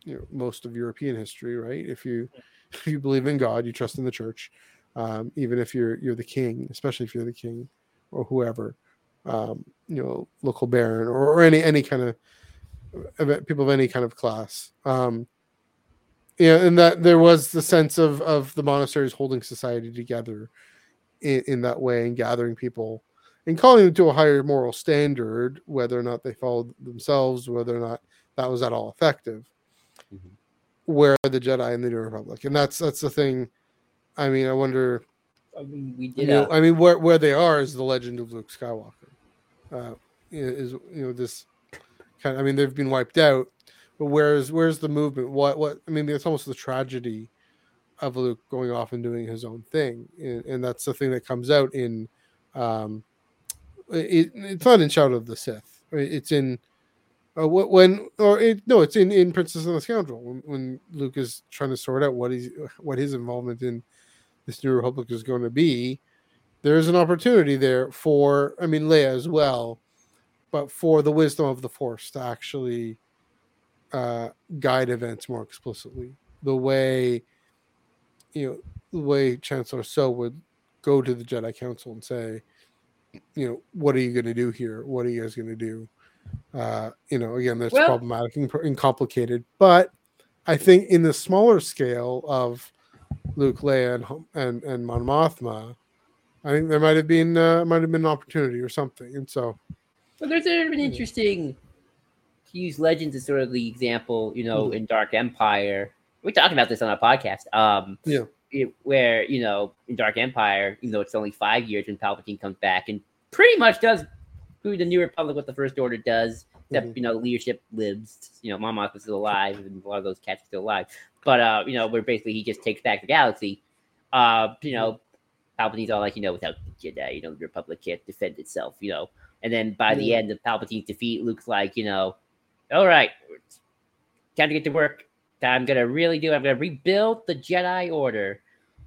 you know most of European history, right? If you [LAUGHS] if you believe in God, you trust in the Church, um, even if you're you're the king, especially if you're the king or whoever, um, you know, local baron or, or any any kind of people of any kind of class. Um, yeah, and that there was the sense of of the monasteries holding society together in, in that way and gathering people and calling them to a higher moral standard, whether or not they followed themselves, whether or not that was at all effective. Mm-hmm. Where the Jedi and the New Republic, and that's that's the thing. I mean, I wonder. I mean, we You did. know, uh, I mean, where where they are is the legend of Luke Skywalker. Uh, is you know this kind. Of, I mean, they've been wiped out, but where's where's the movement? What what? I mean, it's almost the tragedy of Luke going off and doing his own thing, and, and that's the thing that comes out in. Um, it, it's not in Shadow of the Sith. It's in uh, wh- when or it, no, it's in in Princess and the Scoundrel when, when Luke is trying to sort out what he's what his involvement in this new republic is going to be. There's an opportunity there for I mean Leia as well, but for the wisdom of the Force to actually uh, guide events more explicitly. The way you know the way Chancellor Soh would go to the Jedi Council and say, you know, what are you going to do here? What are you guys going to do? Uh, you know, again, that's Well- problematic and, and complicated, but I think in the smaller scale of Luke, Leia, and and and Mon Mothma, I think there might have been uh, might have been an opportunity or something, and so But there's sort of an interesting to use Legends as sort of the example, you know, Mhm. in Dark Empire. We talked about this on our podcast. Um, Yeah. it- where you know in Dark Empire, you know it's only five years when Palpatine comes back and pretty much does who the New Republic what the First Order does, except Mhm. you know leadership lives. You know, Mon Mothma's still alive, and a lot of those cats are still alive. But uh, you know, where basically he just takes back the galaxy. Uh, you know, Palpatine's all like, you know, without the Jedi, you know, the Republic can't defend itself, you know. And then by the end of Palpatine's defeat, Luke's like, you know, all right, time to get to work. I'm gonna really do. I'm gonna rebuild the Jedi Order.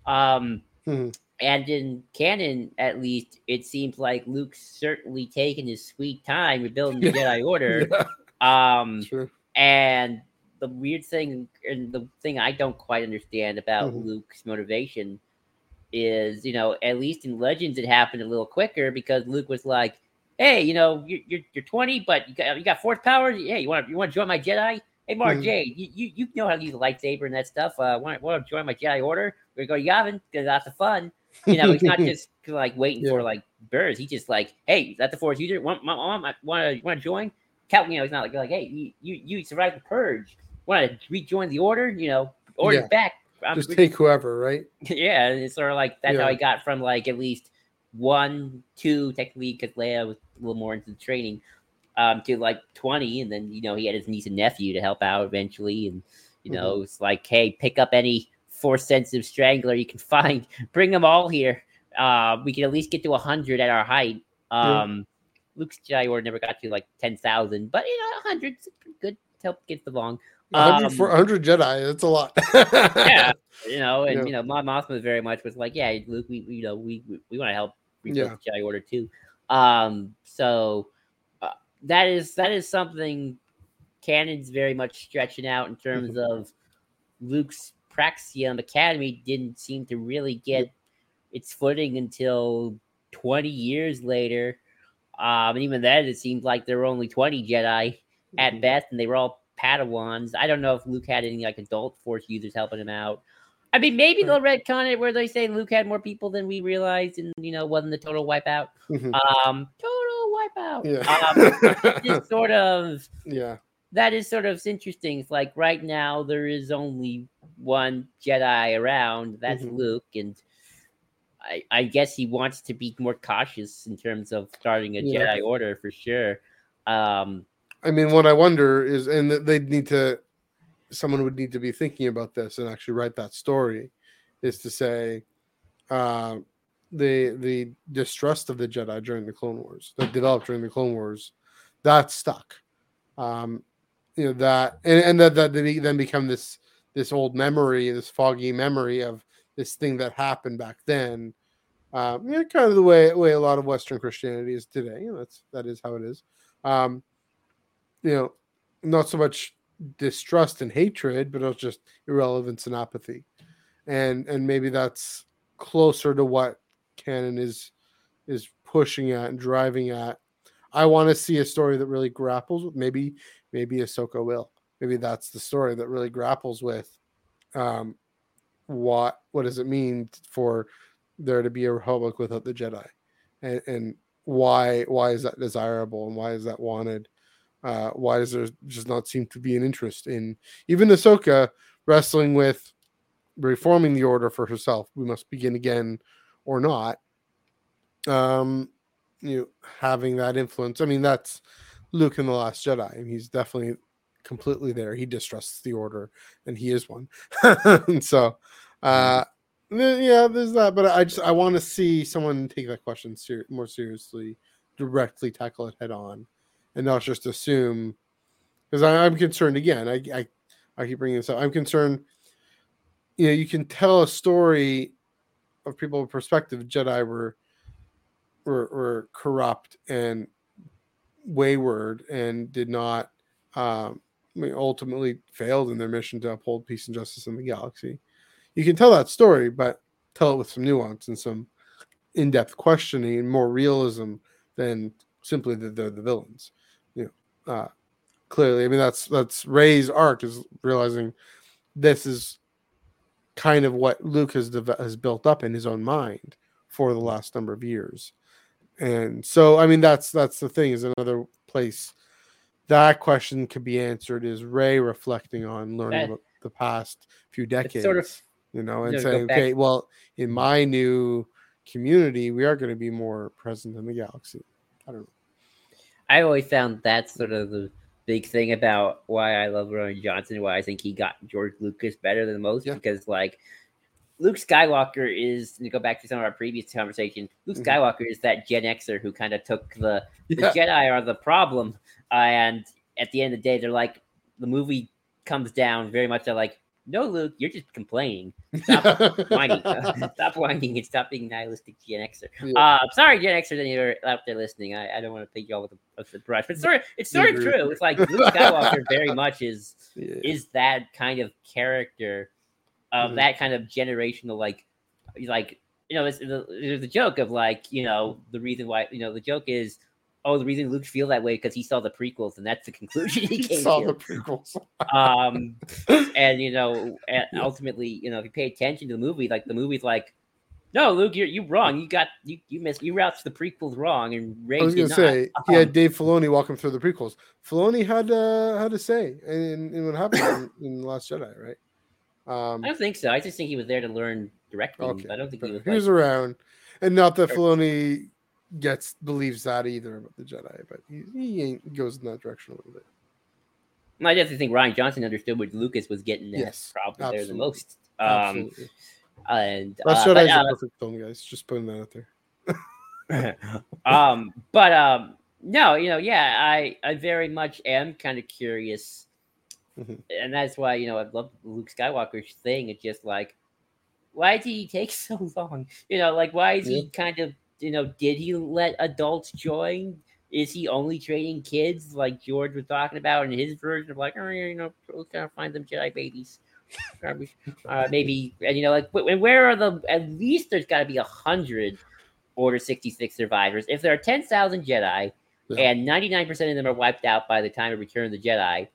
Um, Mhm. And in canon, at least, it seems like Luke's certainly taking his sweet time rebuilding the [LAUGHS] Jedi Order. [LAUGHS] yeah, Um, sure. and the weird thing, and the thing I don't quite understand about Mhm. Luke's motivation is, you know, at least in Legends, it happened a little quicker because Luke was like, "Hey, you know, you're you're, you're 20, but you got you got force powers. Hey, you want to you want to join my Jedi? Hey, Mark Mhm. J, you, you you know how to use a lightsaber and that stuff. Uh, want want to join my Jedi Order? We're gonna go Yavin because lots of fun. You know, he's not [LAUGHS] just like waiting for like birds. He just like, hey, is that the Force user? Want want want to want to join? Cal, you know, he's not like like, hey, you you, you survived the purge. Want to rejoin the order? You know, order Yeah. back. I'm Just take whoever, right? [LAUGHS] yeah, and it's sort of like that's how Yeah. I got from like at least one, two, technically, because Leia was a little more into the training, um, to like twenty, and then you know he had his niece and nephew to help out eventually, and you know it's like, hey, pick up any force sensitive strangler you can find, [LAUGHS] bring them all here. Uh, we can at least get to hundred at our height. Yeah. Um, Luke's Jedi Order never got to like ten thousand, but you know, hundred's pretty good to help get along. 100 Um, for 100 Jedi, that's a lot. [LAUGHS] yeah, you know, and Yeah. you know, Mon Mothma very much was like, yeah, Luke, we, you know, we we, we want to help rebuild Yeah. the Jedi Order too. Um, so uh, that is that is something canon's very much stretching out in terms Mm-hmm. of Luke's Praxeum Academy didn't seem to really get its footing until 20 years later. Um, and even then, it seemed like there were only 20 Jedi at Mhm. best, and they were all Padawans. I don't know if Luke had any like adult Force users helping him out. I mean, maybe they'll retcon it where they say Luke had more people than we realized, and you know, wasn't the total wipeout. Mhm. Um, total wipeout. yeah. Um, just [LAUGHS] sort of yeah. That is sort of interesting. It's like right now there is only one Jedi around. That's Mhm. Luke, and I, I guess he wants to be more cautious in terms of starting a Yeah. Jedi Order for sure. Um, I mean, what I wonder is, and they'd need to, someone would need to be thinking about this and actually write that story, is to say, uh, the the distrust of the Jedi during the Clone Wars that developed during the Clone Wars, that stuck, um, you know that, and, and that that then become this this old memory, this foggy memory of this thing that happened back then. Um, you know, kind of the way way a lot of Western Christianity is today. You know, that's that is how it is. Um, you know, not so much distrust and hatred, but it's just irrelevance and apathy. And and maybe that's closer to what canon is is pushing at and driving at. I want to see a story that really grapples with maybe maybe Ahsoka will. Maybe that's the story that really grapples with um what what does it mean for there to be a republic without the Jedi? And and why why is that desirable and why is that wanted? Uh, why does there just not seem to be an interest in even Ahsoka wrestling with reforming the order for herself? We must begin again or not. Um, you know, having that influence. I mean, that's Luke in the Last Jedi. Mean, he's definitely completely there. He distrusts the Order, and he is one. and [LAUGHS] so, uh, yeah, there's that. But I just I want to see someone take that question ser- more seriously, directly tackle it head on, and not just assume. Because I'm concerned again. I, I I keep bringing this up. I'm concerned. You know, you can tell a story of people perspective. Jedi were were, were corrupt and wayward and did not um, ultimately failed in their mission to uphold peace and justice in the galaxy. You can tell that story, but tell it with some nuance and some in-depth questioning and more realism than simply that they're the villains. You know, uh, clearly, I mean that's that's Rey's arc is realizing this is kind of what Luke has has built up in his own mind for the last number of years and so i mean that's that's the thing is another place that question could be answered is Rey reflecting on learning That- the past few decades sort of- you know and you know, saying okay well in my new community we are going to be more present in the galaxy. I don't know. I always found that sort of the big thing about why I love Rian Johnson, why I think he got George Lucas better than most, Yeah. because like Luke Skywalker is to go back to some of our previous conversation. Luke Mhm. Skywalker is that Gen Xer who kind of took the the Yeah. Jedi are the problem, uh, and at the end of the day, they're like the movie comes down very much to like, no, Luke, you're just complaining. Stop [LAUGHS] whining, [LAUGHS] stop whining, and stop being nihilistic Gen Xer. Yeah. Uh, sorry, Gen Xers, that you're out there listening. I, I don't want to paint you all with a, with a brush, but it's sort of, it's sort of true. It's like Luke Skywalker very [LAUGHS] much is Yeah. is that kind of character of Mhm. that kind of generational like like you know there's a joke of like you know the reason why you know the joke is oh the reason Luke feel that way because he saw the prequels and that's the [LAUGHS] conclusion he came to saw to the prequels um [LAUGHS] and you know and Yeah. ultimately you know if you pay attention to the movie like the movie's like no luke you're you wrong you got you you missed you watched the prequels wrong and Rey I was gonna not. say he had Dave Filoni walk him through the prequels. Filoni had uh, had to say in, in what happened [COUGHS] in, in Last Jedi, right? Um, i don't think so i just think he was there to learn directing okay, i don't think he was, he was like, around, and not that. Filoni gets believes that either about the Jedi, but he, he ain't- goes in that direction a little bit. i definitely think rian johnson understood what lucas was getting at Yes, probably there the most um Absolutely, and Last uh, Jedi but, is uh, a perfect film, guys. Just putting that out there. [LAUGHS] um, but um, no, you know, yeah, I I very much am kind of curious, Mhm. and that's why you know I love Luke Skywalker's thing. It's just like, why did he take [LAUGHS] so long? You know, like why is he kind of you know did he let adults join? Is he only training kids like George was talking about in his version of like, oh, you know, we'll kind of find them Jedi babies. Uh, maybe, and you know, like, where are the? At least there's got to be a hundred Order 66 survivors. If there are 10,000 Jedi Yeah. and 99% of them are wiped out by the time of Return of the Jedi,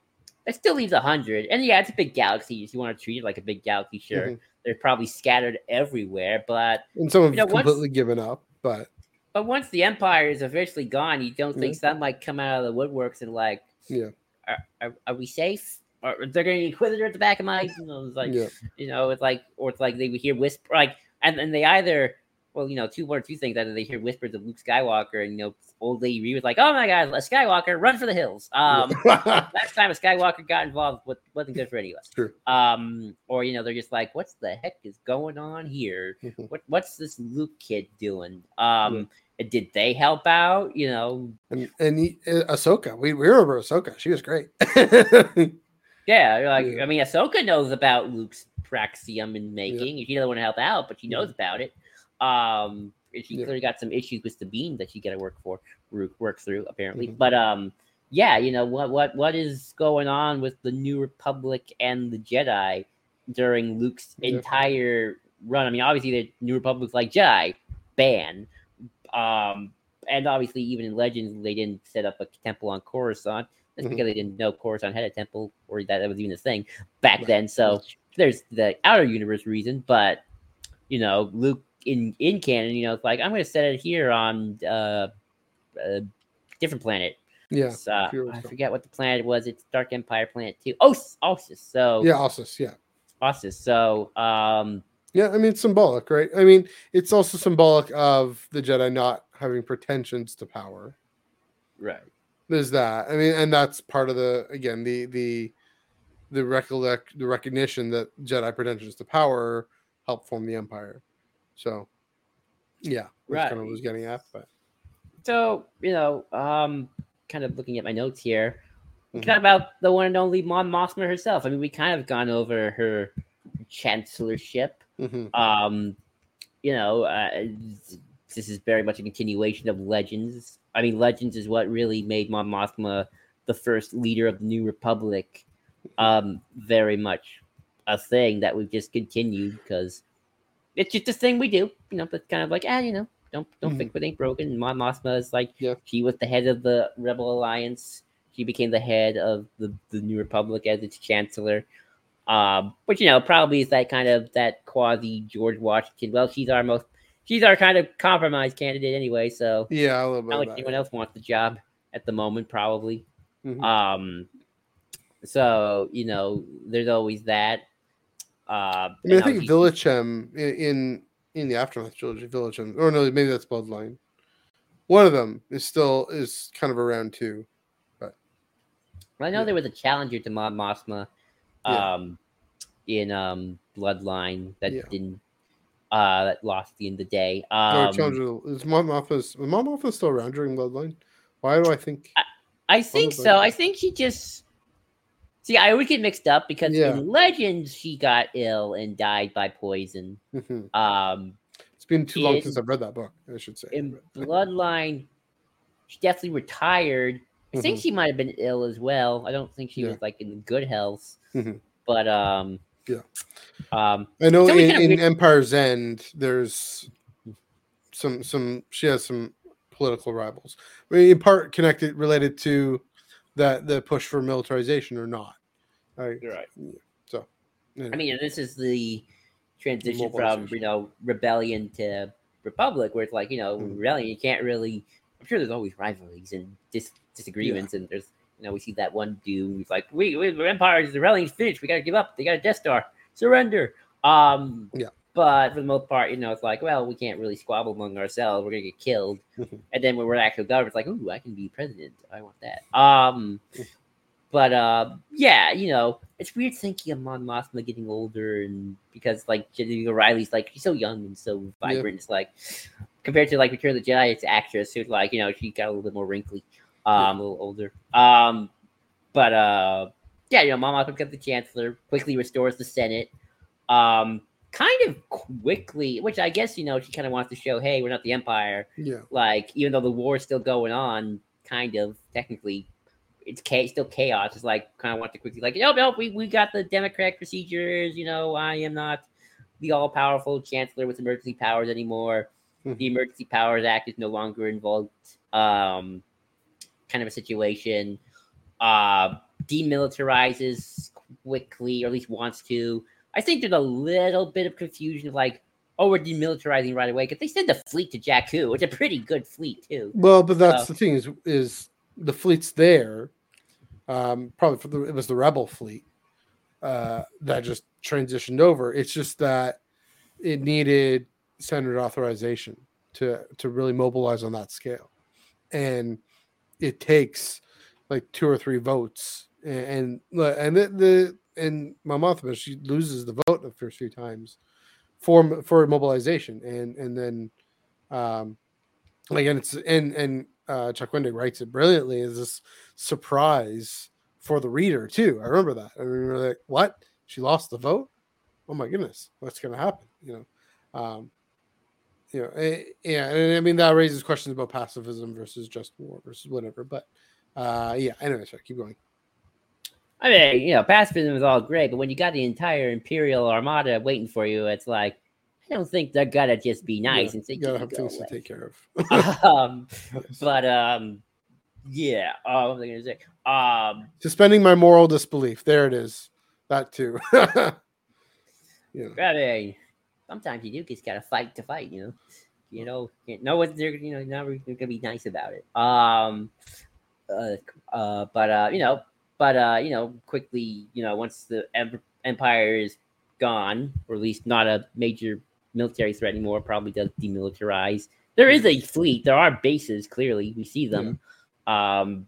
that still leaves a 100. And yeah, it's a big galaxy. If you want to treat it like a big galaxy, sure. Mhm. They're probably scattered everywhere. But And some have You know, once- completely given up, but but once the Empire is officially gone, you don't think some might come out of the woodworks and like, Yeah. are, are, are we safe? Or they're going to Inquisitor at the back of my, you know, it's like, yeah, you know, it's like, or it's like they would hear whisper, like, and then they either, well, you know, two one or two things. Either they hear whispers of Luke Skywalker, and you know, old lady Ree was like, "Oh my God, a Skywalker, run for the hills." Um, [LAUGHS] last time a Skywalker got involved, wa- wasn't good for any of us. True. Um, or you know, they're just like, "What's the heck is going on here? [LAUGHS] What what's this Luke kid doing?" Um, did they help out? You know, and and he, uh, Ahsoka, we, we remember Ahsoka. She was great. [LAUGHS] Yeah, like Yeah. I mean, Ahsoka knows about Luke's praxeum and making. She doesn't want to help out, but she knows about it. Um, she Yeah. clearly got some issues with Sabine that she got to work for, work, through apparently. Mhm. But um, yeah, you know what what what is going on with the New Republic and the Jedi during Luke's Yeah. entire run? I mean, obviously the New Republic's like Jedi ban, um, and obviously even in Legends they didn't set up a temple on Coruscant. That's Mhm. because they didn't know Coruscant had a temple or that that was even a thing back Right. then. So there's the outer universe reason, but you know, Luke in in canon, you know, it's like I'm going to set it here on uh, a different planet. yeah, uh, I stuff. forget what the planet was. It's Dark Empire planet too. Oh, Ossus. So yeah, Ossus, yeah. Ossus. So um, Yeah, I mean it's symbolic, right? I mean, it's also symbolic of the Jedi not having pretensions to power. Right. There's that. I mean, and that's part of the again the the the recollect the recognition that Jedi pretensions to power help form the Empire. So, yeah, Right. kind of was getting at. But So, you know, um, kind of looking at my notes here, kind of about the one and only Mon Mothma herself. I mean, we kind of gone over her chancellorship. mhm. Um, you know, uh, this is very much a continuation of Legends. I mean, Legends is what really made Mon Mothma the first leader of the New Republic. Um, very much a thing that we've just continued because it's just a thing we do. You know, but kind of like, ah, you know, don't don't Mhm. fix what ain't broken. And Mon Mothma is like, Yeah. she was the head of the Rebel Alliance. She became the head of the, the New Republic as its chancellor. Um, but you know, probably is that kind of that quasi George Washington. Well, she's our most, she's our kind of compromise candidate anyway. So yeah, a little bit. not like anyone else wants the job at the moment, probably. Mhm. Um, so you know, there's always that. Uh, I mean, I think Villachem in, in in the aftermath trilogy, Villachem, or no, maybe that's Bloodline. One of them is still is kind of around too. I know Yeah. there was a challenger to Mon Mothma, Yeah. um, in um Bloodline that Yeah. didn't, uh, that lost the end of the day. No, Um, Challenger is Mon Mothma's Mothma still around during Bloodline? Why do I think? I think so. I think she just see. I always get mixed up because Yeah. in Legends she got ill and died by poison. Mhm. Um, It's been too long since I've read that book. I should say. in Bloodline, she definitely retired. I think Mhm. she might have been ill as well. I don't think she Yeah. was like in good health, Mhm. but um, Yeah. um, I know in, in weird- Empire's End, there's some some she has some political rivals, in part connected related to that the push for militarization or not. Right. right. So, I mean, this is the transition from you know rebellion to republic, where it's like you know Mhm. rebellion. You can't really. I'm sure there's always rivalries and dis- disagreements, and there's you know we see that one dude who's like, "We, we the empire, the rebellion's finished. We got to give up. They got a Death Star. Surrender." Um, Yeah. But for the most part, you know, it's like, well, we can't really squabble among ourselves. We're gonna get killed. [LAUGHS] Mhm. And then when we're actual government, it's like, ooh, I can be president. I want that. Um, [LAUGHS] but uh, yeah, you know, it's weird thinking of Mon Mothma getting older, and because like Genevieve O'Reilly's like she's so young and so vibrant. It's like compared to like Return of the Jedi, it's actress who's like you know she got a little bit more wrinkly, um, a little older. Um, but uh, yeah, you know, Mon Mothma becomes the Chancellor, quickly restores the Senate. Um, kind of quickly, which I guess you know she kind of wants to show, hey, we're not the Empire yeah. like even though the war is still going on, kind of technically, it's cha- still chaos. It's like kind of want to quickly like, nope, nope, we, we got the democratic procedures. You know, I am not the all powerful chancellor with emergency powers anymore. Mhm. The Emergency Powers Act is no longer involved. Um, kind of a situation. Uh, demilitarizes quickly, or at least wants to. I think there's a little bit of confusion of like, oh, we're demilitarizing right away because they send the fleet to Jakku. It's a pretty good fleet too. Well, but that's So- the thing is is the fleet's there. Um, probably for the it was the rebel fleet uh, that just transitioned over. It's just that it needed Senate authorization to to really mobilize on that scale, and it takes like two or three votes, and and, and the, the and Mon Mothma she loses the vote the first few times for for mobilization, and and then um, like and it's and and uh, Chuck Wendig writes it brilliantly as this surprise for the reader too. I remember that. I remember like, what? She lost the vote? Oh my goodness, what's going to happen? You know, um, you know, eh, yeah. And I mean that raises questions about pacifism versus just war versus whatever. But uh, yeah. Anyway, sorry, keep going. I mean, you know, pacifism is all great, but when you got the entire Imperial Armada waiting for you, it's like I don't think they're gonna just be nice Yeah, and say, you gotta have go things away." to take care of. [LAUGHS] [LAUGHS] um, but um, yeah. Uh, what was I gonna say? Um, Suspending my moral disbelief. There it is. That too. [LAUGHS] yeah. I mean, sometimes you do just gotta fight to fight. You know, you know, can't know what they're you know not really gonna be nice about it. Um, uh, uh, but uh, you know, but uh, you know, quickly, you know, once the empire is gone, or at least not a major military threat anymore. Probably does demilitarize. There is a fleet. There are bases. Clearly, we see them. Um,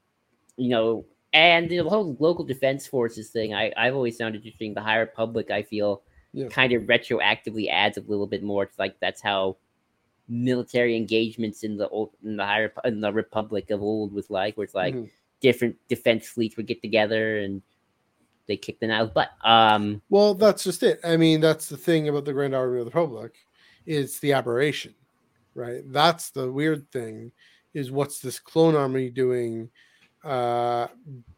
you know, and the whole local defense forces thing. I I've always found interesting. The High Republic, I feel, Yeah. kind of retroactively adds a little bit more. to like that's how military engagements in the old in the high Rep- in the Republic of old was like, where it's like Mhm. Different defense fleets would get together and they kick the Nihil's butt. Um, Well, that's just it. I mean, that's the thing about the Grand Army of the Republic. It's the aberration, right? That's the weird thing. Is what's this clone army doing? Uh,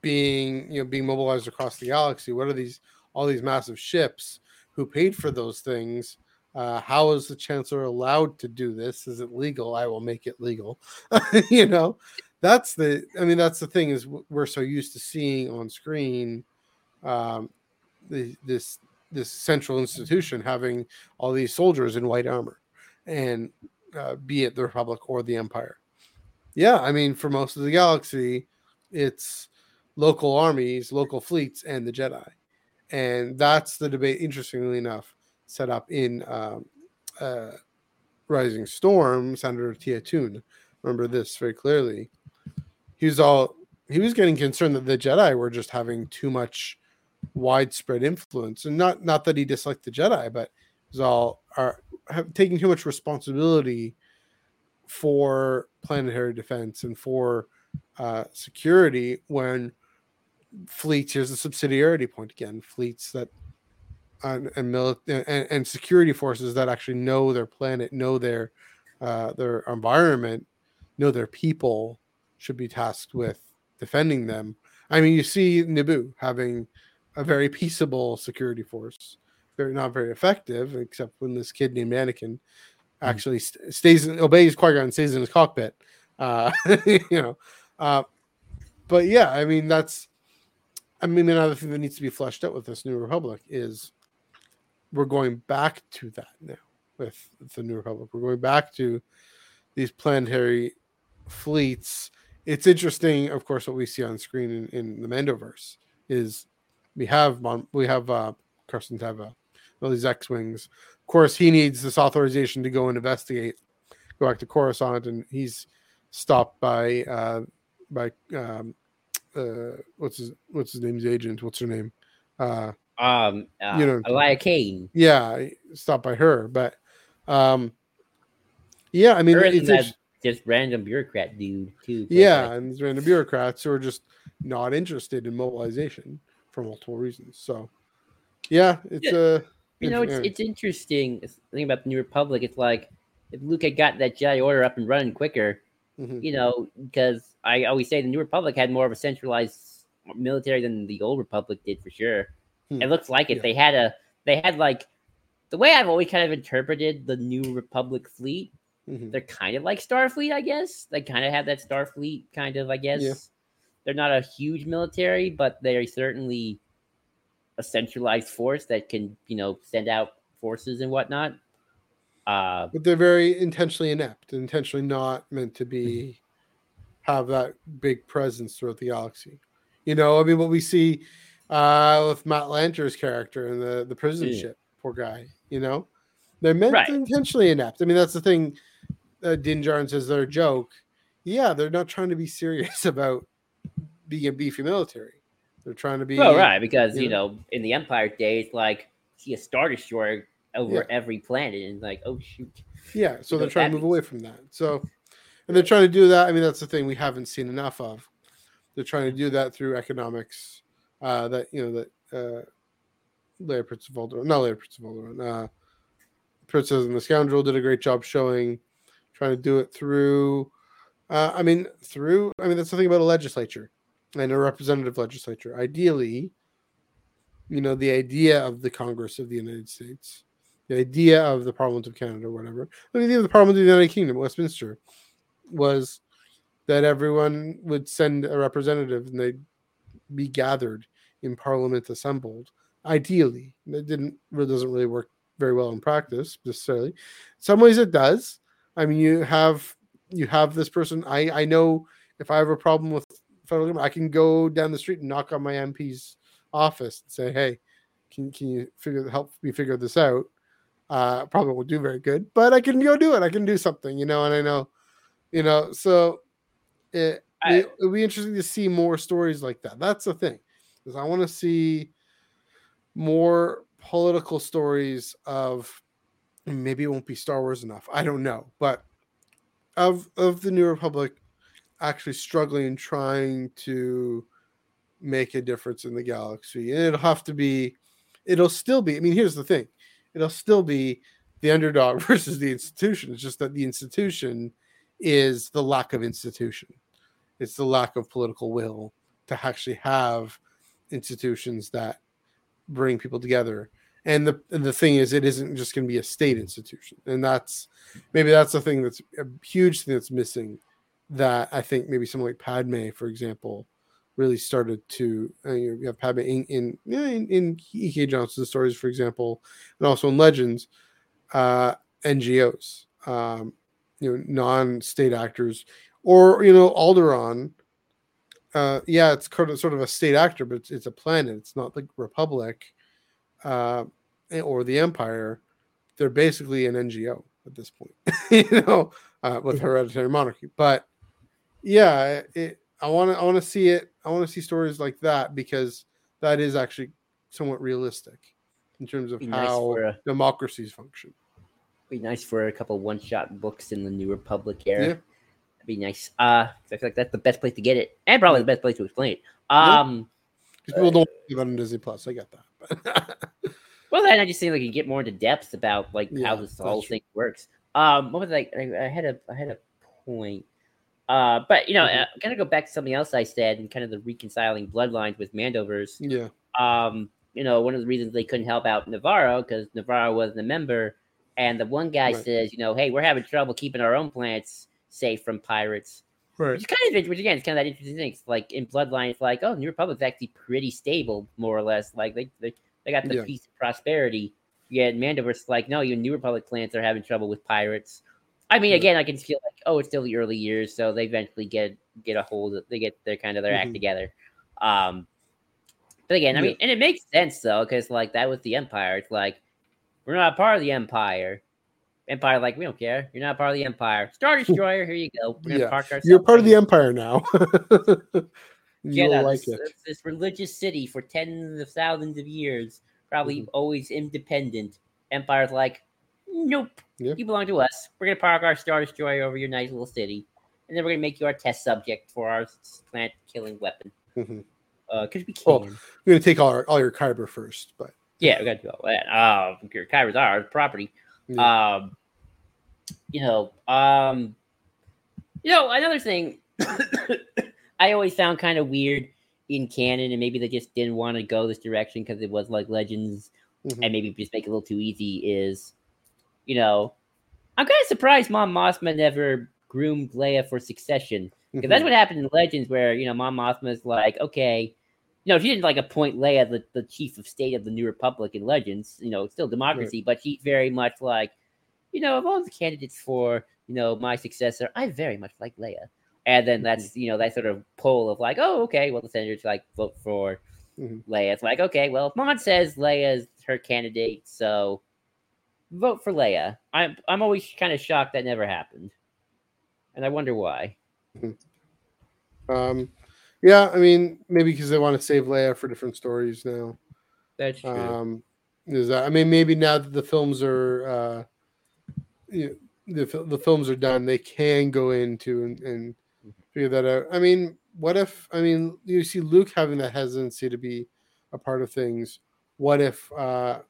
being you know being mobilized across the galaxy. What are these all these massive ships? Who paid for those things? Uh, how is the chancellor allowed to do this? Is it legal? I will make it legal. [LAUGHS] you know, that's the. I mean, that's the thing is we're so used to seeing on screen um, the, this this central institution having all these soldiers in white armor, and uh, be it the Republic or the Empire. Yeah, I mean, for most of the galaxy, it's local armies, local fleets, and the Jedi, and that's the debate. Interestingly enough, set up in um, uh, Rising Storm. Senator Tia Toon, remember this very clearly. He was all he was getting concerned that the Jedi were just having too much widespread influence, and not not that he disliked the Jedi, but he was all are have, taking too much responsibility for planetary defense and for uh, security when fleets here's the subsidiarity point again fleets that and and, mili- and and security forces that actually know their planet know their uh, their environment know their people should be tasked with defending them. I mean you see naboo having a very peaceable security force very not very effective except when this kid named Anakin actually st- stays in, obeys Qui-Gon stays in his cockpit uh [LAUGHS] you know uh but yeah i mean that's i mean another thing that needs to be fleshed out with this new republic is we're going back to that now with the new republic we're going back to these planetary fleets it's interesting of course what we see on screen in, in the mandoverse is we have we have uh Carson Teva, all these X-wings. Of course, he needs this authorization to go and investigate, go back to Coruscant, and he's stopped by uh by um uh what's his what's his name's agent? What's her name? Uh um, uh, You know- Elia Kane. yeah, stopped by her, but um yeah, I mean it's that just random bureaucrat dude too. yeah, like, and random bureaucrats who are just not interested in mobilization for multiple reasons. So yeah, it's a uh you know, it's it's interesting. Thing about the New Republic, it's like if Luke had got that Jedi Order up and running quicker, Mhm. you know, because I always say the New Republic had more of a centralized military than the Old Republic did for sure. Hmm. It looks like it. Yeah. They had a they had like the way I've always kind of interpreted the New Republic fleet. Mhm. They're kind of like Starfleet, I guess. They kind of have that Starfleet kind of, I guess. They're not a huge military, but they're certainly a centralized force that can, you know, send out forces and whatnot. Uh, but they're very intentionally inept, intentionally not meant to be have that big presence throughout the galaxy. You know, I mean, what we see uh, with Matt Lanter's character and the the prison Yeah. ship, poor guy. You know, they're meant Right. intentionally inept. I mean, that's the thing. Uh, Din Djarin says they're a joke. Yeah, they're not trying to be serious [LAUGHS] about being a beefy military. They're trying to be well, right, because you you know, in the Empire days, like see a star destroyer over Yeah. every planet, and like, oh shoot, Yeah, so You they're know, trying to move away from that. So, and they're trying to do that. I mean, that's the thing we haven't seen enough of. They're trying to do that through economics. Uh, that you know that uh, Leia Prince of Alderaan, not Leia Prince of Alderaan, uh, Princess and the Scoundrel did a great job showing, trying to do it through. Uh, I mean, through. I mean, that's the thing about a legislature and a representative legislature. Ideally, you know, the idea of the Congress of the United States the idea of the Parliament of Canada or whatever, idea of the Parliament of the United Kingdom, Westminster, was that everyone would send a representative and they'd be gathered in Parliament assembled. Ideally, it didn't really doesn't really work very well in practice necessarily. In Some ways it does. I mean, you have you have this person. I I know if I have a problem with federal government, I can go down the street and knock on my MP's office and say, "Hey, can can you figure help me figure this out? Uh, probably won't do very good, but I can go do it. I can do something, you know. And I know, you know, so it, I- it will be interesting to see more stories like that. That's the thing, because I want to see more political stories of maybe it won't be Star Wars enough. I don't know, but of of the New Republic actually struggling trying to make a difference in the galaxy. And it'll have to be it'll still be I mean here's the thing. It'll still be the underdog [LAUGHS] versus the institution. It's just that the institution is the lack of institution. It's the lack of political will to actually have institutions that bring people together. And the the thing is, it isn't just going to be a state institution, and that's maybe that's the thing that's a huge thing that's missing. That I think maybe someone like Padme, for example, really started to. Uh, you, have Padme in in, in in E.K. Johnston's stories, for example, and also in Legends, uh, NGOs, um, you know, non-state actors, or you know, Alderaan. Uh, yeah, it's kind of sort of a state actor, but it's, it's a planet. It's not the Republic uh, or the Empire. They're basically an NGO at this point, [LAUGHS] you know, uh, with hereditary monarchy. But yeah, it, I want to I want to see it. I want to see stories like that because that is actually somewhat realistic in terms of nice how a- democracies function. Be nice for a couple one-shot books in the New Republic era. Yeah. Be nice. Uh, I feel like that's the best place to get it, and probably the best place to explain it. Um, Because people don't think about on Disney Plus. I get that. [LAUGHS] Well, then I just think like you get more into depth about like Yeah, how this whole true. thing works. Um, what was I? I, I had a I had a point. Uh, but you know, Mhm. uh, kind of go back to something else I said and kind of the reconciling bloodlines with Mandoverse. yeah, um, you know, one of the reasons they couldn't help out Nevarro because Nevarro wasn't a member, and the one guy Right. says, you know, hey, we're having trouble keeping our own plants safe from pirates, right. which is kind of which again, it's kind of that interesting thing. It's like in Bloodline, it's like, oh, New Republic's actually pretty stable, more or less. Like they they, they got the Yeah. peace and prosperity. Yet Mandoverse like, no, your New Republic plants are having trouble with pirates. I mean, Yeah. again, I can feel like, oh, it's still the early years, so they eventually get get a hold of, they get their kind of their act Mhm. together. Um, but again, I Yeah. mean, and it makes sense though, because like that was the Empire. It's like we're not a part of the Empire. Empire, like we don't care. You're not part of the Empire. Star [LAUGHS] Destroyer, here you go. We're Yeah. park You're part of the Empire now. [LAUGHS] You'll Yeah, like this, it. this- religious city for tens of thousands of years, probably Mhm. always independent. Empire's like, nope, Yeah. you belong to us. We're gonna park our Star Destroyer over your nice little city, and then we're gonna make you our test subject for our plant killing weapon. Mhm. Uh, because we can. Well, We're gonna take all, our, all your kyber first, but Yeah, we got to do all that. Uh, your Kyber's our property. Um, you know, um, you know, another thing [COUGHS] I always found kind of weird in canon, and maybe they just didn't want to go this direction because it was like Legends, Mhm. and maybe just make it a little too easy. Is you know, I'm kind of surprised Mon Mothma never groomed Leia for succession because that's Mhm. what happened in Legends, where you know Mon Mothma's like, okay, you know, she didn't like appoint Leia the, the chief of state of the New Republic in Legends. You know, it's still democracy, but she's very much like, you know, of all the candidates for you know my successor, I very much like Leia. And then that's you know that sort of poll of like, oh, okay, well the senators like vote for Mhm. Leia. It's like, okay, well if Mon says Leia is her candidate, so vote for Leia. I'm I'm always kind of shocked that never happened, and I wonder why. Um, yeah, I mean, maybe because they want to save Leia for different stories now. That's true. Um, is that? I mean, maybe now that the films are, uh, you know, the the films are done, they can go into and, and figure that out. I mean, what if? I mean, you see Luke having that hesitancy to be a part of things. What if? uh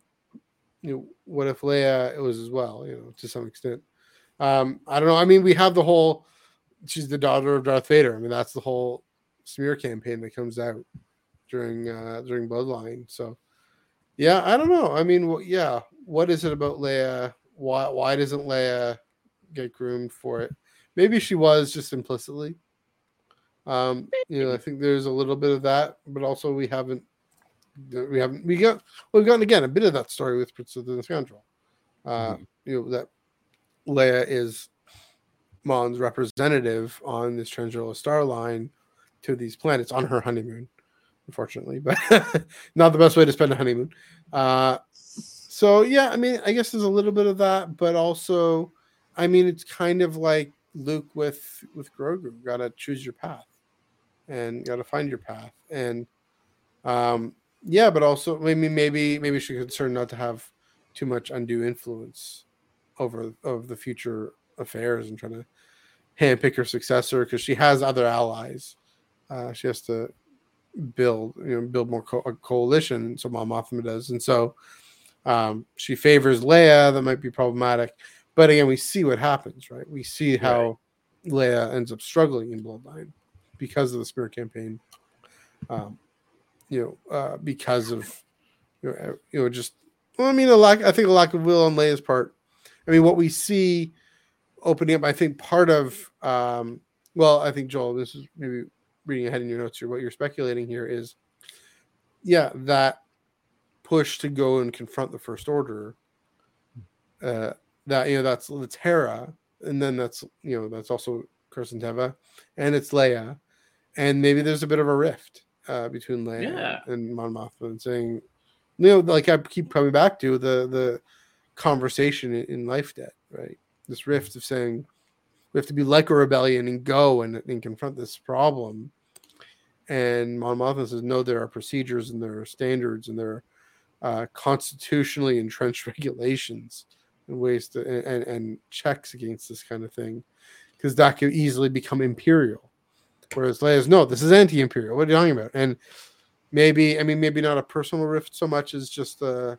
you know, what if Leia it was as well? You know, to some extent. Um, I don't know. I mean, we have the whole. She's the daughter of Darth Vader. I mean, that's the whole smear campaign that comes out during uh during Bloodline. So, yeah, I don't know. I mean, well, yeah, what is it about Leia? Why why doesn't Leia get groomed for it? Maybe she was just implicitly. Um, you know, I think there's a little bit of that, but also we haven't we haven't we got we've gotten again a bit of that story with Princess and the Scoundrel. Uh, you know that Leia is Mon's representative on this Transjorla star line to these planets on her honeymoon, unfortunately, but [LAUGHS] not the best way to spend a honeymoon. Uh, so yeah, I mean, I guess there's a little bit of that, but also, I mean, it's kind of like Luke with with Grogu. Got to choose your path, and got to find your path, and um, yeah, but also maybe maybe maybe she's concerned not to have too much undue influence over of the future affairs and trying to handpick her successor because she has other allies. Uh, she has to build you know build more co- a coalition so Mon Mothma does and so um, she favors Leia. That might be problematic. But again we see what happens right? We see how right. Leia ends up struggling in Bloodline because of the Spirit campaign. Um, you know uh, because of you know, you know just well I mean a lack I think a lack of will on Leia's part. I mean what we see opening up I think part of um, well I think Joel this is maybe reading ahead in your notes here, what you're speculating here is, yeah, that push to go and confront the First Order. Uh, that you know that's that's Hera, and then that's you know that's also Carson Teva, and it's Leia, and maybe there's a bit of a rift uh, between Leia yeah. and Mon Mothma, and saying, you know, like I keep coming back to the the conversation in, in Life Debt, right? This rift of saying we have to be like a rebellion and go and, and confront this problem. And Mon Mothma says, no, there are procedures and there are standards and there are uh, constitutionally entrenched [LAUGHS] regulations and ways to and, and checks against this kind of thing, because that could easily become imperial. Whereas Leia's, no, this is anti-imperial. What are you talking about? And maybe, I mean, maybe not a personal rift so much as just a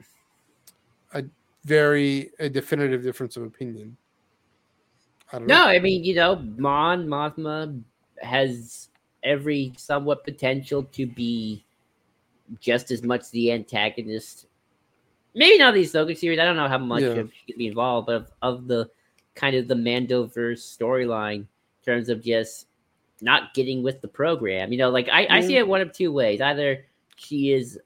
a very a definitive difference of opinion I no, know. I mean, you know, Mon Mothma has every somewhat potential to be just as much the antagonist. Maybe not the Ahsoka series. I don't know how much yeah. of she could be involved, but of, of the kind of the Mandoverse storyline in terms of just not getting with the program. You know, like I, I see it one of two ways. Either she is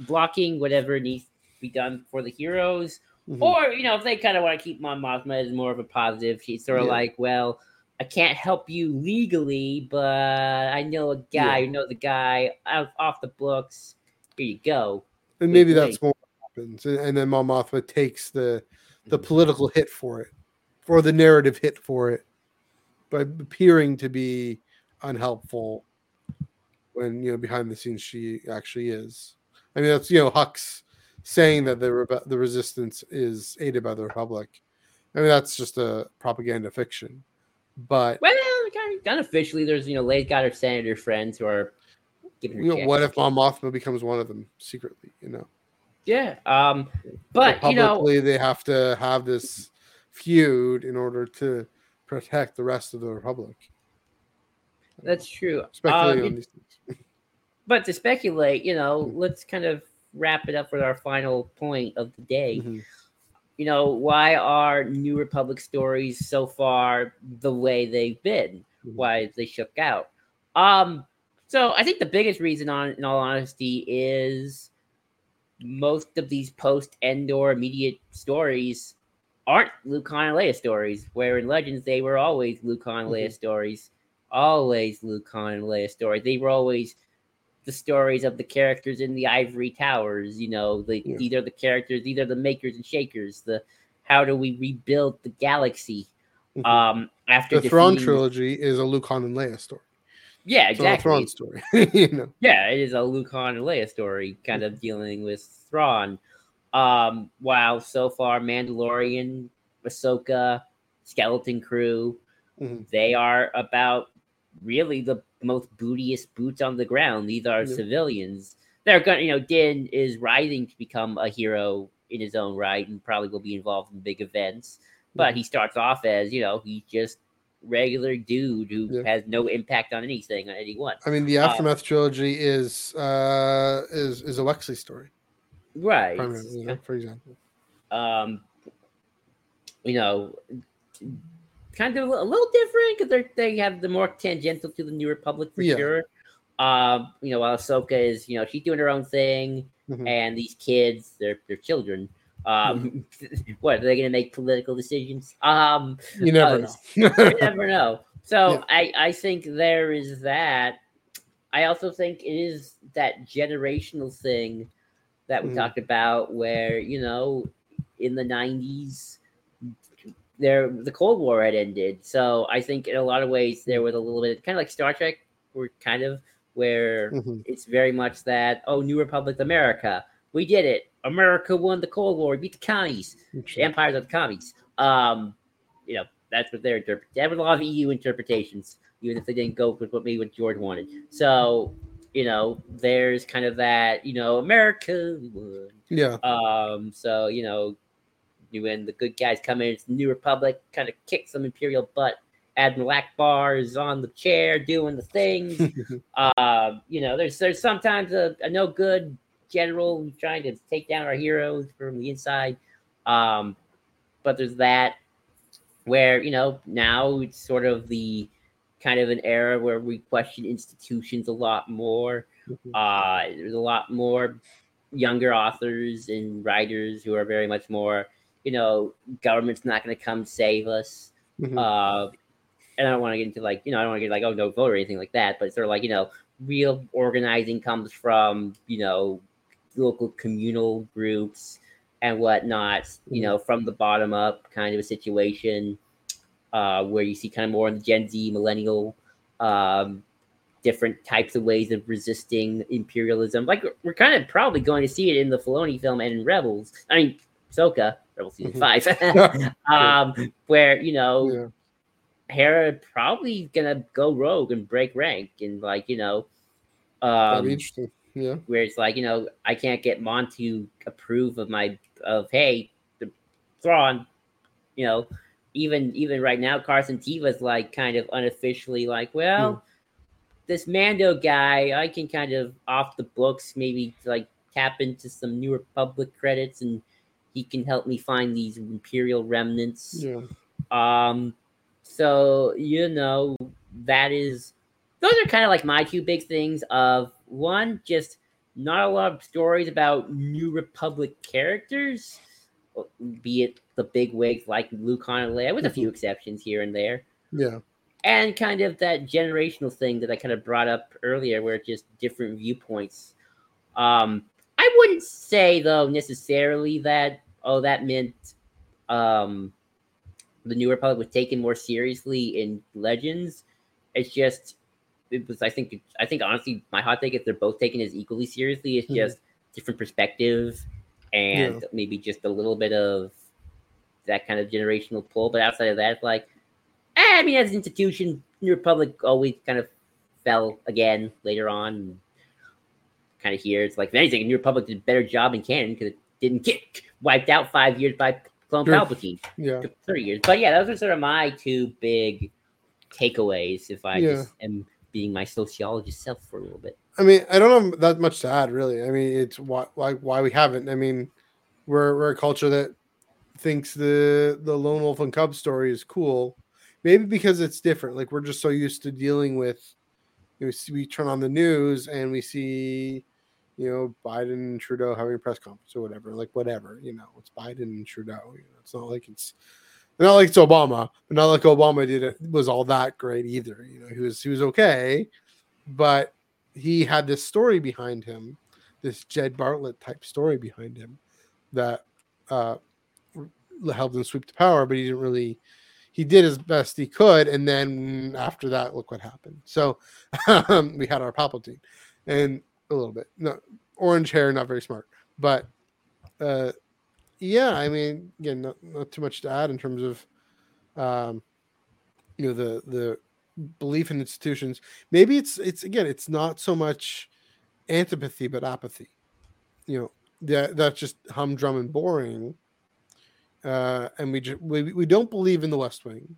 blocking whatever needs to be done for the heroes, Mm-hmm. Or, you know, if they kind of want to keep Mon Mothma as more of a positive, she's sort of yeah. like, well, I can't help you legally, but I know a guy, yeah. know the guy off, off the books. Here you go. And maybe wait, that's what happens. And then Mon Mothma takes the the mm-hmm. political hit for it, for the narrative hit for it, by appearing to be unhelpful when you know behind the scenes she actually is. I mean, that's you know Hux saying that the re- the resistance is aided by the Republic. I mean, that's just a propaganda fiction. But well, kind of unofficially, there's you know, Leia's got her senator friends who are giving her. You know, what if Mon Mothma becomes one of them secretly? You know. Yeah. Um. But you know, they have to have this feud in order to protect the rest of the Republic. That's true. Speculating um, on these things. [LAUGHS] but to speculate, you know, hmm. let's kind of wrap it up with our final point of the day. Mm-hmm. You know, why are New Republic stories so far the way they've been? Mm-hmm. Why they shook out? Um, so I think the biggest reason, on in all honesty, is most of these post Endor immediate stories aren't Luke and Leia stories. Where in Legends they were always Luke and Leia mm-hmm. stories, always Luke and Leia stories. They were always the stories of the characters in the ivory towers. You know, the yeah. either the characters, either the makers and shakers. The how do we rebuild the galaxy? Mm-hmm. Um, after the. Thrawn trilogy is a Luke Han and Leia story. Yeah, exactly. Thrawn story. [LAUGHS] you know. Yeah, it is a Luke Han and Leia story, kind of dealing with Thrawn. Um, wow, so far Mandalorian, Ahsoka, Skeleton Crew, mm-hmm. they are about really the most bootiest boots on the ground. These are yeah. civilians. They're going, you know, Din is rising to become a hero in his own right and probably will be involved in big events. But he starts off as, you know, he's just regular dude who yeah. has no impact on anything on anyone. I mean, the aftermath um, trilogy is uh is is a Wexley story, right? Primarily, you know, for example. Um, you know, kind of a little different because they they have the more tangential to the New Republic for yeah. sure. Um, you know, while Ahsoka is, you know, she's doing her own thing, mm-hmm. and these kids, they're they're children. Um, mm-hmm. [LAUGHS] what are they going to make political decisions? Um, you never uh, know. [LAUGHS] you never know. So yeah. I I think there is that. I also think it is that generational thing that we Mhm. talked about, where you know, in the '90s, there the Cold War had ended. So I think in a lot of ways there was a little bit kind of like Star Trek, were kind of where Mhm. it's very much that oh, New Republic America, we did it. America won the Cold War, beat the commies the empires of the commies. Um, you know, that's what they're interpret. They have a lot of EU interpretations, even if they didn't go with what maybe what George wanted. So, you know, there's kind of that, you know, America won. Yeah. Um, so you know, you when the good guys come in, it's the New Republic, kind of kick some Imperial butt. Admiral Ackbar is on the chair doing the things. [LAUGHS] um, you know, there's there's sometimes a, a no good general trying to take down our heroes from the inside. Um, but there's that where you know now it's sort of the kind of an era where we question institutions a lot more. Mhm. Uh, there's a lot more younger authors and writers who are very much more, you know, government's not going to come save us. Mhm. Uh, and I don't want to get into like, you know, I don't want to get like, oh, no vote or anything like that. But it's sort of like, you know, real organizing comes from, you know, local communal groups and whatnot, you know, from the bottom up kind of a situation uh, where you see kind of more in the Gen Z, millennial, um, different types of ways of resisting imperialism. Like we're kind of probably going to see it in the Filoni film and in Rebels. I mean, Soka, Rebels season five, [LAUGHS] [LAUGHS] um, where you know yeah. Hera probably gonna go rogue and break rank and like you know, um. Yeah. where it's like you know I can't get Mon to approve of my of hey the Thrawn, you know, even even right now Carson Teva's like kind of unofficially like well, this Mando guy I can kind of off the books maybe like tap into some New Republic credits and he can help me find these Imperial remnants. Yeah. Um, so you know that is those are kind of like my two big things. Of one, just not a lot of stories about New Republic characters, be it the big wigs like Luke and Leia, with a few exceptions here and there, Yeah. and kind of that generational thing that I kind of brought up earlier, where it's just different viewpoints. Um, I wouldn't say though necessarily that oh that meant um the New Republic was taken more seriously in Legends. It's just it was I think I think honestly my hot take if they're both taken as equally seriously it's Mhm. just different perspective and maybe just a little bit of that kind of generational pull. But outside of that, it's like eh, I mean as an institution, New Republic always kind of fell again later on. Kind of here, it's like if anything, New Republic did a better job in canon because it didn't get wiped out five years by Clone Sure. Palpatine Yeah. 30 years. But yeah, those are sort of my two big takeaways if I Yeah. just am being my sociologist self for a little bit. I mean, I don't have that much to add, really. I mean, it's why why why we haven't. I mean, we're we're a culture that thinks the the lone wolf and cub story is cool, maybe because it's different. Like we're just so used to dealing with. You know, we, see, we turn on the news and we see, you know, Biden and Trudeau having a press conference or whatever. Like whatever, you know, it's Biden and Trudeau. You know, it's not like it's not like it's Obama, but not like Obama did it was all that great either. You know, he was he was okay, but he had this story behind him, this Jed Bartlet type story behind him that uh, helped him sweep to power, but he didn't really. He did as best he could, and then after that, look what happened. So [LAUGHS] we had our Palpatine, and a little bit no orange hair, not very smart, but uh, yeah, I mean, again, not, not too much to add in terms of, um, you know, the the belief in institutions. Maybe it's it's again, it's not so much antipathy but apathy. You know, that that's just humdrum and boring. Uh, and we just we, we don't believe in the West Wing.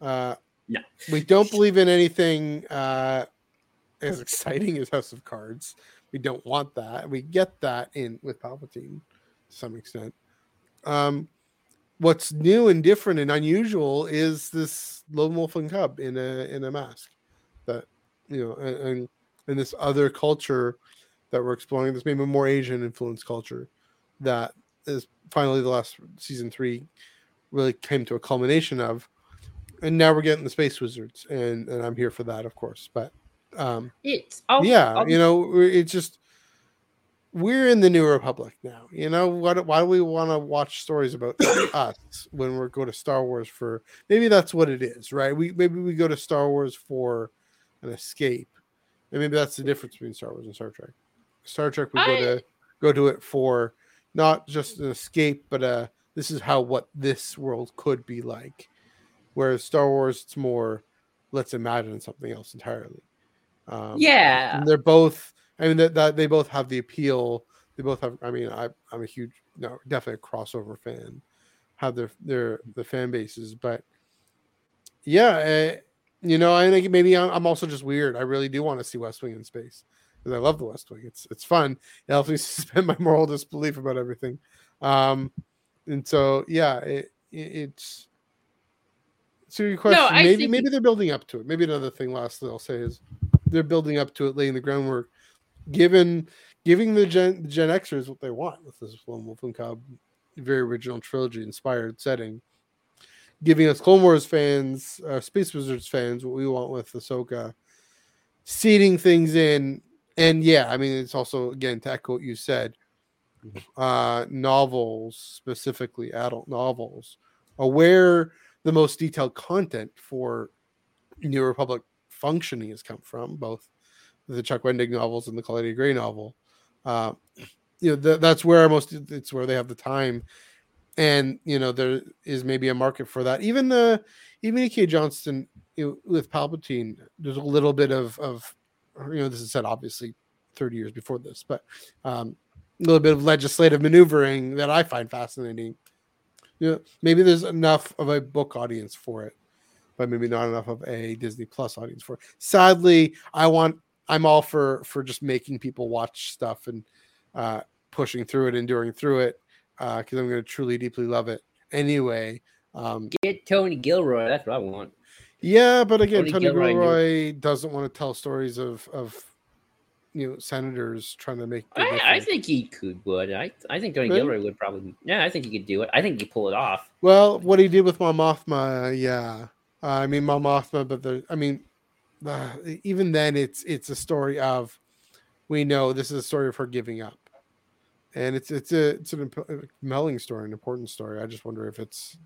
Uh, yeah. we don't believe in anything uh, [LAUGHS] as exciting as House of Cards. We don't want that. We get that in with Palpatine to some extent. Um, what's new and different and unusual is this lone wolf and cub in a in a mask that you know and, and this other culture that we're exploring this maybe more asian influenced culture that is finally the last season three really came to a culmination of and now we're getting the space wizards and and i'm here for that of course but um It's I'll, yeah I'll- you know it's just we're in the New Republic now. You know what? Why do we want to watch stories about [COUGHS] us when we go to Star Wars for? Maybe that's what it is, right? We maybe we go to Star Wars for an escape, and maybe that's the difference between Star Wars and Star Trek. Star Trek, we go to go to it for not just an escape, but uh, this is how what this world could be like. Whereas Star Wars, it's more, let's imagine something else entirely. Um, yeah. they're both i mean that, that they both have the appeal. They both have i mean I, i'm a huge no definitely a crossover fan have their their the fan bases but yeah uh, you know i think maybe I'm, I'm also just weird. I really do want to see west wing in space because i love the west wing. It's it's fun. It helps me [LAUGHS] suspend my moral disbelief about everything. Um and so yeah it, it it's so your question I maybe think- maybe they're building up to it. Maybe another thing lastly i'll say is they're building up to it laying the groundwork. Given giving the gen the gen xers what they want with this lone wolf and cub very original trilogy inspired setting. Giving us clone wars fans uh, space wizards fans what we want with ahsoka. Seeding things in and yeah i mean it's also again to echo what you said uh novels specifically adult novels are where the most detailed content for new republic functioning has come from both the chuck wendig novels and the claudia gray novel. Uh you know th- that's where most it's where they have the time. And you know there is maybe a market for that. Even uh even ek johnston you know, with palpatine there's a little bit of of you know this is said obviously 30 years before this but um a little bit of legislative maneuvering that i find fascinating. You know maybe there's enough of a book audience for it but maybe not enough of a disney plus audience for it sadly i want i'm all for for just making people watch stuff and uh pushing through it enduring through it uh because i'm going to truly deeply love it anyway um Get Tony Gilroy. That's what I want. yeah, but again, Tony Tony Gilroy Gilroy doesn't want to tell stories of of you know senators trying to make. I, I think he could would. I I think Tony? Gilroy would probably. Yeah, I think he could do it. I think he could pull it off. Well, what he did with Mon Mothma, yeah. Uh, I mean, Mon Mothma, but the, I mean, uh, even then, it's it's a story of we know this is a story of her giving up, and it's it's a it's an compelling story, an important story. I just wonder if it's.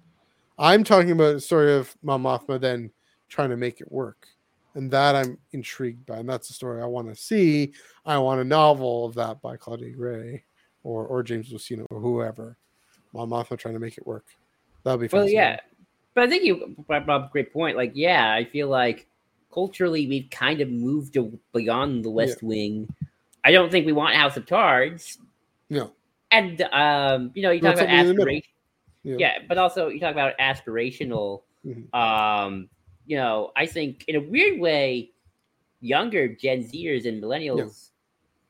I'm talking about a story of Mon Mothma then trying to make it work, and that I'm intrigued by, and that's the story I want to see. I want a novel of that by Claudia Gray, or or James Luceno or whoever. Mon Mothma trying to make it work. That'll be Well, fascinating. yeah, but I think you brought up a great point. Like, yeah, I feel like culturally we've kind of moved beyond the West Wing. I don't think we want House of Cards, No. and um, you know, you talk about something in the middle. aspiration. Yeah. Yeah, but also you talk about aspirational. Mhm. Um, you know, I think in a weird way, younger Gen Zers and millennials,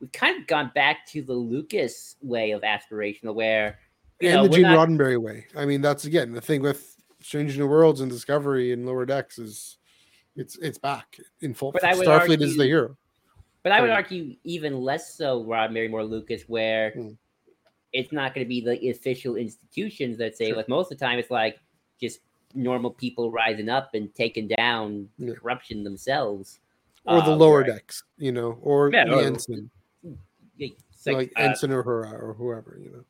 we've kind of gone back to the Lucas way of aspirational, where you and know the Gene not- Roddenberry way. I mean, that's again the thing with Strange New Worlds and Discovery and Lower Decks is it's it's back in full. But Starfleet is the argue- hero. But I would Sorry. argue even less so Roddenberry more Lucas, where Mm. it's not going to be the official institutions that say, Sure. like most of the time, it's like just normal people rising up and taking down Yeah. corruption themselves. Or the Uh, lower where- decks, you know, or Yeah, the or- ensign, like, like, uh, ensign or Hurrah or whoever, you know.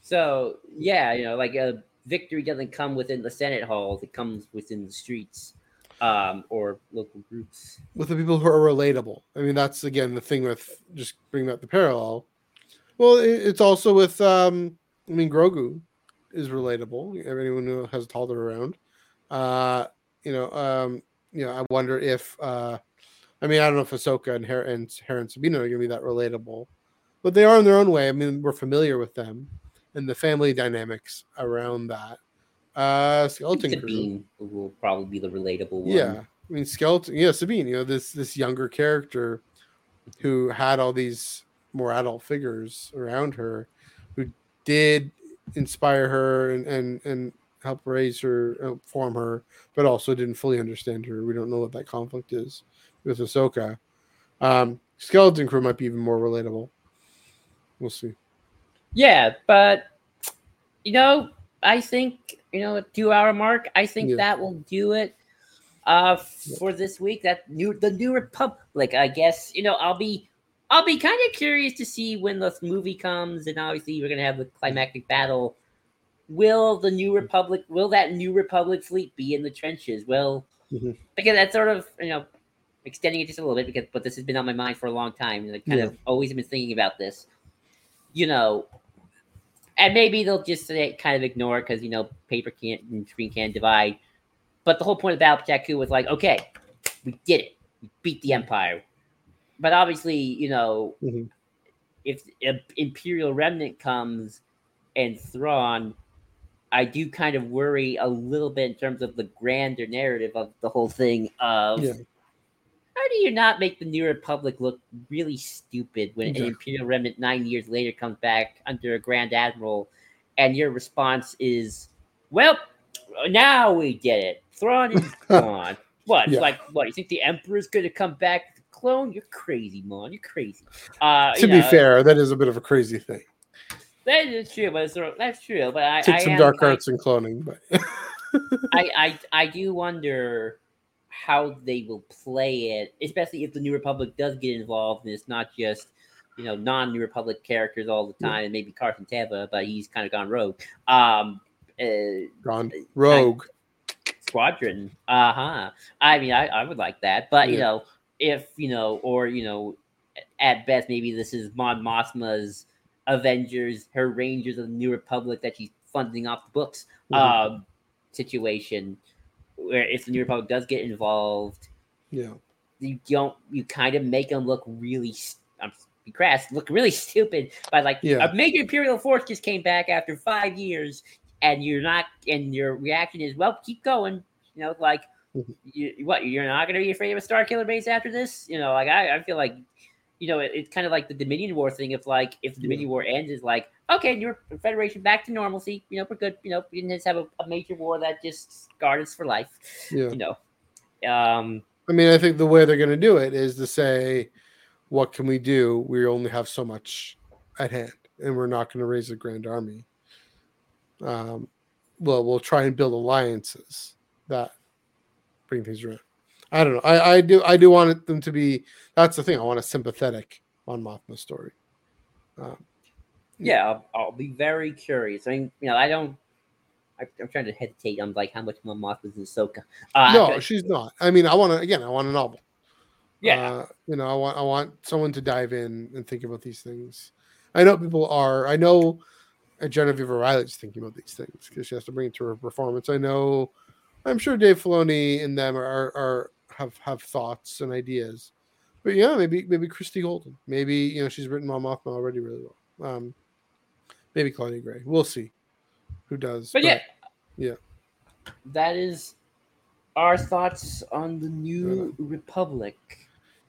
so yeah, you know, like a victory doesn't come within the Senate halls; it comes within the streets um, or local groups. With the people who are relatable. I mean, that's again the thing with just bringing up the parallel. Well, it's also with um I mean Grogu is relatable. Anyone who has a toddler around. Uh, you know, um, you know, I wonder if uh I mean, I don't know if Ahsoka and Hera and, Hera and Sabine are gonna be that relatable, but they are in their own way. I mean, we're familiar with them and the family dynamics around that. Uh Skeleton Crew. Will probably be the relatable one. Yeah, I mean skeleton. Yeah, Sabine. You know this this younger character who had all these more adult figures around her, who did inspire her and and and help raise her, uh, form her, but also didn't fully understand her. We don't know what that conflict is with Ahsoka. Um, skeleton crew might be even more relatable. We'll see. Yeah, but you know, I think you know, a two-hour mark. I think Yeah. that will do it uh for this week. That new the new republic. I guess you know, I'll be I'll be kind of curious to see when this movie comes, and obviously we're gonna have the climactic battle. Will the New Republic? Will that New Republic fleet be in the trenches? Will Mhm. because that's sort of you know extending it just a little bit because but this has been on my mind for a long time and I kind Yeah. of always been thinking about this. You know, and maybe they'll just say, kind of ignore it because you know paper can't and screen can't divide. But the whole point of Battle was like, okay, we did it, we beat the Empire. But obviously, you know, Mhm. if if Imperial Remnant comes and Thrawn, I do kind of worry a little bit in terms of the grander narrative of the whole thing. Of Yeah. How do you not make the New Republic look really stupid when Exactly. an Imperial Remnant nine years later comes back under a Grand Admiral, and your response is, "Well, now we get it. Thrawn is [LAUGHS] gone. What? Yeah. Like what? You think the Emperor's going to come back? Clone? You're crazy, man. You're crazy. Uh, to you be know, fair, that is a bit of a crazy thing. that is true, but it's, that's true. But I, Take I some dark arts and cloning, but I, I I do wonder how they will play it, especially if the New Republic does get involved and it's not just you know non New Republic characters all the Yeah. time, and maybe Carson Teva, but he's kind of gone rogue. Um, uh, gone rogue. Squadron, uh huh. I mean, I, I would like that, but you know, if you know, or you know, at best, maybe this is Mon Mothma's Avengers, her Rangers of the New Republic that she's funding off the books Mhm. um, situation where if the New Republic does get involved, yeah, you don't you kind of make them look really I'm be crass look really [LAUGHS] stupid by like Yeah. a major Imperial force just came back after five years and you're not and your reaction is well keep going you know like Mhm. you, what you're not going to be afraid of a Starkiller base after this you know like I, I feel like you know it, it's kind of like the Dominion War thing if like if the Yeah. Dominion War ends is like okay your Federation back to normalcy you know we're good you know we didn't just have a, a major war that just scarred us for life yeah. you know um I mean, I think the way they're going to do it is to say, "What can we do? We only have so much at hand, and we're not going to raise a grand army." Um, well, we'll try and build alliances that bring things around. I don't know. I, I do. I do want them to be. That's the thing. I want a sympathetic Mon Mothma story. Um, yeah, I'll, I'll be very curious. I mean, you know, I don't. I, I'm trying to hesitate on like how much Mon Moth was in Ahsoka. Uh, no, she's not. I mean, I want to. Again, I want a novel. yeah, Uh, you know, I want I want someone to dive in and think about these things. I know people are. I know uh, Genevieve O'Reilly's thinking about these things because she has to bring it to her performance. I know. I'm sure Dave Filoni and them are are have have thoughts and ideas. But yeah, maybe maybe Christie Golden. Maybe you know she's written Mon Mothma already really well. Um, maybe Claudia Gray. We'll see who does. but yeah, yeah. that is our thoughts on the New Republic.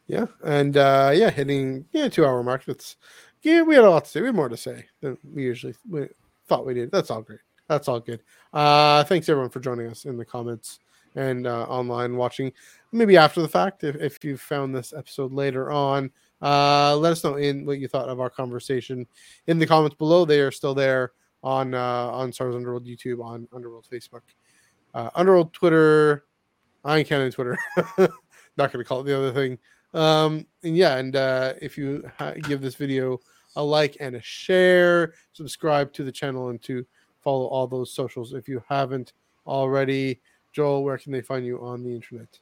Yeah, and uh yeah, hitting yeah two hour mark. That's yeah, we had a lot to say. We had more to say than we usually we thought we did. That's all great. That's all good. Uh thanks everyone for joining us in the comments and uh, online watching. Maybe after the fact, if if you found this episode later on, uh let us know in what you thought of our conversation in the comments below. They are still there on uh on Star Wars Underworld YouTube, on Underworld Facebook, uh Underworld Twitter, Eye on Canon Twitter. [LAUGHS] Not gonna call it the other thing. Um and yeah and uh if you ha- give this video a like and a share subscribe to the channel and to follow all those socials if you haven't already. Joel where can they find you on the internet?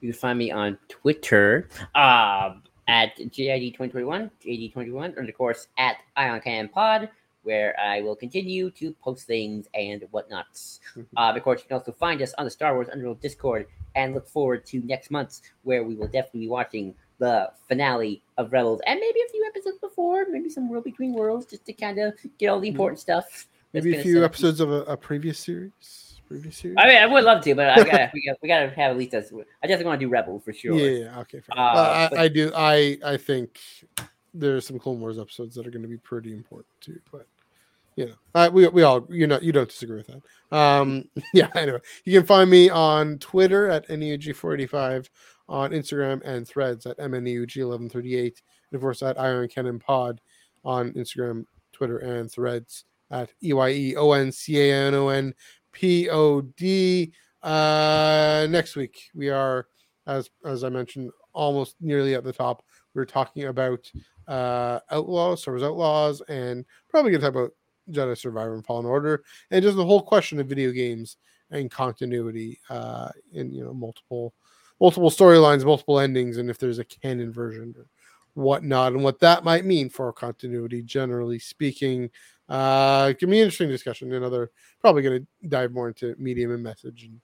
You can find me on Twitter. Um, at JID2021, JD21, and of course at Eye on Canon Pod, where I will continue to post things and whatnots. Uh, [LAUGHS] of course, you can also find us on the Star Wars Underworld Discord and look forward to next month, where we will definitely be watching the finale of Rebels and maybe a few episodes before, maybe some World Between Worlds, just to kind of get all the important stuff. maybe a few up- episodes of a, a previous series series I mean, I would love to, but I gotta, [LAUGHS] we, got, we gotta have at least a, I definitely want to do Rebel for sure. yeah, yeah okay. Uh, Well, but- I, I do i i think there's some clone wars episodes that are going to be pretty important too but you know I, we, we all you know you don't disagree with that um [LAUGHS] yeah anyway you can find me on twitter at neug485 on instagram and threads at mneug1138 and of course at Eye on Canon pod on instagram twitter and threads at E e-y-e-o-n-c-a-n-o-n-p-o-d uh next week we are as as i mentioned almost nearly at the top We are talking about uh, Outlaws, Star Wars Outlaws, and probably gonna talk about Jedi Survivor and Fallen Order, and just the whole question of video games and continuity, uh, in you know multiple multiple storylines, multiple endings, and if there's a canon version or whatnot, and what that might mean for continuity, generally speaking. Uh, it can be an interesting discussion. Another probably going to dive more into medium and message and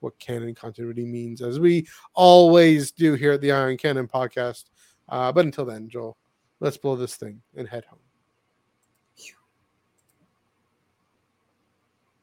what canon continuity means, as we always do here at the Eye on Canon podcast. Uh, but until then, Joel, let's blow this thing and head home.